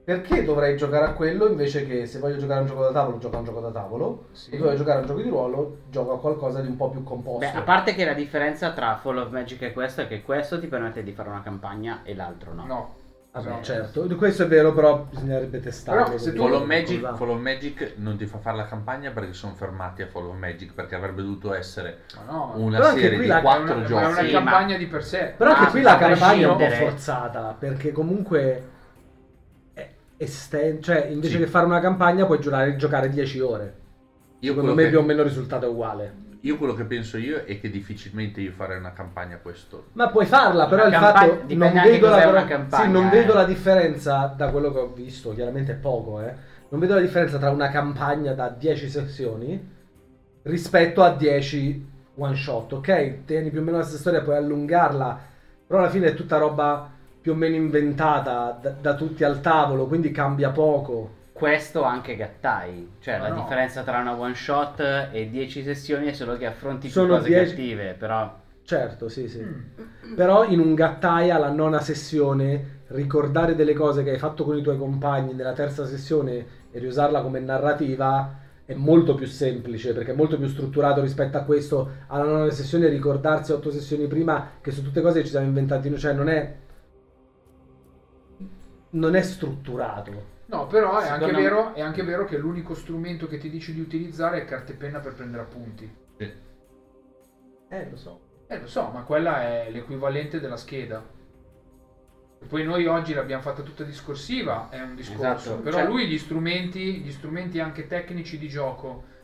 Perché dovrei giocare a quello invece che se voglio giocare a un gioco da tavolo, gioco a un gioco da tavolo? Sì. Se voglio giocare a un gioco di ruolo, gioco a qualcosa di un po' più composto. Beh, a parte che la differenza tra Fall of Magic e questo è che questo ti permette di fare una campagna e l'altro no. No. Vabbè, esatto. certo, questo è vero, però bisognerebbe testarlo. Però se tu- Fall of, Magic, Fall of Magic non ti fa fare la campagna perché sono fermati a Fall of Magic perché avrebbe dovuto essere Ma no, una Però anche serie di la- è quattro una, ma è giochi. una Sì, campagna ma- di per sé. Però anche Ah, qui la campagna è un po' forzata, perché comunque è esten- cioè invece Sì. che fare una campagna puoi giocare, giocare 10 ore. Io Secondo quello, me che, più o meno il risultato è uguale. io quello che penso io è che difficilmente io farei una campagna questo. Ma puoi farla, però Una il campagna- fatto non vedo, la, campagna, sì, non eh. vedo la differenza da quello che ho visto, chiaramente è poco, eh. Non vedo la differenza tra una campagna da 10 sessioni rispetto a 10 one shot, ok? Tieni più o meno la stessa storia, puoi allungarla, però alla fine è tutta roba più o meno inventata da, da tutti al tavolo, quindi cambia poco. Questo anche Gattai, cioè Ma la no. differenza tra una one shot e 10 sessioni è solo che affronti più Sono cose 10 cattive, però Certo, sì, sì. Mm. Però in un gattaia alla nona sessione ricordare delle cose che hai fatto con i tuoi compagni nella terza sessione e riusarla come narrativa è molto più semplice perché è molto più strutturato rispetto a questo alla nona sessione ricordarsi otto sessioni prima che su tutte cose che ci siamo inventati noi, cioè non è non è strutturato No, però è anche, vero, è anche vero che l'unico strumento che ti dice di utilizzare è carta e penna per prendere appunti. eh lo so Eh, lo so, ma quella è l'equivalente della scheda. E poi noi oggi l'abbiamo fatta tutta discorsiva, è un discorso. Esatto, Però cioè- lui gli strumenti, gli strumenti anche tecnici di gioco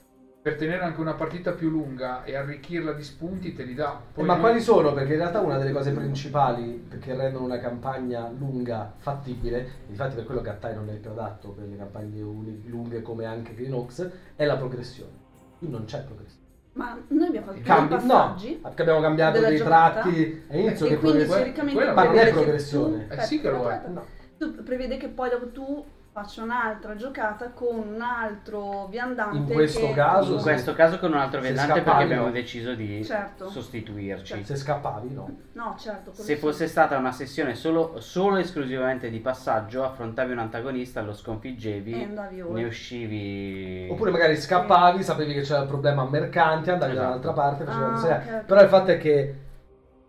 per tenere anche una partita più lunga e arricchirla di spunti te li dà. Poi Eh, ma noi- quali sono? Perché in realtà una delle cose principali che rendono una campagna lunga fattibile, infatti per quello che a Tai non è il più adatto per le campagne lunghe come anche Green Oaks, è la progressione. Qui non c'è progressione. Ma noi abbiamo fatto dei Cambi, no, passaggi. perché abbiamo cambiato dei giocata. tratti all'inizio che quindi teoricamente quella- ma non è progressione. tu- Eh sì che lo è. No. Tu prevede che poi dopo tu faccia un'altra giocata con un altro viandante. In questo che- caso In sì. questo caso con un altro viandante perché abbiamo no. deciso di Certo. sostituirci. Se scappavi, no. No, certo. Se sì. fosse stata una sessione solo, solo e esclusivamente di passaggio, affrontavi un antagonista, lo sconfiggevi, E ne uscivi... Oppure magari scappavi, sapevi che c'era il problema mercante, andavi Esatto. da un'altra parte, facevi Ah, una serie. ok, ok. Però il fatto è che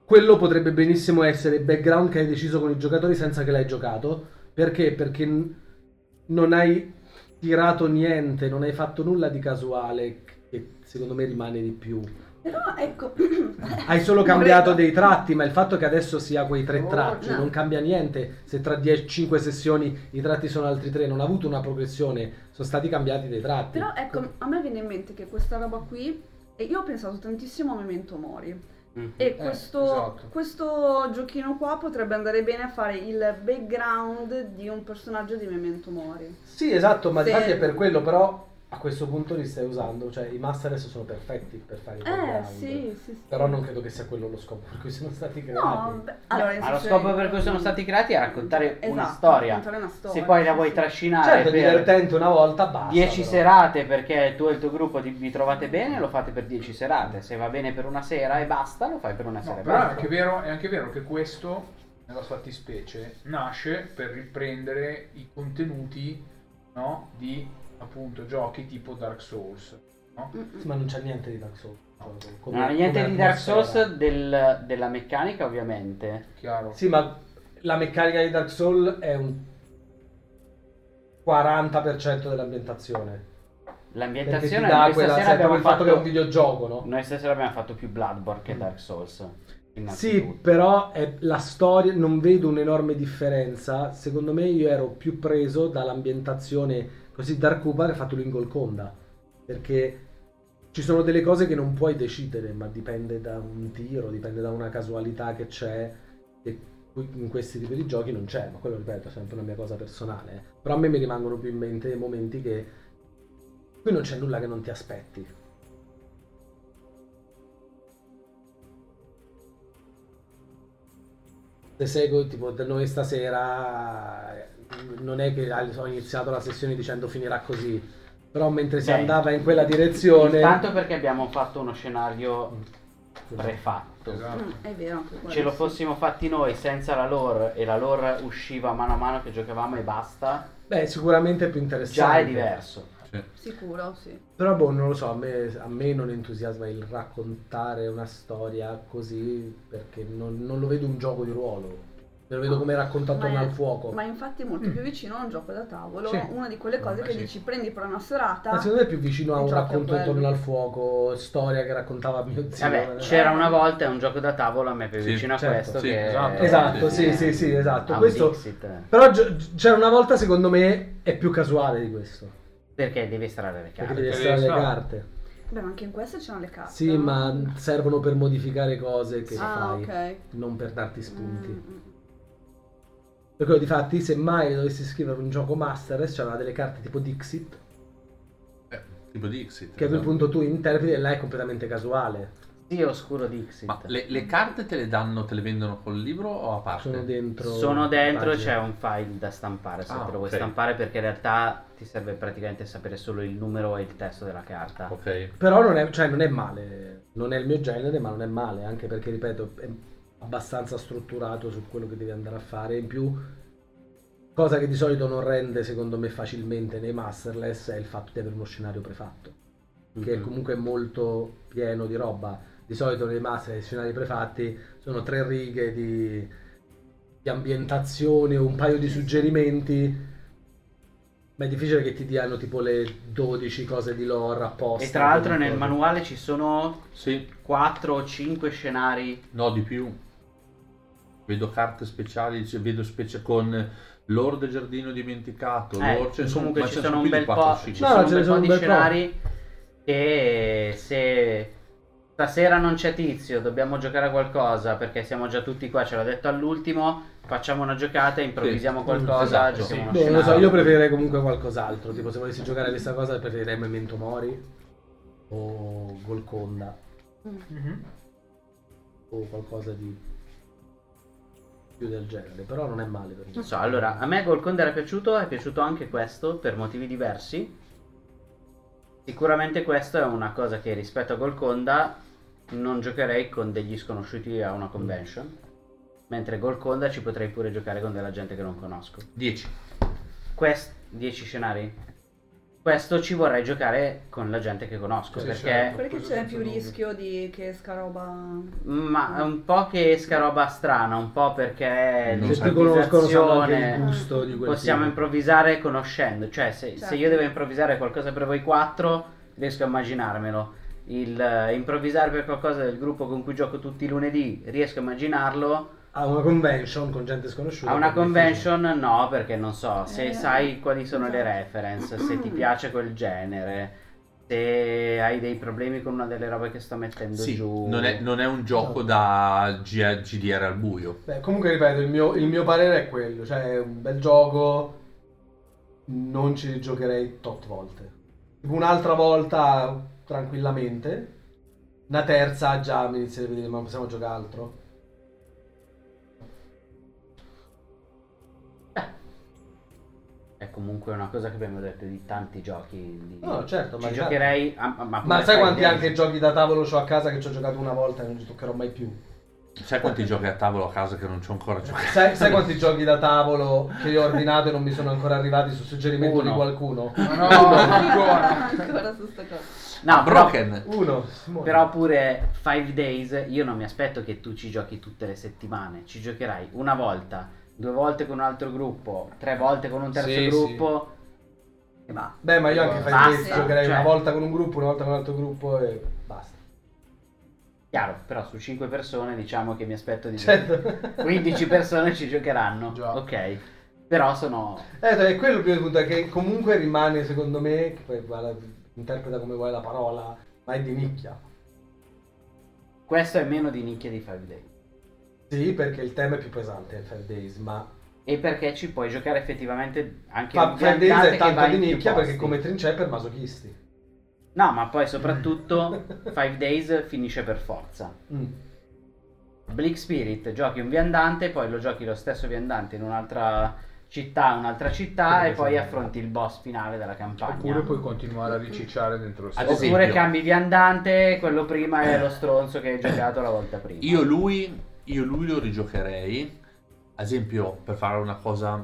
quello potrebbe benissimo essere il background che hai deciso con i giocatori senza che l'hai giocato. Perché? Perché n- non hai tirato niente, non hai fatto nulla di casuale, che secondo me rimane di più. Però ecco. Hai solo cambiato Vorrei- dei tratti, ma il fatto che adesso sia quei tre Oh, tratti no. non cambia niente. Se tra 5 sessioni i tratti sono altri tre, non ha avuto una progressione, sono stati cambiati dei tratti. Però ecco, a me viene in mente che questa roba qui. E io ho pensato tantissimo a Memento Mori. Mhm. E Eh, questo, esatto. questo giochino qua potrebbe andare bene a fare il background di un personaggio di Memento Mori. Sì, esatto, ma Se- infatti è per quello, però a questo punto li stai usando, cioè i master adesso sono perfetti per fare il Eh, background. sì, sì, sì. Però non credo che sia quello lo scopo per cui sono stati creati. No, beh, allora, Ma lo scopo per cui sono stati creati è raccontare una Esatto, storia. raccontare una storia, Se poi la vuoi sì. trascinare certo, è per divertente una volta, basta. 10 però. serate perché tu e il tuo gruppo ti- vi trovate bene, lo fate per 10 serate. Se va bene per una sera e basta, lo fai per una No, sera e però è basta. anche, vero, è anche vero che questo, nella fattispecie, nasce per riprendere i contenuti no, di appunto giochi tipo Dark Souls. no? Ma non c'è niente di Dark Souls. come- Non ha niente di Dark. Souls del- della meccanica, ovviamente. Chiaro. Sì, ma la meccanica di Dark Souls è un 40% dell'ambientazione. L'ambientazione noi quella, abbiamo proprio il fatto fatto che è un videogioco, no? Noi stasera abbiamo fatto più Bloodborne che Dark Souls. Sì, però è la storia, non vedo un'enorme differenza. Secondo me io ero più preso dall'ambientazione così Darkuba ha fatto lui in Golconda. Perché ci sono delle cose che non puoi decidere, ma dipende da un tiro, dipende da una casualità che c'è. E in questi tipi di giochi non c'è, ma quello ripeto è sempre una mia cosa personale. Però a me mi rimangono più in mente momenti che qui non c'è nulla che non ti aspetti. Se seguo tipo da noi stasera non è che ho iniziato la sessione dicendo finirà così però mentre si Beh, andava in quella direzione Intanto perché abbiamo fatto uno scenario prefatto. Esatto. Mm, è vero. Ce lo sì. fossimo fatti noi senza la lore e la lore usciva mano a mano che giocavamo e basta, beh sicuramente è più interessante già è diverso. Sicuro, sì. però boh non lo so a me, a me non entusiasma il raccontare una storia così perché non, non lo vedo un gioco di ruolo lo vedo come raccontato è- al fuoco Ma infatti è molto più vicino a un gioco da tavolo, Sì. una di quelle cose Eh, che sì. dici prendi per una serata. ma secondo me è più vicino a un racconto attorno al fuoco storia che raccontava mio zio Vabbè, Eh, c'era una volta un gioco da tavolo a me più Sì, vicino a certo, questo sì, che esatto. Esatto, sì, sì, sì, sì, esatto. Questo, però gi- c'era una volta, secondo me, è più casuale di questo. Perché devi estrarre le Perché carte. devi Perché estrarre le devi carte. Beh, ma anche in questo c'erano le carte. Sì, ma servono per modificare cose che Ah, fai, ok. non per darti spunti. Mm, mm. Per quello, difatti, se mai dovessi scrivere un gioco Masters, c'erano delle carte tipo Dixit, Eh, tipo Dixit. che a quel esatto. punto tu interpreti e là è completamente casuale. Sì, oscuro Dixit. Ma le, le carte te le danno, te le vendono col libro o a parte? Sono dentro. Sono dentro, c'è un file da stampare se Ah, te lo vuoi ok. stampare perché in realtà ti serve praticamente sapere solo il numero e il testo della carta. Ok. Però non è, cioè, non è male, non è il mio genere, ma non è male, anche perché, ripeto, è abbastanza strutturato su quello che devi andare a fare. In più, Cosa che di solito non rende, secondo me, facilmente nei masterless è il fatto di avere uno scenario prefatto, che è Mhm. comunque molto pieno di roba. Di solito nei master, i scenari prefatti sono tre righe di, di ambientazione, un paio di suggerimenti. Ma è difficile che ti diano tipo le 12 cose di lore apposta. E tra l'altro nel Cose. manuale ci sono Sì, 4 o 5 scenari. no di più. Vedo carte speciali, cioè, vedo specie con Lord Giardino dimenticato. Eh, ne sono, comunque ma ci sono un bel 4 po', o ci 5. No, sono un po' sono di bel po'. scenari che se stasera non c'è tizio, dobbiamo giocare a qualcosa perché siamo già tutti qua, ce l'ha detto all'ultimo, facciamo una giocata, improvvisiamo Sì, qualcosa, esatto, giochiamo sì. uno non lo so, io preferirei comunque qualcos'altro. Tipo, se volessi giocare a questa cosa, preferirei Memento Mori o Golconda Mhm. o qualcosa di più del genere. Però non è male per me. Non so, allora, a me Golconda era piaciuto, è piaciuto anche questo per motivi diversi. Sicuramente questo è una cosa che rispetto a Golconda non giocherei con degli sconosciuti a una convention. Mentre Golconda ci potrei pure giocare con della gente che non conosco. 10. Quest 10 scenari. Questo ci vorrei giocare con la gente che conosco Sì, perché certo. Perché c'è più dubbio. rischio di che esca roba. ma un po' che esca roba strana, un po' perché Non Se l'improvvisazione gusto di quel possiamo tipo. improvvisare conoscendo, cioè se, se Certo. io devo improvvisare qualcosa per voi quattro, riesco a immaginarmelo. Il eh, improvvisare per qualcosa del gruppo con cui gioco tutti i lunedì, riesco a immaginarlo. A una convention con gente sconosciuta. A una è difficile. convention no, perché non so, se Eh, sai quali sono le esatto. reference, se ti piace quel genere, se hai dei problemi con una delle robe che sto mettendo Sì, giù. non è, non è un gioco da G- GDR al buio. Beh, comunque ripeto, il mio, il mio parere è quello, cioè è un bel gioco, non ci rigiocherei tot volte. Un'altra volta tranquillamente, una terza già mi inizierei a dire ma possiamo giocare altro. È comunque una cosa che abbiamo detto di tanti giochi. Di... No, certo, Ci ma giocherei. a- a- ma Ma sai quanti anche giochi da tavolo ho a casa che ci ho giocato una volta e non ci toccherò mai più? Sai quanti giochi a tavolo a casa che non ci ho ancora giocato? Sai, sai quanti giochi da tavolo che io ho ordinato e non mi sono ancora arrivati su suggerimento Uno. di qualcuno? Ma no, ancora. Ancora su sta cosa. No, però, Broken. Uno. Simone. però pure Five Days. Io non mi aspetto che tu ci giochi tutte le settimane. Ci giocherai una volta, due volte con un altro gruppo, tre volte con un terzo Sì, gruppo. E va. Beh, ma io anche Five Basta, Days giocherei cioè- una volta con un gruppo, una volta con un altro gruppo e basta. Chiaro, però su 5 persone diciamo che mi aspetto di Certo. 15 persone ci giocheranno. Già. Ok. Però sono. Eh, è quello il primo punto, è che comunque rimane, secondo me, che poi vale- interpreta come vuoi la parola, ma è di nicchia. Questo è meno di nicchia di Five Days. Sì, perché il tema è più pesante Five Days, ma E perché ci puoi giocare effettivamente anche Fa- Five Days è tanto di nicchia perché come trincea è per masochisti. No, ma poi soprattutto Five Days finisce per forza. Mm. Bleak Spirit giochi un viandante, poi lo giochi lo stesso viandante in un'altra città, un'altra città Sì, e poi affronti il boss finale della campagna. Oppure puoi continuare a ricicciare dentro lo stesso. Oppure cambi viandante, quello prima è lo stronzo che hai giocato la volta prima. Io lui, io lui lo rigiocherei. Ad esempio, per fare una cosa,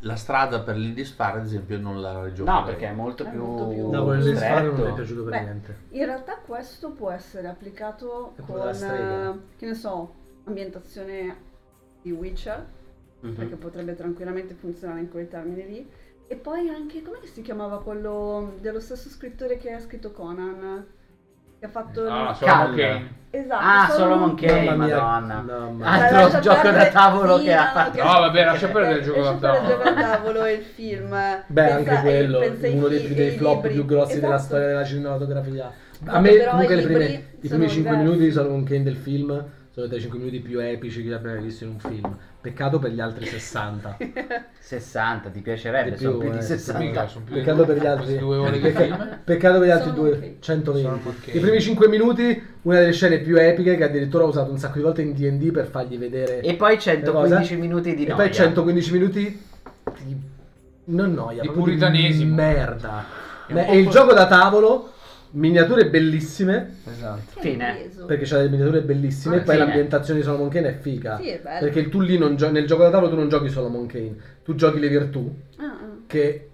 la strada per l'Indisfare, ad esempio, non la rigiocherei. No, perché è molto È più, molto più- No, quello di Sfare non mi è stretto. piaciuto per Beh, niente. In realtà questo può essere applicato È con, eh, che ne so, ambientazione di Witcher, Mhm. perché potrebbe tranquillamente funzionare in quei termini lì. E poi anche, come si chiamava quello dello stesso scrittore che ha scritto Conan? Che ha fatto... Ah, il- Solomon Cal. Kane. Esatto, Ah, Solomon Kane, Mamma mia, madonna. no, ma- Altro lascia gioco da tavolo sì, che ha fatto. No, vabbè, lascia perdere il gioco da perdere il tavolo. gioco da tavolo e il film. Beh, Pensa- anche quello, uno dei, più- dei flop libri. più grossi della Esatto. storia della cinematografia. A me comunque i le prime- i primi 5 diversi. minuti di Solomon Kane del film sono tra i 5 minuti più epici che abbia mai visto in un film. Peccato per gli altri 60. 60, ti piacerebbe? Di sono più, più di eh, 60. Mica, sono più Peccato per gli altri. due ore di Pecca- film. Peccato per gli altri Solomon due Kane. 120. Solomon Kane. I primi 5 minuti, una delle scene più epiche che addirittura ho usato un sacco di volte in D&D per fargli vedere E poi le 115 cose. minuti di E noia. poi 115 minuti di non noia, Di puritanesimo. merda. Beh, po' E il co- gioco da tavolo miniature bellissime, Esatto. Fine. perché c'ha delle miniature bellissime, Ah, e poi fine. l'ambientazione di Solomon Kane è figa. Sì, è bello. Perché tu lì non gio- nel gioco da tavolo tu non giochi Solomon Kane, tu giochi le virtù Ah, ah. che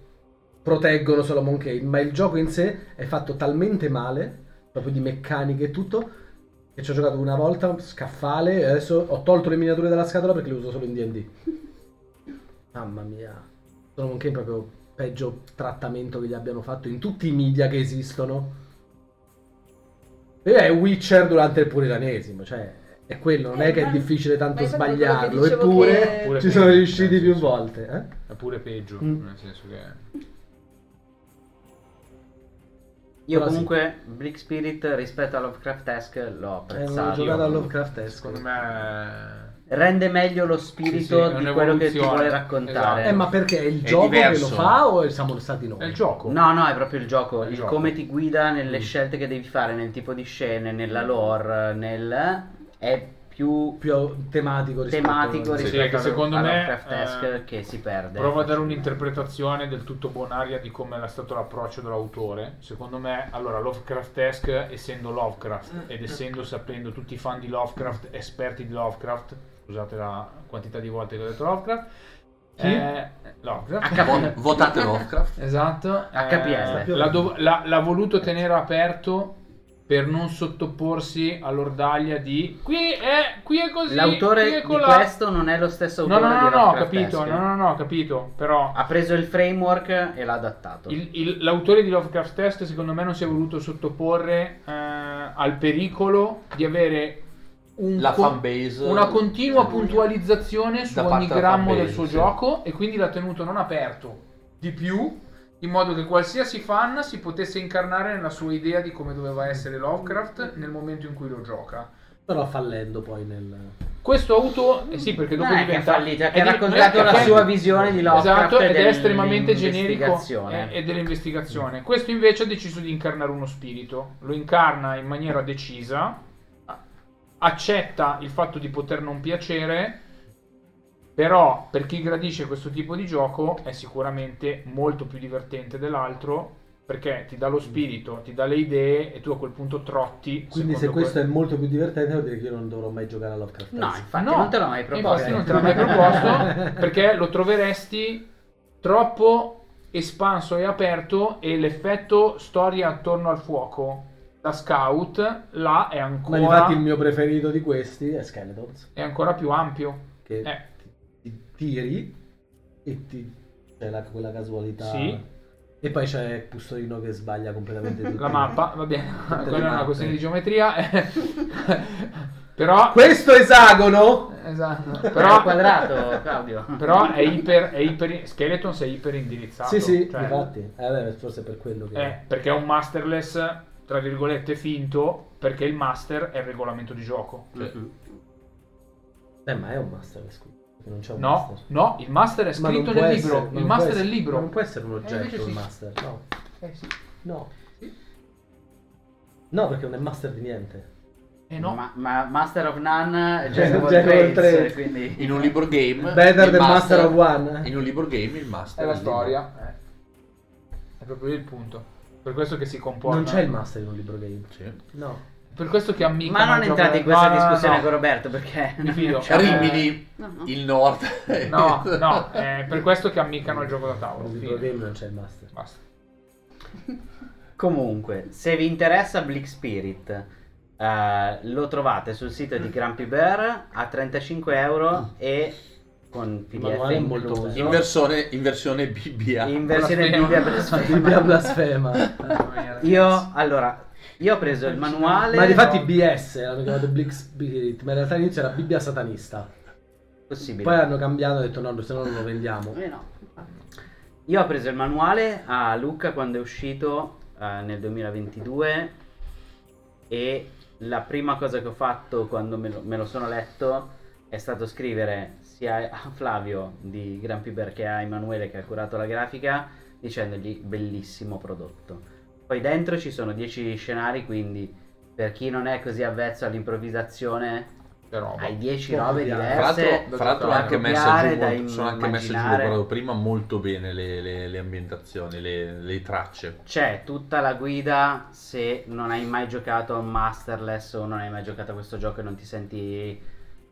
proteggono Solomon Kane, ma il gioco in sé è fatto talmente male, proprio di meccaniche e tutto, che ci ho giocato una volta, scaffale, e adesso ho tolto le miniature dalla scatola perché le uso solo in D&D. Mamma mia, Solomon Kane proprio peggio trattamento che gli abbiano fatto in tutti i media che esistono. E è Witcher durante il puritanesimo, cioè è quello, non Eh, è che è difficile tanto sbagliarlo, eppure che- ci sono peggio, riusciti più volte. Eh? È pure peggio, Mm. nel senso che... Io Però sì. comunque Bleak Spirit rispetto a Lovecraft-esque l'ho Eh, non ho apprezzato. giocato a Lovecraft Secondo me... Rende meglio lo Sì, spirito sì, è di quello che ti vuole raccontare. Esatto. Eh, ma perché è il È gioco diverso. che lo fa o siamo stati noi? È il gioco. No, no, è proprio il gioco, È il il gioco. come ti guida Mm. nelle scelte che devi fare, nel tipo di scene, nella lore, nel... è più Più tematico rispetto tematico Sì, rispetto che secondo a me, Lovecraft-esque eh, che si perde. Provo a dare un'interpretazione del tutto bonaria di come era stato l'approccio dell'autore. Secondo me, allora, Lovecraft-esque, essendo Lovecraft ed essendo sapendo tutti i fan di Lovecraft, esperti di Lovecraft, scusate la quantità di volte che ho detto Lovecraft, Chi? eh, Lovecraft. Vo- votate Lovecraft. Esatto, HPS. eh, l'ha, dov- l'ha- l'ha voluto tenere aperto per non sottoporsi all'ordaglia di qui è, qui è così, qui L'autore è di colà". questo non è lo stesso No, autore no, no, di no, ho Lovecraft-esque. capito, no, no, no, capito, però Ha preso il framework e l'ha adattato. il- il- l'autore di Lovecraft Test secondo me non si è voluto sottoporre eh, al pericolo di avere un La co- fanbase. una continua puntualizzazione su ogni grammo del suo sì. gioco e quindi l'ha tenuto non aperto di più in modo che qualsiasi fan si potesse incarnare nella sua idea di come doveva essere Lovecraft nel momento in cui lo gioca. Però fallendo poi nel... Questo ha avuto, eh sì, perché dopo è che diventa. ha fallito, è che è ha raccontato è la sua visione di Lovecraft Esatto, ed è estremamente generico eh, e dell'investigazione. Questo invece ha deciso di incarnare uno spirito. Lo incarna in maniera decisa, accetta il fatto di poter non piacere, però per chi gradisce questo tipo di gioco è sicuramente molto più divertente dell'altro. Perché ti dà lo spirito, ti dà le idee e tu a quel punto trotti. Quindi se questo que- è molto più divertente vuol dire che io non dovrò mai giocare a Lovecraft. No, infatti No, non te l'ho mai proposto. Infatti non te l'ho mai proposto perché lo troveresti troppo espanso e aperto e l'effetto storia attorno al fuoco da scout là è Ma ancora, infatti il mio preferito di questi è Skeletons. è ancora più ampio. Che Eh. ti, ti tiri e ti... c'è la- quella casualità. Sì. E poi c'è Custodino che sbaglia completamente tutto. La mappa, va bene, quella è una questione di geometria. però Questo esagono esatto, Però però, quadrato, Claudio. però è iper, è iper Skeletons è iper indirizzato. Sì, sì, cioè- infatti. Eh, beh, forse è per quello che... Eh, perché è un masterless, tra virgolette, finto, perché il master è il regolamento di gioco. Mhm. Eh, ma è un master, scusa. Non c'è un No, master. no, il master è scritto nel essere- libro. Il master è essere- il libro. Non può essere un Eh, oggetto invece il sì. master, no. Eh sì. No. No, perché non è master di niente. Eh no. Ma, ma Master of None è all Trades, trades. quindi... In un libro game. Better than master of one. In un libro game il master. è la storia. Eh. È proprio il punto. Per questo che si comporta. Non c'è il master in un libro game. Sì. No. Per questo che amica. Ma non entrate in questa discussione con Roberto perché... Mi fido. Cioè, Rimini, No, no. il nord. No, no, è per questo che ammicano il gioco da tavolo. Nel libro game non c'è il master. Basta. Comunque, se vi interessa Bleak Spirit, eh, lo trovate sul sito di Grumpy Bear a 35 euro e con PDF incluso. molto In versione, in versione BBA. In versione. Bibbia blasfema. Bibbia blasfema. Io, allora, io ho preso il manuale... Ma difatti BS l'hanno chiamato Bleak Spirit, ma in realtà all'inizio era Bibbia satanista. Possibile. Poi hanno cambiato e hanno detto no, se no non lo vendiamo. Eh no. Io ho preso il manuale a Lucca quando è uscito eh, nel 2022 e la prima cosa che ho fatto quando me lo, me lo sono letto è stato scrivere sia a Flavio di Gran Piber che a Emanuele che ha curato la grafica dicendogli bellissimo prodotto. Poi dentro ci sono 10 scenari, quindi per chi non è così avvezzo all'improvvisazione. Hai 10 Può robe diverse. fra l'altro anche copiare, giù, da molto- sono anche messe giù, guardato prima, molto bene le, le- le- ambientazioni, le, le tracce. C'è tutta la guida se non hai mai giocato a Masterless o non hai mai giocato a questo gioco e non ti senti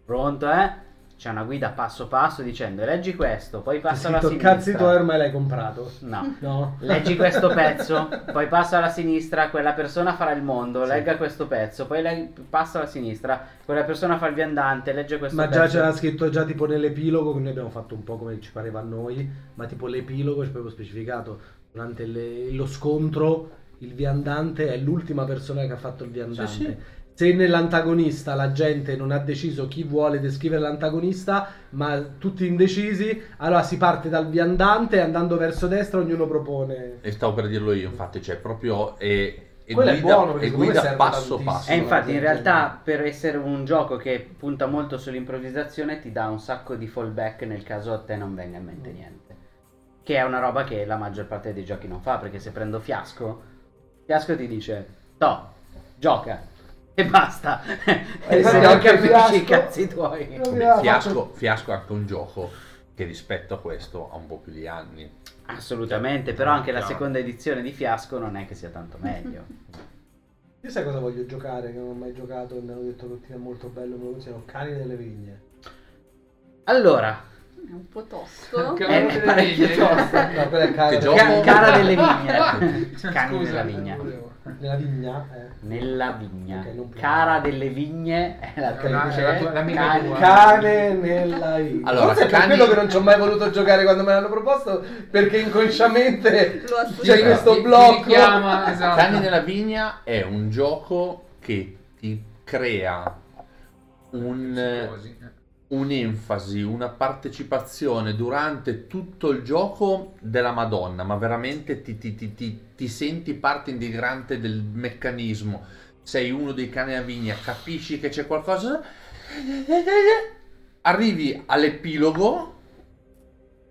pronto, eh? C'è una guida passo passo dicendo leggi questo, poi passa alla sinistra. cazzi tuoi ormai l'hai comprato. No. No? Leggi questo pezzo, poi passa alla sinistra, quella persona farà il mondo, Sì. legga questo pezzo, poi lei passa alla sinistra, quella persona fa il viandante, legge questo Ma pezzo. già c'era scritto già tipo nell'epilogo, che noi abbiamo fatto un po' come ci pareva a noi, ma tipo l'epilogo c'è proprio specificato durante le- lo scontro il viandante è l'ultima persona che ha fatto il viandante. Sì, sì. Se nell'antagonista la gente non ha deciso chi vuole descrivere l'antagonista, ma tutti indecisi, allora si parte dal viandante e andando verso destra ognuno propone. E stavo per dirlo io, infatti, cioè proprio e, e Quello è guida, buono, perché e guida passo passo. E infatti in realtà per essere un gioco che punta molto sull'improvvisazione ti dà un sacco di fallback nel caso a te non venga in mente niente. Che è una roba che la maggior parte dei giochi non fa, perché se prendo Fiasco, Fiasco ti dice, to, gioca, e basta. e se non anche capisci Fiasco- i cazzi tuoi. Fiasco, fiasco è anche un gioco che rispetto a questo ha un po' più di anni. Assolutamente, però anche la seconda edizione di Fiasco non è che sia tanto meglio. Io sai cosa voglio giocare che non ho mai giocato e mi hanno detto che è molto bello, me lo consigliano, Cani delle Vigne. Allora, È un po' tosto. Che- è parecchio tosto. No, quella è? Vigne. Ca- cara delle vigne. Cani Scusa, nella vigna. Nella vigna? Eh. Nella vigna. Ok, non più. Cara delle vigne è la È voce. è la tua. Cane nella vigna. Allora, Forse è per cani- quello che non ci ho mai voluto giocare quando me l'hanno proposto, perché inconsciamente c'è questo Ti- ti blocco. richiama, esatto. Cani nella vigna è un gioco che ti crea un, eh. Un'enfasi, una partecipazione durante tutto il gioco della Madonna, ma veramente ti, ti- ti- ti- ti senti parte integrante del meccanismo. Sei uno dei cani a vigna, capisci che c'è qualcosa. Arrivi all'epilogo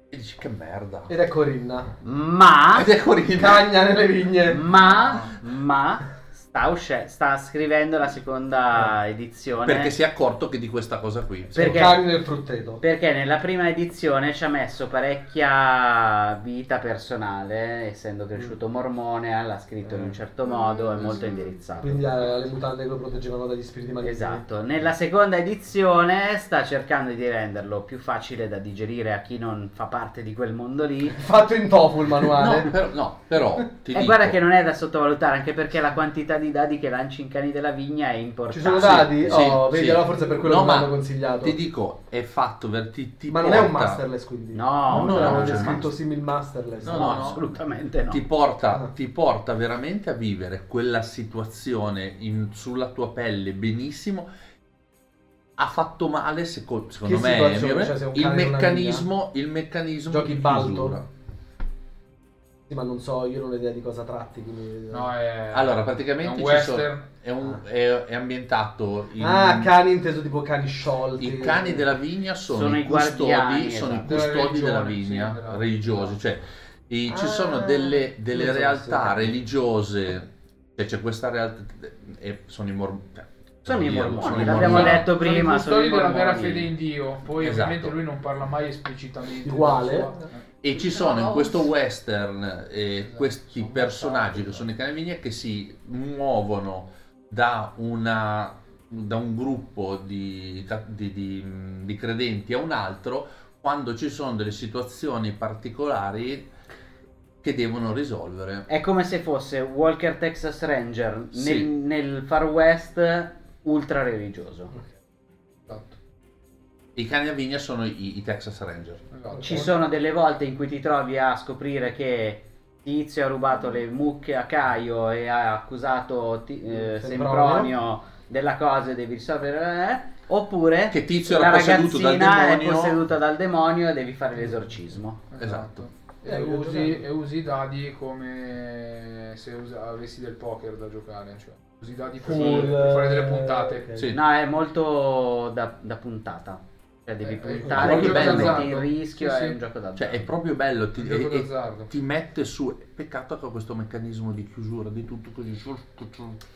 e dici che merda. Ed è Corinna. Ma, Ed è Corinna. Cagna nelle vigne. ma, ma sta, usce- sta scrivendo la seconda edizione. Perché si è accorto che di questa cosa qui. Perché? cani nel frutteto. Perché nella prima edizione ci ha messo parecchia vita personale, essendo cresciuto mormone, l'ha scritto in un certo modo, è molto indirizzato. Quindi eh, le mutande che lo proteggevano dagli spiriti maligni. Esatto, nella seconda edizione sta cercando di renderlo più facile da digerire a chi non fa parte di quel mondo lì. Fatto in tofu il manuale. No, però, no, però ti E dico, guarda che non è da sottovalutare, anche perché la quantità di dadi che lanci in cani della vigna è importante. Ci sono dadi? Sì, oh, sì, vedi, sì. allora forse per quello No, che mi hanno consigliato. Ti dico, è fatto per ti, ti Ma non è un porta- masterless quindi. No, non no, avevano no, già c'è scritto simil masterless. No, No, no, no. assolutamente no. Ti porta, Ah. ti porta veramente a vivere quella situazione in- sulla tua pelle benissimo. Ha fatto male, seco- secondo Che me? Cioè, il, meccanismo, il meccanismo Giochi di Balto? Ma non so, io non ho idea di cosa tratti. Quindi... No, è... Allora, è praticamente un ci sono- western. è, un- è- è ambientato in... Ah, cani inteso tipo cani sciolti. I cani della vigna sono, Sono i custodi, guardiani, sono i esatto. custodi Della della vigna, sì, della- religiosi, cioè i- ci Ah, sono delle, delle so realtà se- religiose, cioè c'è questa realtà, e sono i mormoni. Sono i mormoni, l'abbiamo letto prima, Sono i sono custodi i della vera fede in Dio. Poi Esatto. ovviamente lui non parla mai esplicitamente. Uguale. E ci sono in questo western eh, Esatto, questi sono personaggi che sono i cani che si muovono da, una, da un gruppo di, di- di- di credenti a un altro quando ci sono delle situazioni particolari che devono risolvere. È come se fosse Walker Texas Ranger nel, Sì. nel Far West ultra religioso. Esatto. I cani a vigna sono i, i Texas Ranger. Esatto. Ci sono delle volte in cui ti trovi a scoprire che Tizio ha rubato le mucche a Caio e ha accusato Ti- eh, Sempronio. Sempronio della cosa e devi risolvere. eh, Oppure Che Tizio la era posseduto dal ragazzina è demonio. posseduta dal demonio e devi fare l'esorcismo. Esatto. E Eh, usi, e usi i dadi come se usa- avessi del poker da giocare. Cioè, usi i dadi per, Full, per fare delle puntate. ok. Sì. No, è molto da, da puntata. Cioè devi Eh, puntare è un che bello in rischio, Sì, è sì. un gioco d'azzardo. Cioè, è proprio bello. Ti, e- e ti mette su. Peccato che ha questo meccanismo di chiusura di tutto così.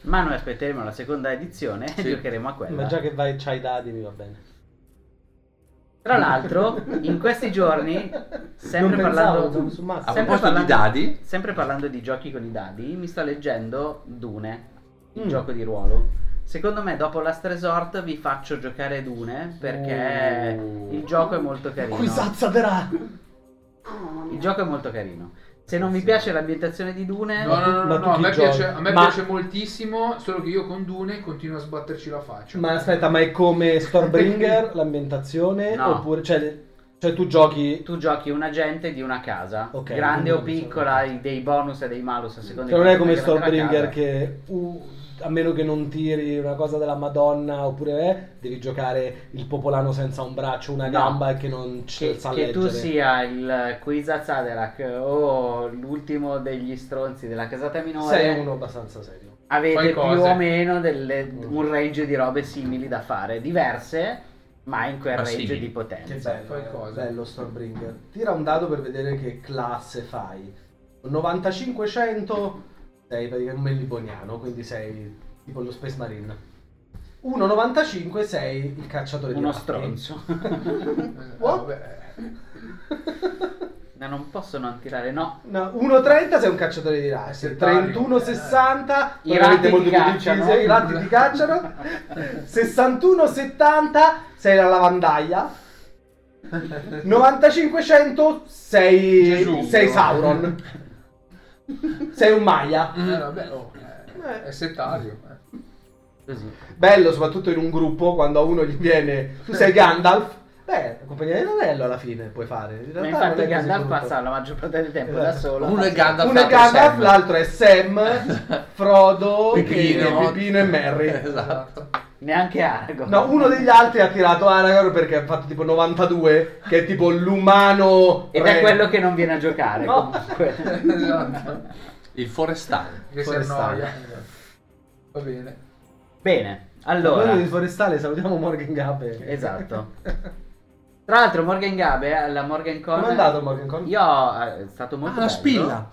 Ma noi aspetteremo la seconda edizione e Sì. giocheremo a quella. Ma già che vai, c'hai i dadi, mi va bene. Tra l'altro, in questi giorni, sempre Non pensavo, parlando. A sempre proposito di dadi, sempre parlando di giochi con i dadi, mi sto leggendo Dune, il Mm. gioco di ruolo. Secondo me, dopo Last Resort, vi faccio giocare Dune perché Oh. il gioco è molto carino. Qui mamma Il gioco è molto carino. Se non vi piace l'ambientazione di Dune, No, no, no, no, a me, piace, a me Ma- piace moltissimo, solo che io con Dune continuo a sbatterci la faccia. Ma aspetta, ma è come Stormbringer l'ambientazione? No. Oppure, cioè, cioè tu giochi... tu giochi un agente di una casa, Ok, grande o non piccola, hai dei bonus e dei malus a seconda Cioè non di è come Stormbringer che uh, a meno che non tiri una cosa della Madonna oppure eh, devi giocare il popolano senza un braccio, una No. gamba e che non ci che, sa che tu sia il Quiza Zaderak o l'ultimo degli stronzi della casata minore, Sei uno abbastanza serio. avete più o meno delle- un range di robe simili da fare, diverse, ma in quel Ma range simili. di Che potenza. bello, fai eh, cosa. bello Stormbringer. Tira un dado per vedere che classe fai. 9500 sei praticamente un meliboniano, quindi sei tipo lo Space Marine. 1,95 sei il cacciatore di Uno stronzo. Eh, vabbè. Ma non posso non tirare, no. No, 1,30 sei un cacciatore di settario. 31,60 I ratti ti molto più cacciano. I ratti ti cacciano. 61,70 sei la lavandaia. 9500 sei, Gesù. sei Sauron. sei un Maya. Eh, vabbè, oh, eh, è settario. eh. Così. Bello soprattutto in un gruppo quando a uno gli viene tu sei Gandalf. Beh, compagnia di l'anello alla fine puoi fare. In Ma realtà infatti Gandalf passa la maggior parte del tempo Esatto. da solo. Uno è Gandalf, Uno è l'altro è Gandalf, Sam. l'altro è Sam, Frodo, Pipino. e Pipino e Merry. Esatto. Neanche Aragorn. No, uno degli altri ha tirato Aragorn perché ha fatto tipo 92, che è tipo l'umano... Ed re. è quello che non viene a giocare No. comunque. esatto. Il forestale. Che si Forestale. annoia. Va bene. Bene, allora. di forestale salutiamo Morgan Gabe. Esatto. Tra l'altro Morgan Gabe alla Morgan Con Come è andato Morgan Con? Io eh, è stato molto Ah, la bello. spilla.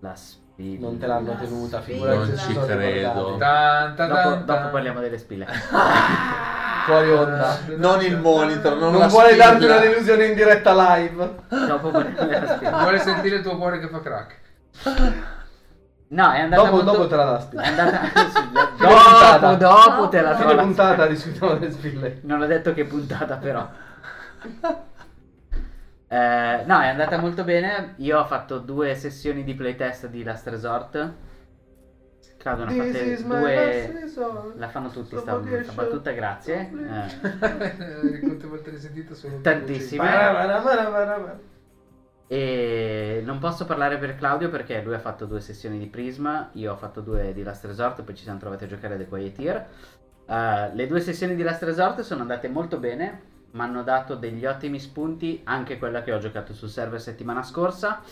La spilla. Non te l'hanno La tenuta, spilla. figurati Non ci credo. Tan, tan, Dopo, tan, dopo tan. parliamo delle spille. Fuori onda. Non il monitor, non, Non vuole spilla. darti una delusione in diretta live. dopo parliamo delle spille. Vuole sentire il tuo cuore che fa crack. No, è andata Dopo, molto... dopo te la dà È spilla. andata... Fine puntata. dopo, dopo te la Fine do la puntata spilla. discutiamo delle spille. Non ho detto che puntata però. Eh, no, è andata molto bene. Io ho fatto due sessioni di playtest di Last Resort. Claudio ne ha fatte due. La fanno tutti sta, battuta, grazie. Eh, Quante volte l'hai sentita Tantissime. E non posso parlare per Claudio perché lui ha fatto due sessioni di Prisma, io ho fatto due di Last Resort, poi ci siamo trovati a giocare a The Quiet Year. Eh, le due sessioni di Last Resort sono andate molto bene, mi hanno dato degli ottimi spunti, anche quella che ho giocato sul server settimana scorsa.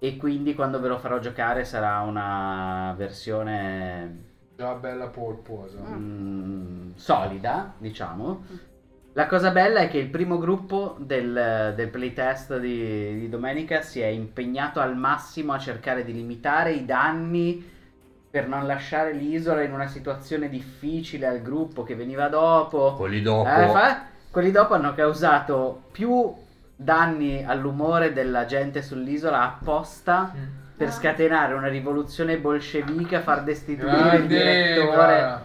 E quindi quando ve lo farò giocare sarà una versione Già bella polposa. mm, solida, diciamo. La cosa bella è che il primo gruppo del, del playtest di, di domenica si è impegnato al massimo a cercare di limitare i danni per non lasciare l'isola in una situazione difficile al gruppo che veniva dopo. Quelli dopo. Eh, fa- quelli dopo hanno causato più danni all'umore della gente sull'isola apposta Mm. per scatenare una rivoluzione bolscevica, far destituire il Grande, direttore. guarda.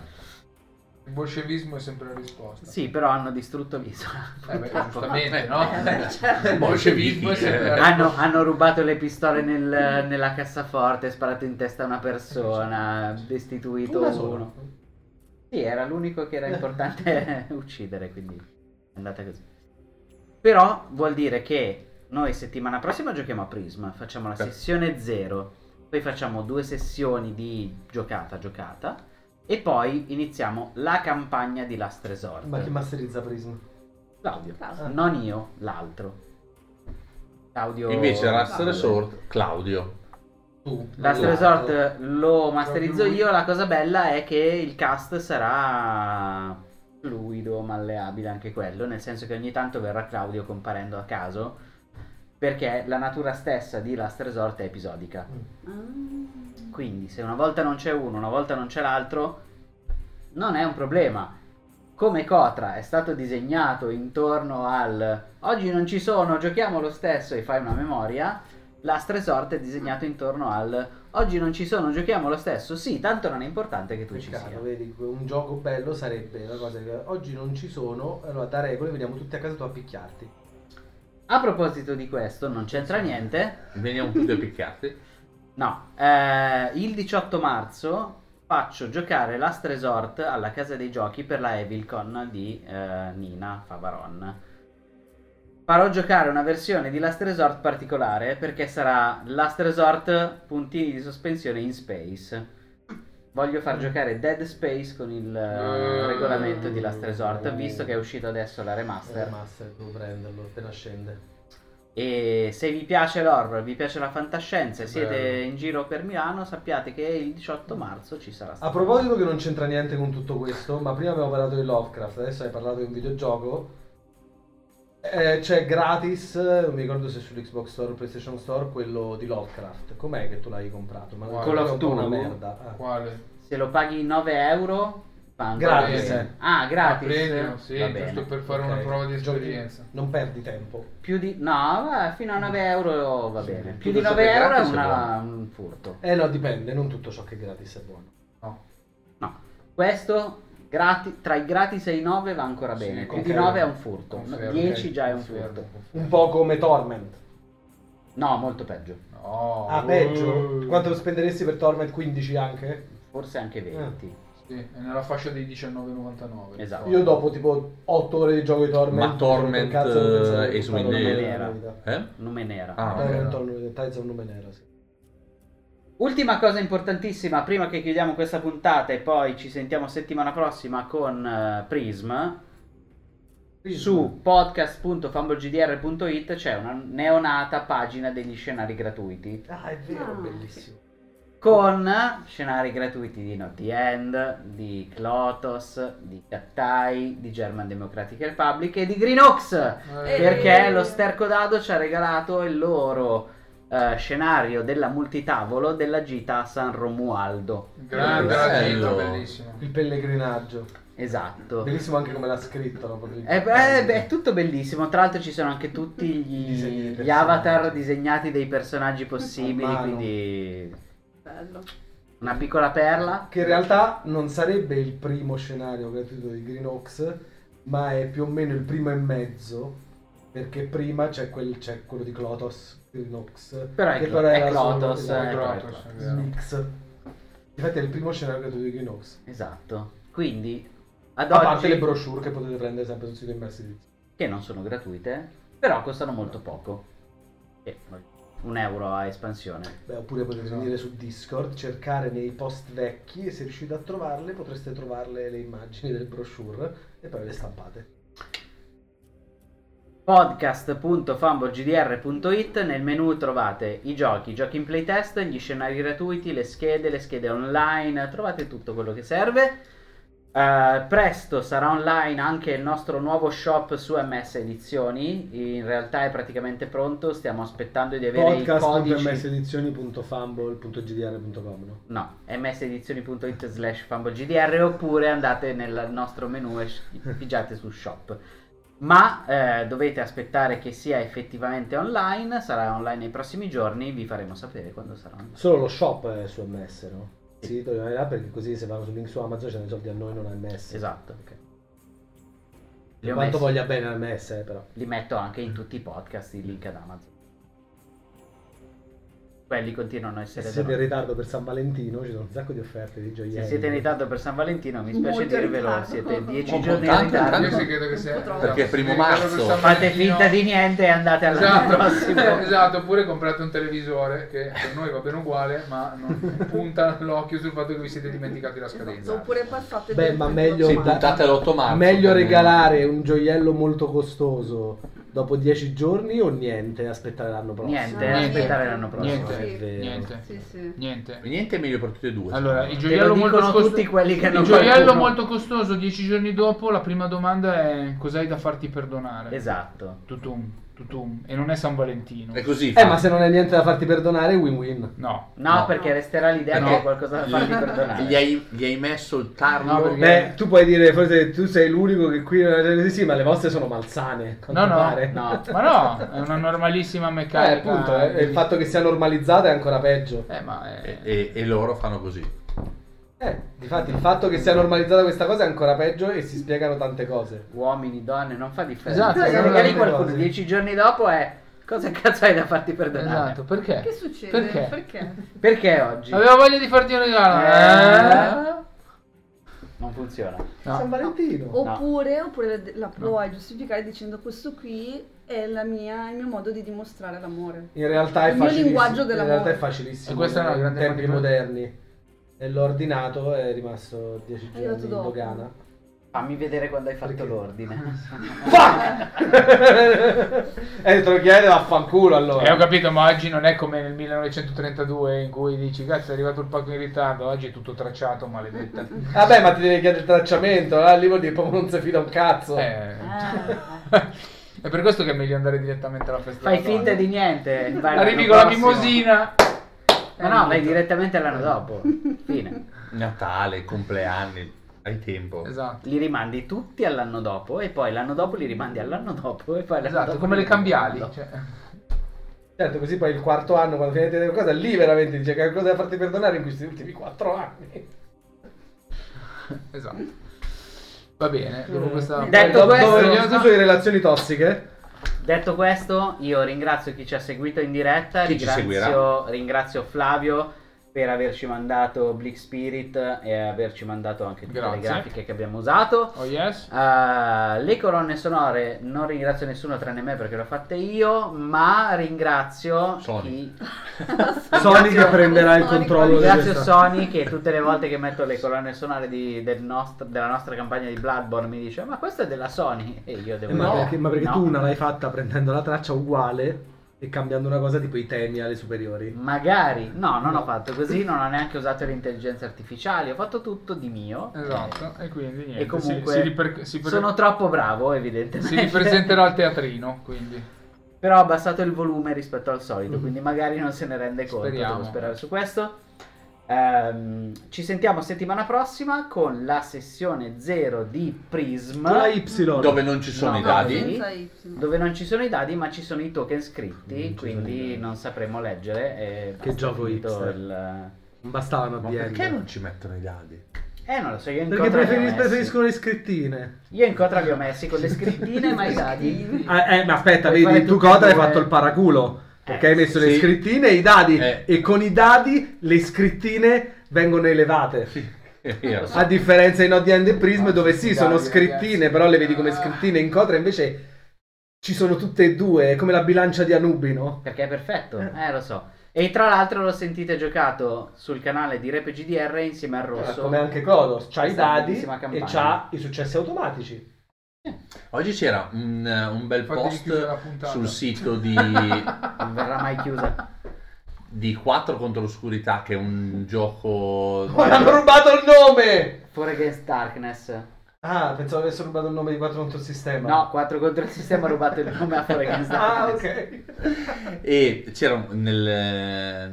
Il bolscevismo è sempre la risposta. Sì, però hanno distrutto l'isola. Eh beh, giustamente, no? Eh, certo. Il bolscevismo è sempre la Hanno, risposta. hanno rubato le pistole nel- nella cassaforte, sparato in testa a una persona, destituito Una uno. Sì, era l'unico che era importante uccidere, quindi è andata così. Però vuol dire che noi settimana prossima giochiamo a Prisma, facciamo la sessione 0, poi facciamo due sessioni di giocata giocata e poi iniziamo la campagna di Last Resort. Ma chi masterizza Prism? Claudio, Claudio. non io, l'altro. Claudio Invece Last Claudio. Resort, Claudio. Tu. Last. Resort lo masterizzo io, la cosa bella è che il cast sarà fluido, malleabile anche quello, nel senso che ogni tanto verrà Claudio comparendo a caso, perché la natura stessa di Last Resort è episodica. Ah. Quindi se una volta non c'è uno, una volta non c'è l'altro, non è un problema. Come Cotra è stato disegnato intorno al oggi non ci sono, giochiamo lo stesso e fai una memoria, Last Resort è disegnato intorno al oggi non ci sono, giochiamo lo stesso, sì, tanto non è importante che tu ci Peccato, sia. vedi, un gioco bello sarebbe la cosa che oggi non ci sono, allora da regole veniamo tutti a casa tu a picchiarti. A proposito di questo, non c'entra niente, Veniamo tutti a picchiarti. No, eh, il 18 marzo faccio giocare Last Resort alla casa dei giochi per la Evilcon di eh, Nina Favaron. Farò giocare una versione di Last Resort particolare perché sarà Last Resort puntini di sospensione in space. Voglio far giocare Dead Space con il eh, regolamento di Last Resort, visto che è uscito adesso la remaster. Master, devo prenderlo appena scende. E se vi piace l'horror, vi piace la fantascienza e siete Bello. in giro per Milano, sappiate che il 18 marzo ci sarà A proposito che non c'entra niente con tutto questo, ma prima abbiamo parlato di Lovecraft, adesso hai parlato di un videogioco. Eh, c'è gratis, non mi ricordo se sull'Xbox Store o PlayStation Store, quello di Lovecraft. Com'è che tu l'hai comprato? Ma Call quello of po' una Duty? merda. Ah. Quale? Se lo paghi 9 euro, ancora Gratis, eh. Ah, gratis. Ah, premium, sì, Va giusto bene. per fare Ok. una prova di Giochi- esperienza. Non perdi tempo. Più di no, fino a 9 euro va bene. Più di Tutto 9 ciò che è euro è una- un furto. Eh no, dipende, non tutto ciò che è gratis è buono. No. No, questo grati- tra i gratis e i 9 va ancora Sì, bene. Più di confermo. 9 è un furto. Confermo. 10 già è un Confermo, furto. Un po' come Torment. No, molto peggio. No. Ah, peggio? Quanto lo spenderesti per Torment 15 anche? Forse anche 20. Sì, è nella fascia dei 19,99. Esatto. Io dopo tipo 8 ore di gioco di Torment... Ma Torment, cazzo, non penso eh, e Nera. Eh? Nume nera. Ah, ok. Torment, Torment, Tides of Numenera, sì. Ultima cosa importantissima, prima che chiudiamo questa puntata e poi ci sentiamo settimana prossima con eh, Prism, su podcast.fumblegdr.it c'è una neonata pagina degli scenari gratuiti. Ah, è vero, Ah, bellissimo. con scenari gratuiti di Not the End, di Clotos, di Cattai, di German Democratic Republic e di Green Ox Eh, perché lo Sterco Dado ci ha regalato il loro eh, scenario della multitavolo della gita a San Romualdo. Grande la Bello. gita, bellissimo. Il pellegrinaggio. Esatto. Bellissimo anche come l'ha scritto. È, è- è tutto bellissimo. Tra l'altro, ci sono anche tutti Disegni gli, dei gli personaggi. avatar disegnati dei personaggi possibili. Mano. Quindi, Bello. una piccola perla. Che in realtà non sarebbe il primo scenario gratuito di Green Ox, ma è più o meno il primo e mezzo. Perché prima c'è, quel- c'è quello di Clotos, Green Ox. Però è che Clo- è era solo- Clotos, esatto, è Clotos. Mix. Infatti è il primo scenario gratuito di Green Ox. Esatto. Quindi, ad A parte oggi, le brochure che potete prendere sempre sul sito Immersive. che non sono gratuite, però costano molto poco. E un euro a espansione. Beh, oppure potete venire su Discord, cercare nei post vecchi e se riuscite a trovarle potreste trovarle le immagini del brochure e poi le stampate. podcast.fumblegdr.it nel menu trovate i giochi, i giochi in playtest, gli scenari gratuiti, le schede, le schede online, trovate tutto quello che serve. Eh, presto sarà online anche il nostro nuovo shop su MS Edizioni, in realtà è praticamente pronto, stiamo aspettando di avere i codici podcast.msedizioni.fumble.gdr.com no? No, msedizioni.it slash fumblegdr oppure andate nel nostro menu e pigiate su shop. Ma eh, dovete aspettare che sia effettivamente online, sarà online nei prossimi giorni, vi faremo sapere quando sarà online. Solo lo shop è su MS, no? Il sito rimarrà perché così se vanno sul link su Amazon danno i soldi a noi, non a MS. Esatto. Ok. Li, Quanto messi- voglia bene a MS, eh, però. li metto anche in tutti i podcast, il link ad Amazon. Quelli continuano a Se essere... siete in ritardo per San Valentino ci sono un sacco di offerte di gioielli. Se siete in ritardo per San Valentino, mi spiace dirvelo, siete 10 Un po' giorni in tanto, ritardo. Io credo che sia. Perché è primo marzo. Fate finta di niente e andate all'anno Esatto, prossimo. esatto, oppure comprate un televisore che per noi va bene uguale, ma non punta l'occhio sul fatto che vi siete dimenticati la Esatto, scadenza. oppure passate Beh, ma meglio- Sì, puntate l'8 marzo. Meglio regalare un gioiello molto costoso Dopo dieci giorni o niente? Aspettare l'anno prossimo? Niente, Niente. aspettare l'anno prossimo. Niente. Niente. Sì, sì. Niente. Niente è meglio per tutti e due. Allora, il gioiello molto costoso. tutti quelli che Il non gioiello qualcuno- molto costoso, dieci giorni dopo, la prima domanda è cos'hai da farti perdonare? Esatto. Tutum, tutum. E non è San Valentino. È così. Eh, fa. ma se non hai niente da farti perdonare, win-win. No. No, No. perché resterà l'idea No. che hai qualcosa da farti perdonare. Gli hai, gli hai messo il tarlo. No, perché- Beh, tu puoi dire, forse tu sei l'unico che qui non è così, sì, ma le vostre sono malsane. No, no, pare. No. Ma no, è una normalissima Eh, meccanica. appunto, eh, e il fatto che sia normalizzata è ancora peggio. Eh, ma è... E, e loro fanno così. Eh, difatti il fatto che sia normalizzata questa cosa è ancora peggio e si spiegano tante cose. Uomini, donne, non fa differenza. Esatto, Se sono regali tante qualcuno cose. dieci giorni dopo è cosa cazzo hai da farti perdonare? Esatto, perché? Che succede? Perché? Perché? Perché oggi? Avevo voglia di farti un regalo. Eh. Non funziona. No. San Valentino. Oppure, oppure la, la puoi giustificare dicendo questo qui è la mia, il mio modo di dimostrare l'amore. In realtà è Il mio facilissimo. linguaggio In dell'amore. realtà è facilissimo. E questa è una in grande tempi moderni. E l'ho ordinato è rimasto 10 È arrivato giorni in dopo. dogana. Fammi vedere quando hai fatto Perché? l'ordine. e te lo chiede vaffanculo allora. Eh, ho capito, ma oggi non è come nel 1932 in cui dici, cazzo, è arrivato il pacco in ritardo, oggi è tutto tracciato, maledetta. Vabbè, ma ti devi chiedere il tracciamento, eh? lì vuol dire proprio non si fida un cazzo. Eh. Ah, è per questo che è meglio andare direttamente alla festa. Fai della finta donna. di niente. Arrivi l'anno con la prossimo. mimosina. Ma no, vai direttamente l'anno dopo. Fine. Natale, compleanni, hai tempo. Esatto. Li rimandi tutti all'anno dopo e poi l'anno dopo li rimandi all'anno dopo e poi l'anno Esatto, dopo come li le rimandi cambiali. all'anno cioè. Certo, così poi il quarto anno, quando finite le cose, lì veramente dice che hai qualcosa da farti perdonare in questi ultimi quattro anni. Esatto. Va bene, dopo questa... Detto Dopo- questo- dopo- tu sulle relazioni tossiche? Detto questo, io ringrazio chi ci ha seguito in diretta, ringrazio, ringrazio Flavio per averci mandato Bleak Spirit e averci mandato anche tutte Grazie. le grafiche che abbiamo usato. Oh yes? Uh, le colonne sonore non ringrazio nessuno tranne me perché le ho fatte io, ma ringrazio Sony. chi- Sony che prenderà il controllo Ringrazio. Sony che tutte le volte che metto le colonne sonore di- del nostro- della nostra campagna di Bloodborne mi dice ma questa è della Sony e io devo Eh, ma dire, perché, ma perché no. tu una l'hai fatta prendendo la traccia uguale e cambiando una cosa tipo i temi alle superiori? Magari, no, non No. ho fatto così, non ho neanche usato le intelligenze artificiali, ho fatto tutto di mio. Esatto, e quindi niente. E comunque si, si riper- si per- sono troppo bravo, evidentemente. si ripresenterà al teatrino, quindi. Però ho abbassato il volume rispetto al solito, quindi magari non se ne rende conto. Speriamo. Devo sperare su questo. Ehm, ci sentiamo settimana prossima con la sessione 0 di Prism. Con la Y. Dove non ci sono No, i no, dadi. Y. Dove non ci sono i dadi, ma ci sono i token Non scritti, i quindi non sapremo leggere. Che gioco hipster. il- Non bastavano Ma perché non ci mettono i dadi? Eh, non lo so, io in Perché preferis- preferiscono le scrittine. Io in contra li ho messi con le scrittine, ma i dadi. Ah, eh, ma aspetta, Puoi vedi, tu Cota hai fatto il paraculo. Perché Eh, hai messo le sì. scrittine e i dadi. Eh. E con i dadi le scrittine vengono elevate. Vero. A differenza in ODN e Prism, Ah, dove sì, sì, sono dadi, scrittine, ragazzi. però le vedi come Ah. scrittine. In Cotra invece ci sono tutte e due, è come la bilancia di Anubi, no? Perché è perfetto, eh, lo so. E tra l'altro lo sentite giocato sul canale di RPGDR insieme al Rosso. Come anche Kodos, c'ha i dadi e c'ha i successi automatici. Oggi c'era un, un bel la post sul sito di, Non verrà mai chiusa. di 4 contro l'oscurità, che è un gioco. Oh, hanno rubato il nome! For Against Darkness. Ah, pensavo avessero rubato il nome di 4 contro il sistema. No, 4 contro il sistema ha rubato il nome a For Against Ah, Darkness. ok. E c'era nel,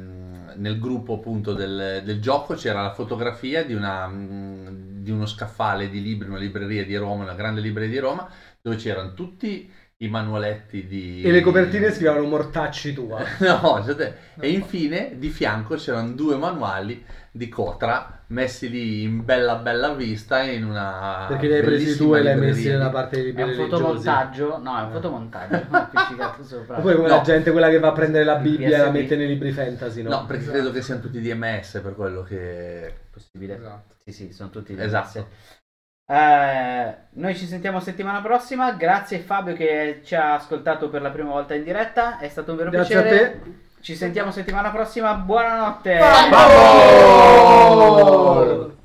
nel gruppo appunto del, del gioco c'era la fotografia di, una, mm, di uno scaffale di libri, una libreria di Roma, una grande libreria di Roma, dove c'erano tutti i manualetti di... E le copertine scrivevano Mortacci tua. No, cioè, e infine di fianco c'erano due manuali di Cotra messi lì in bella bella vista in una Perché li hai presi tu e li hai messi nella di- parte dei È un fotomontaggio? No, è un Eh. fotomontaggio appiccicato sopra. Oppure come No. la gente quella che va a prendere la Bibbia e la mette nei libri fantasy, no? No, perché credo che siano tutti DMS per quello che... Possibile. Esatto. Sì, sì, sono tutti Esatto. diversi. Eh, noi ci sentiamo settimana prossima. Grazie Fabio che ci ha ascoltato per la prima volta in diretta. È stato un vero Grazie a piacere. te. Ci sentiamo settimana prossima. Buonanotte. Vamos!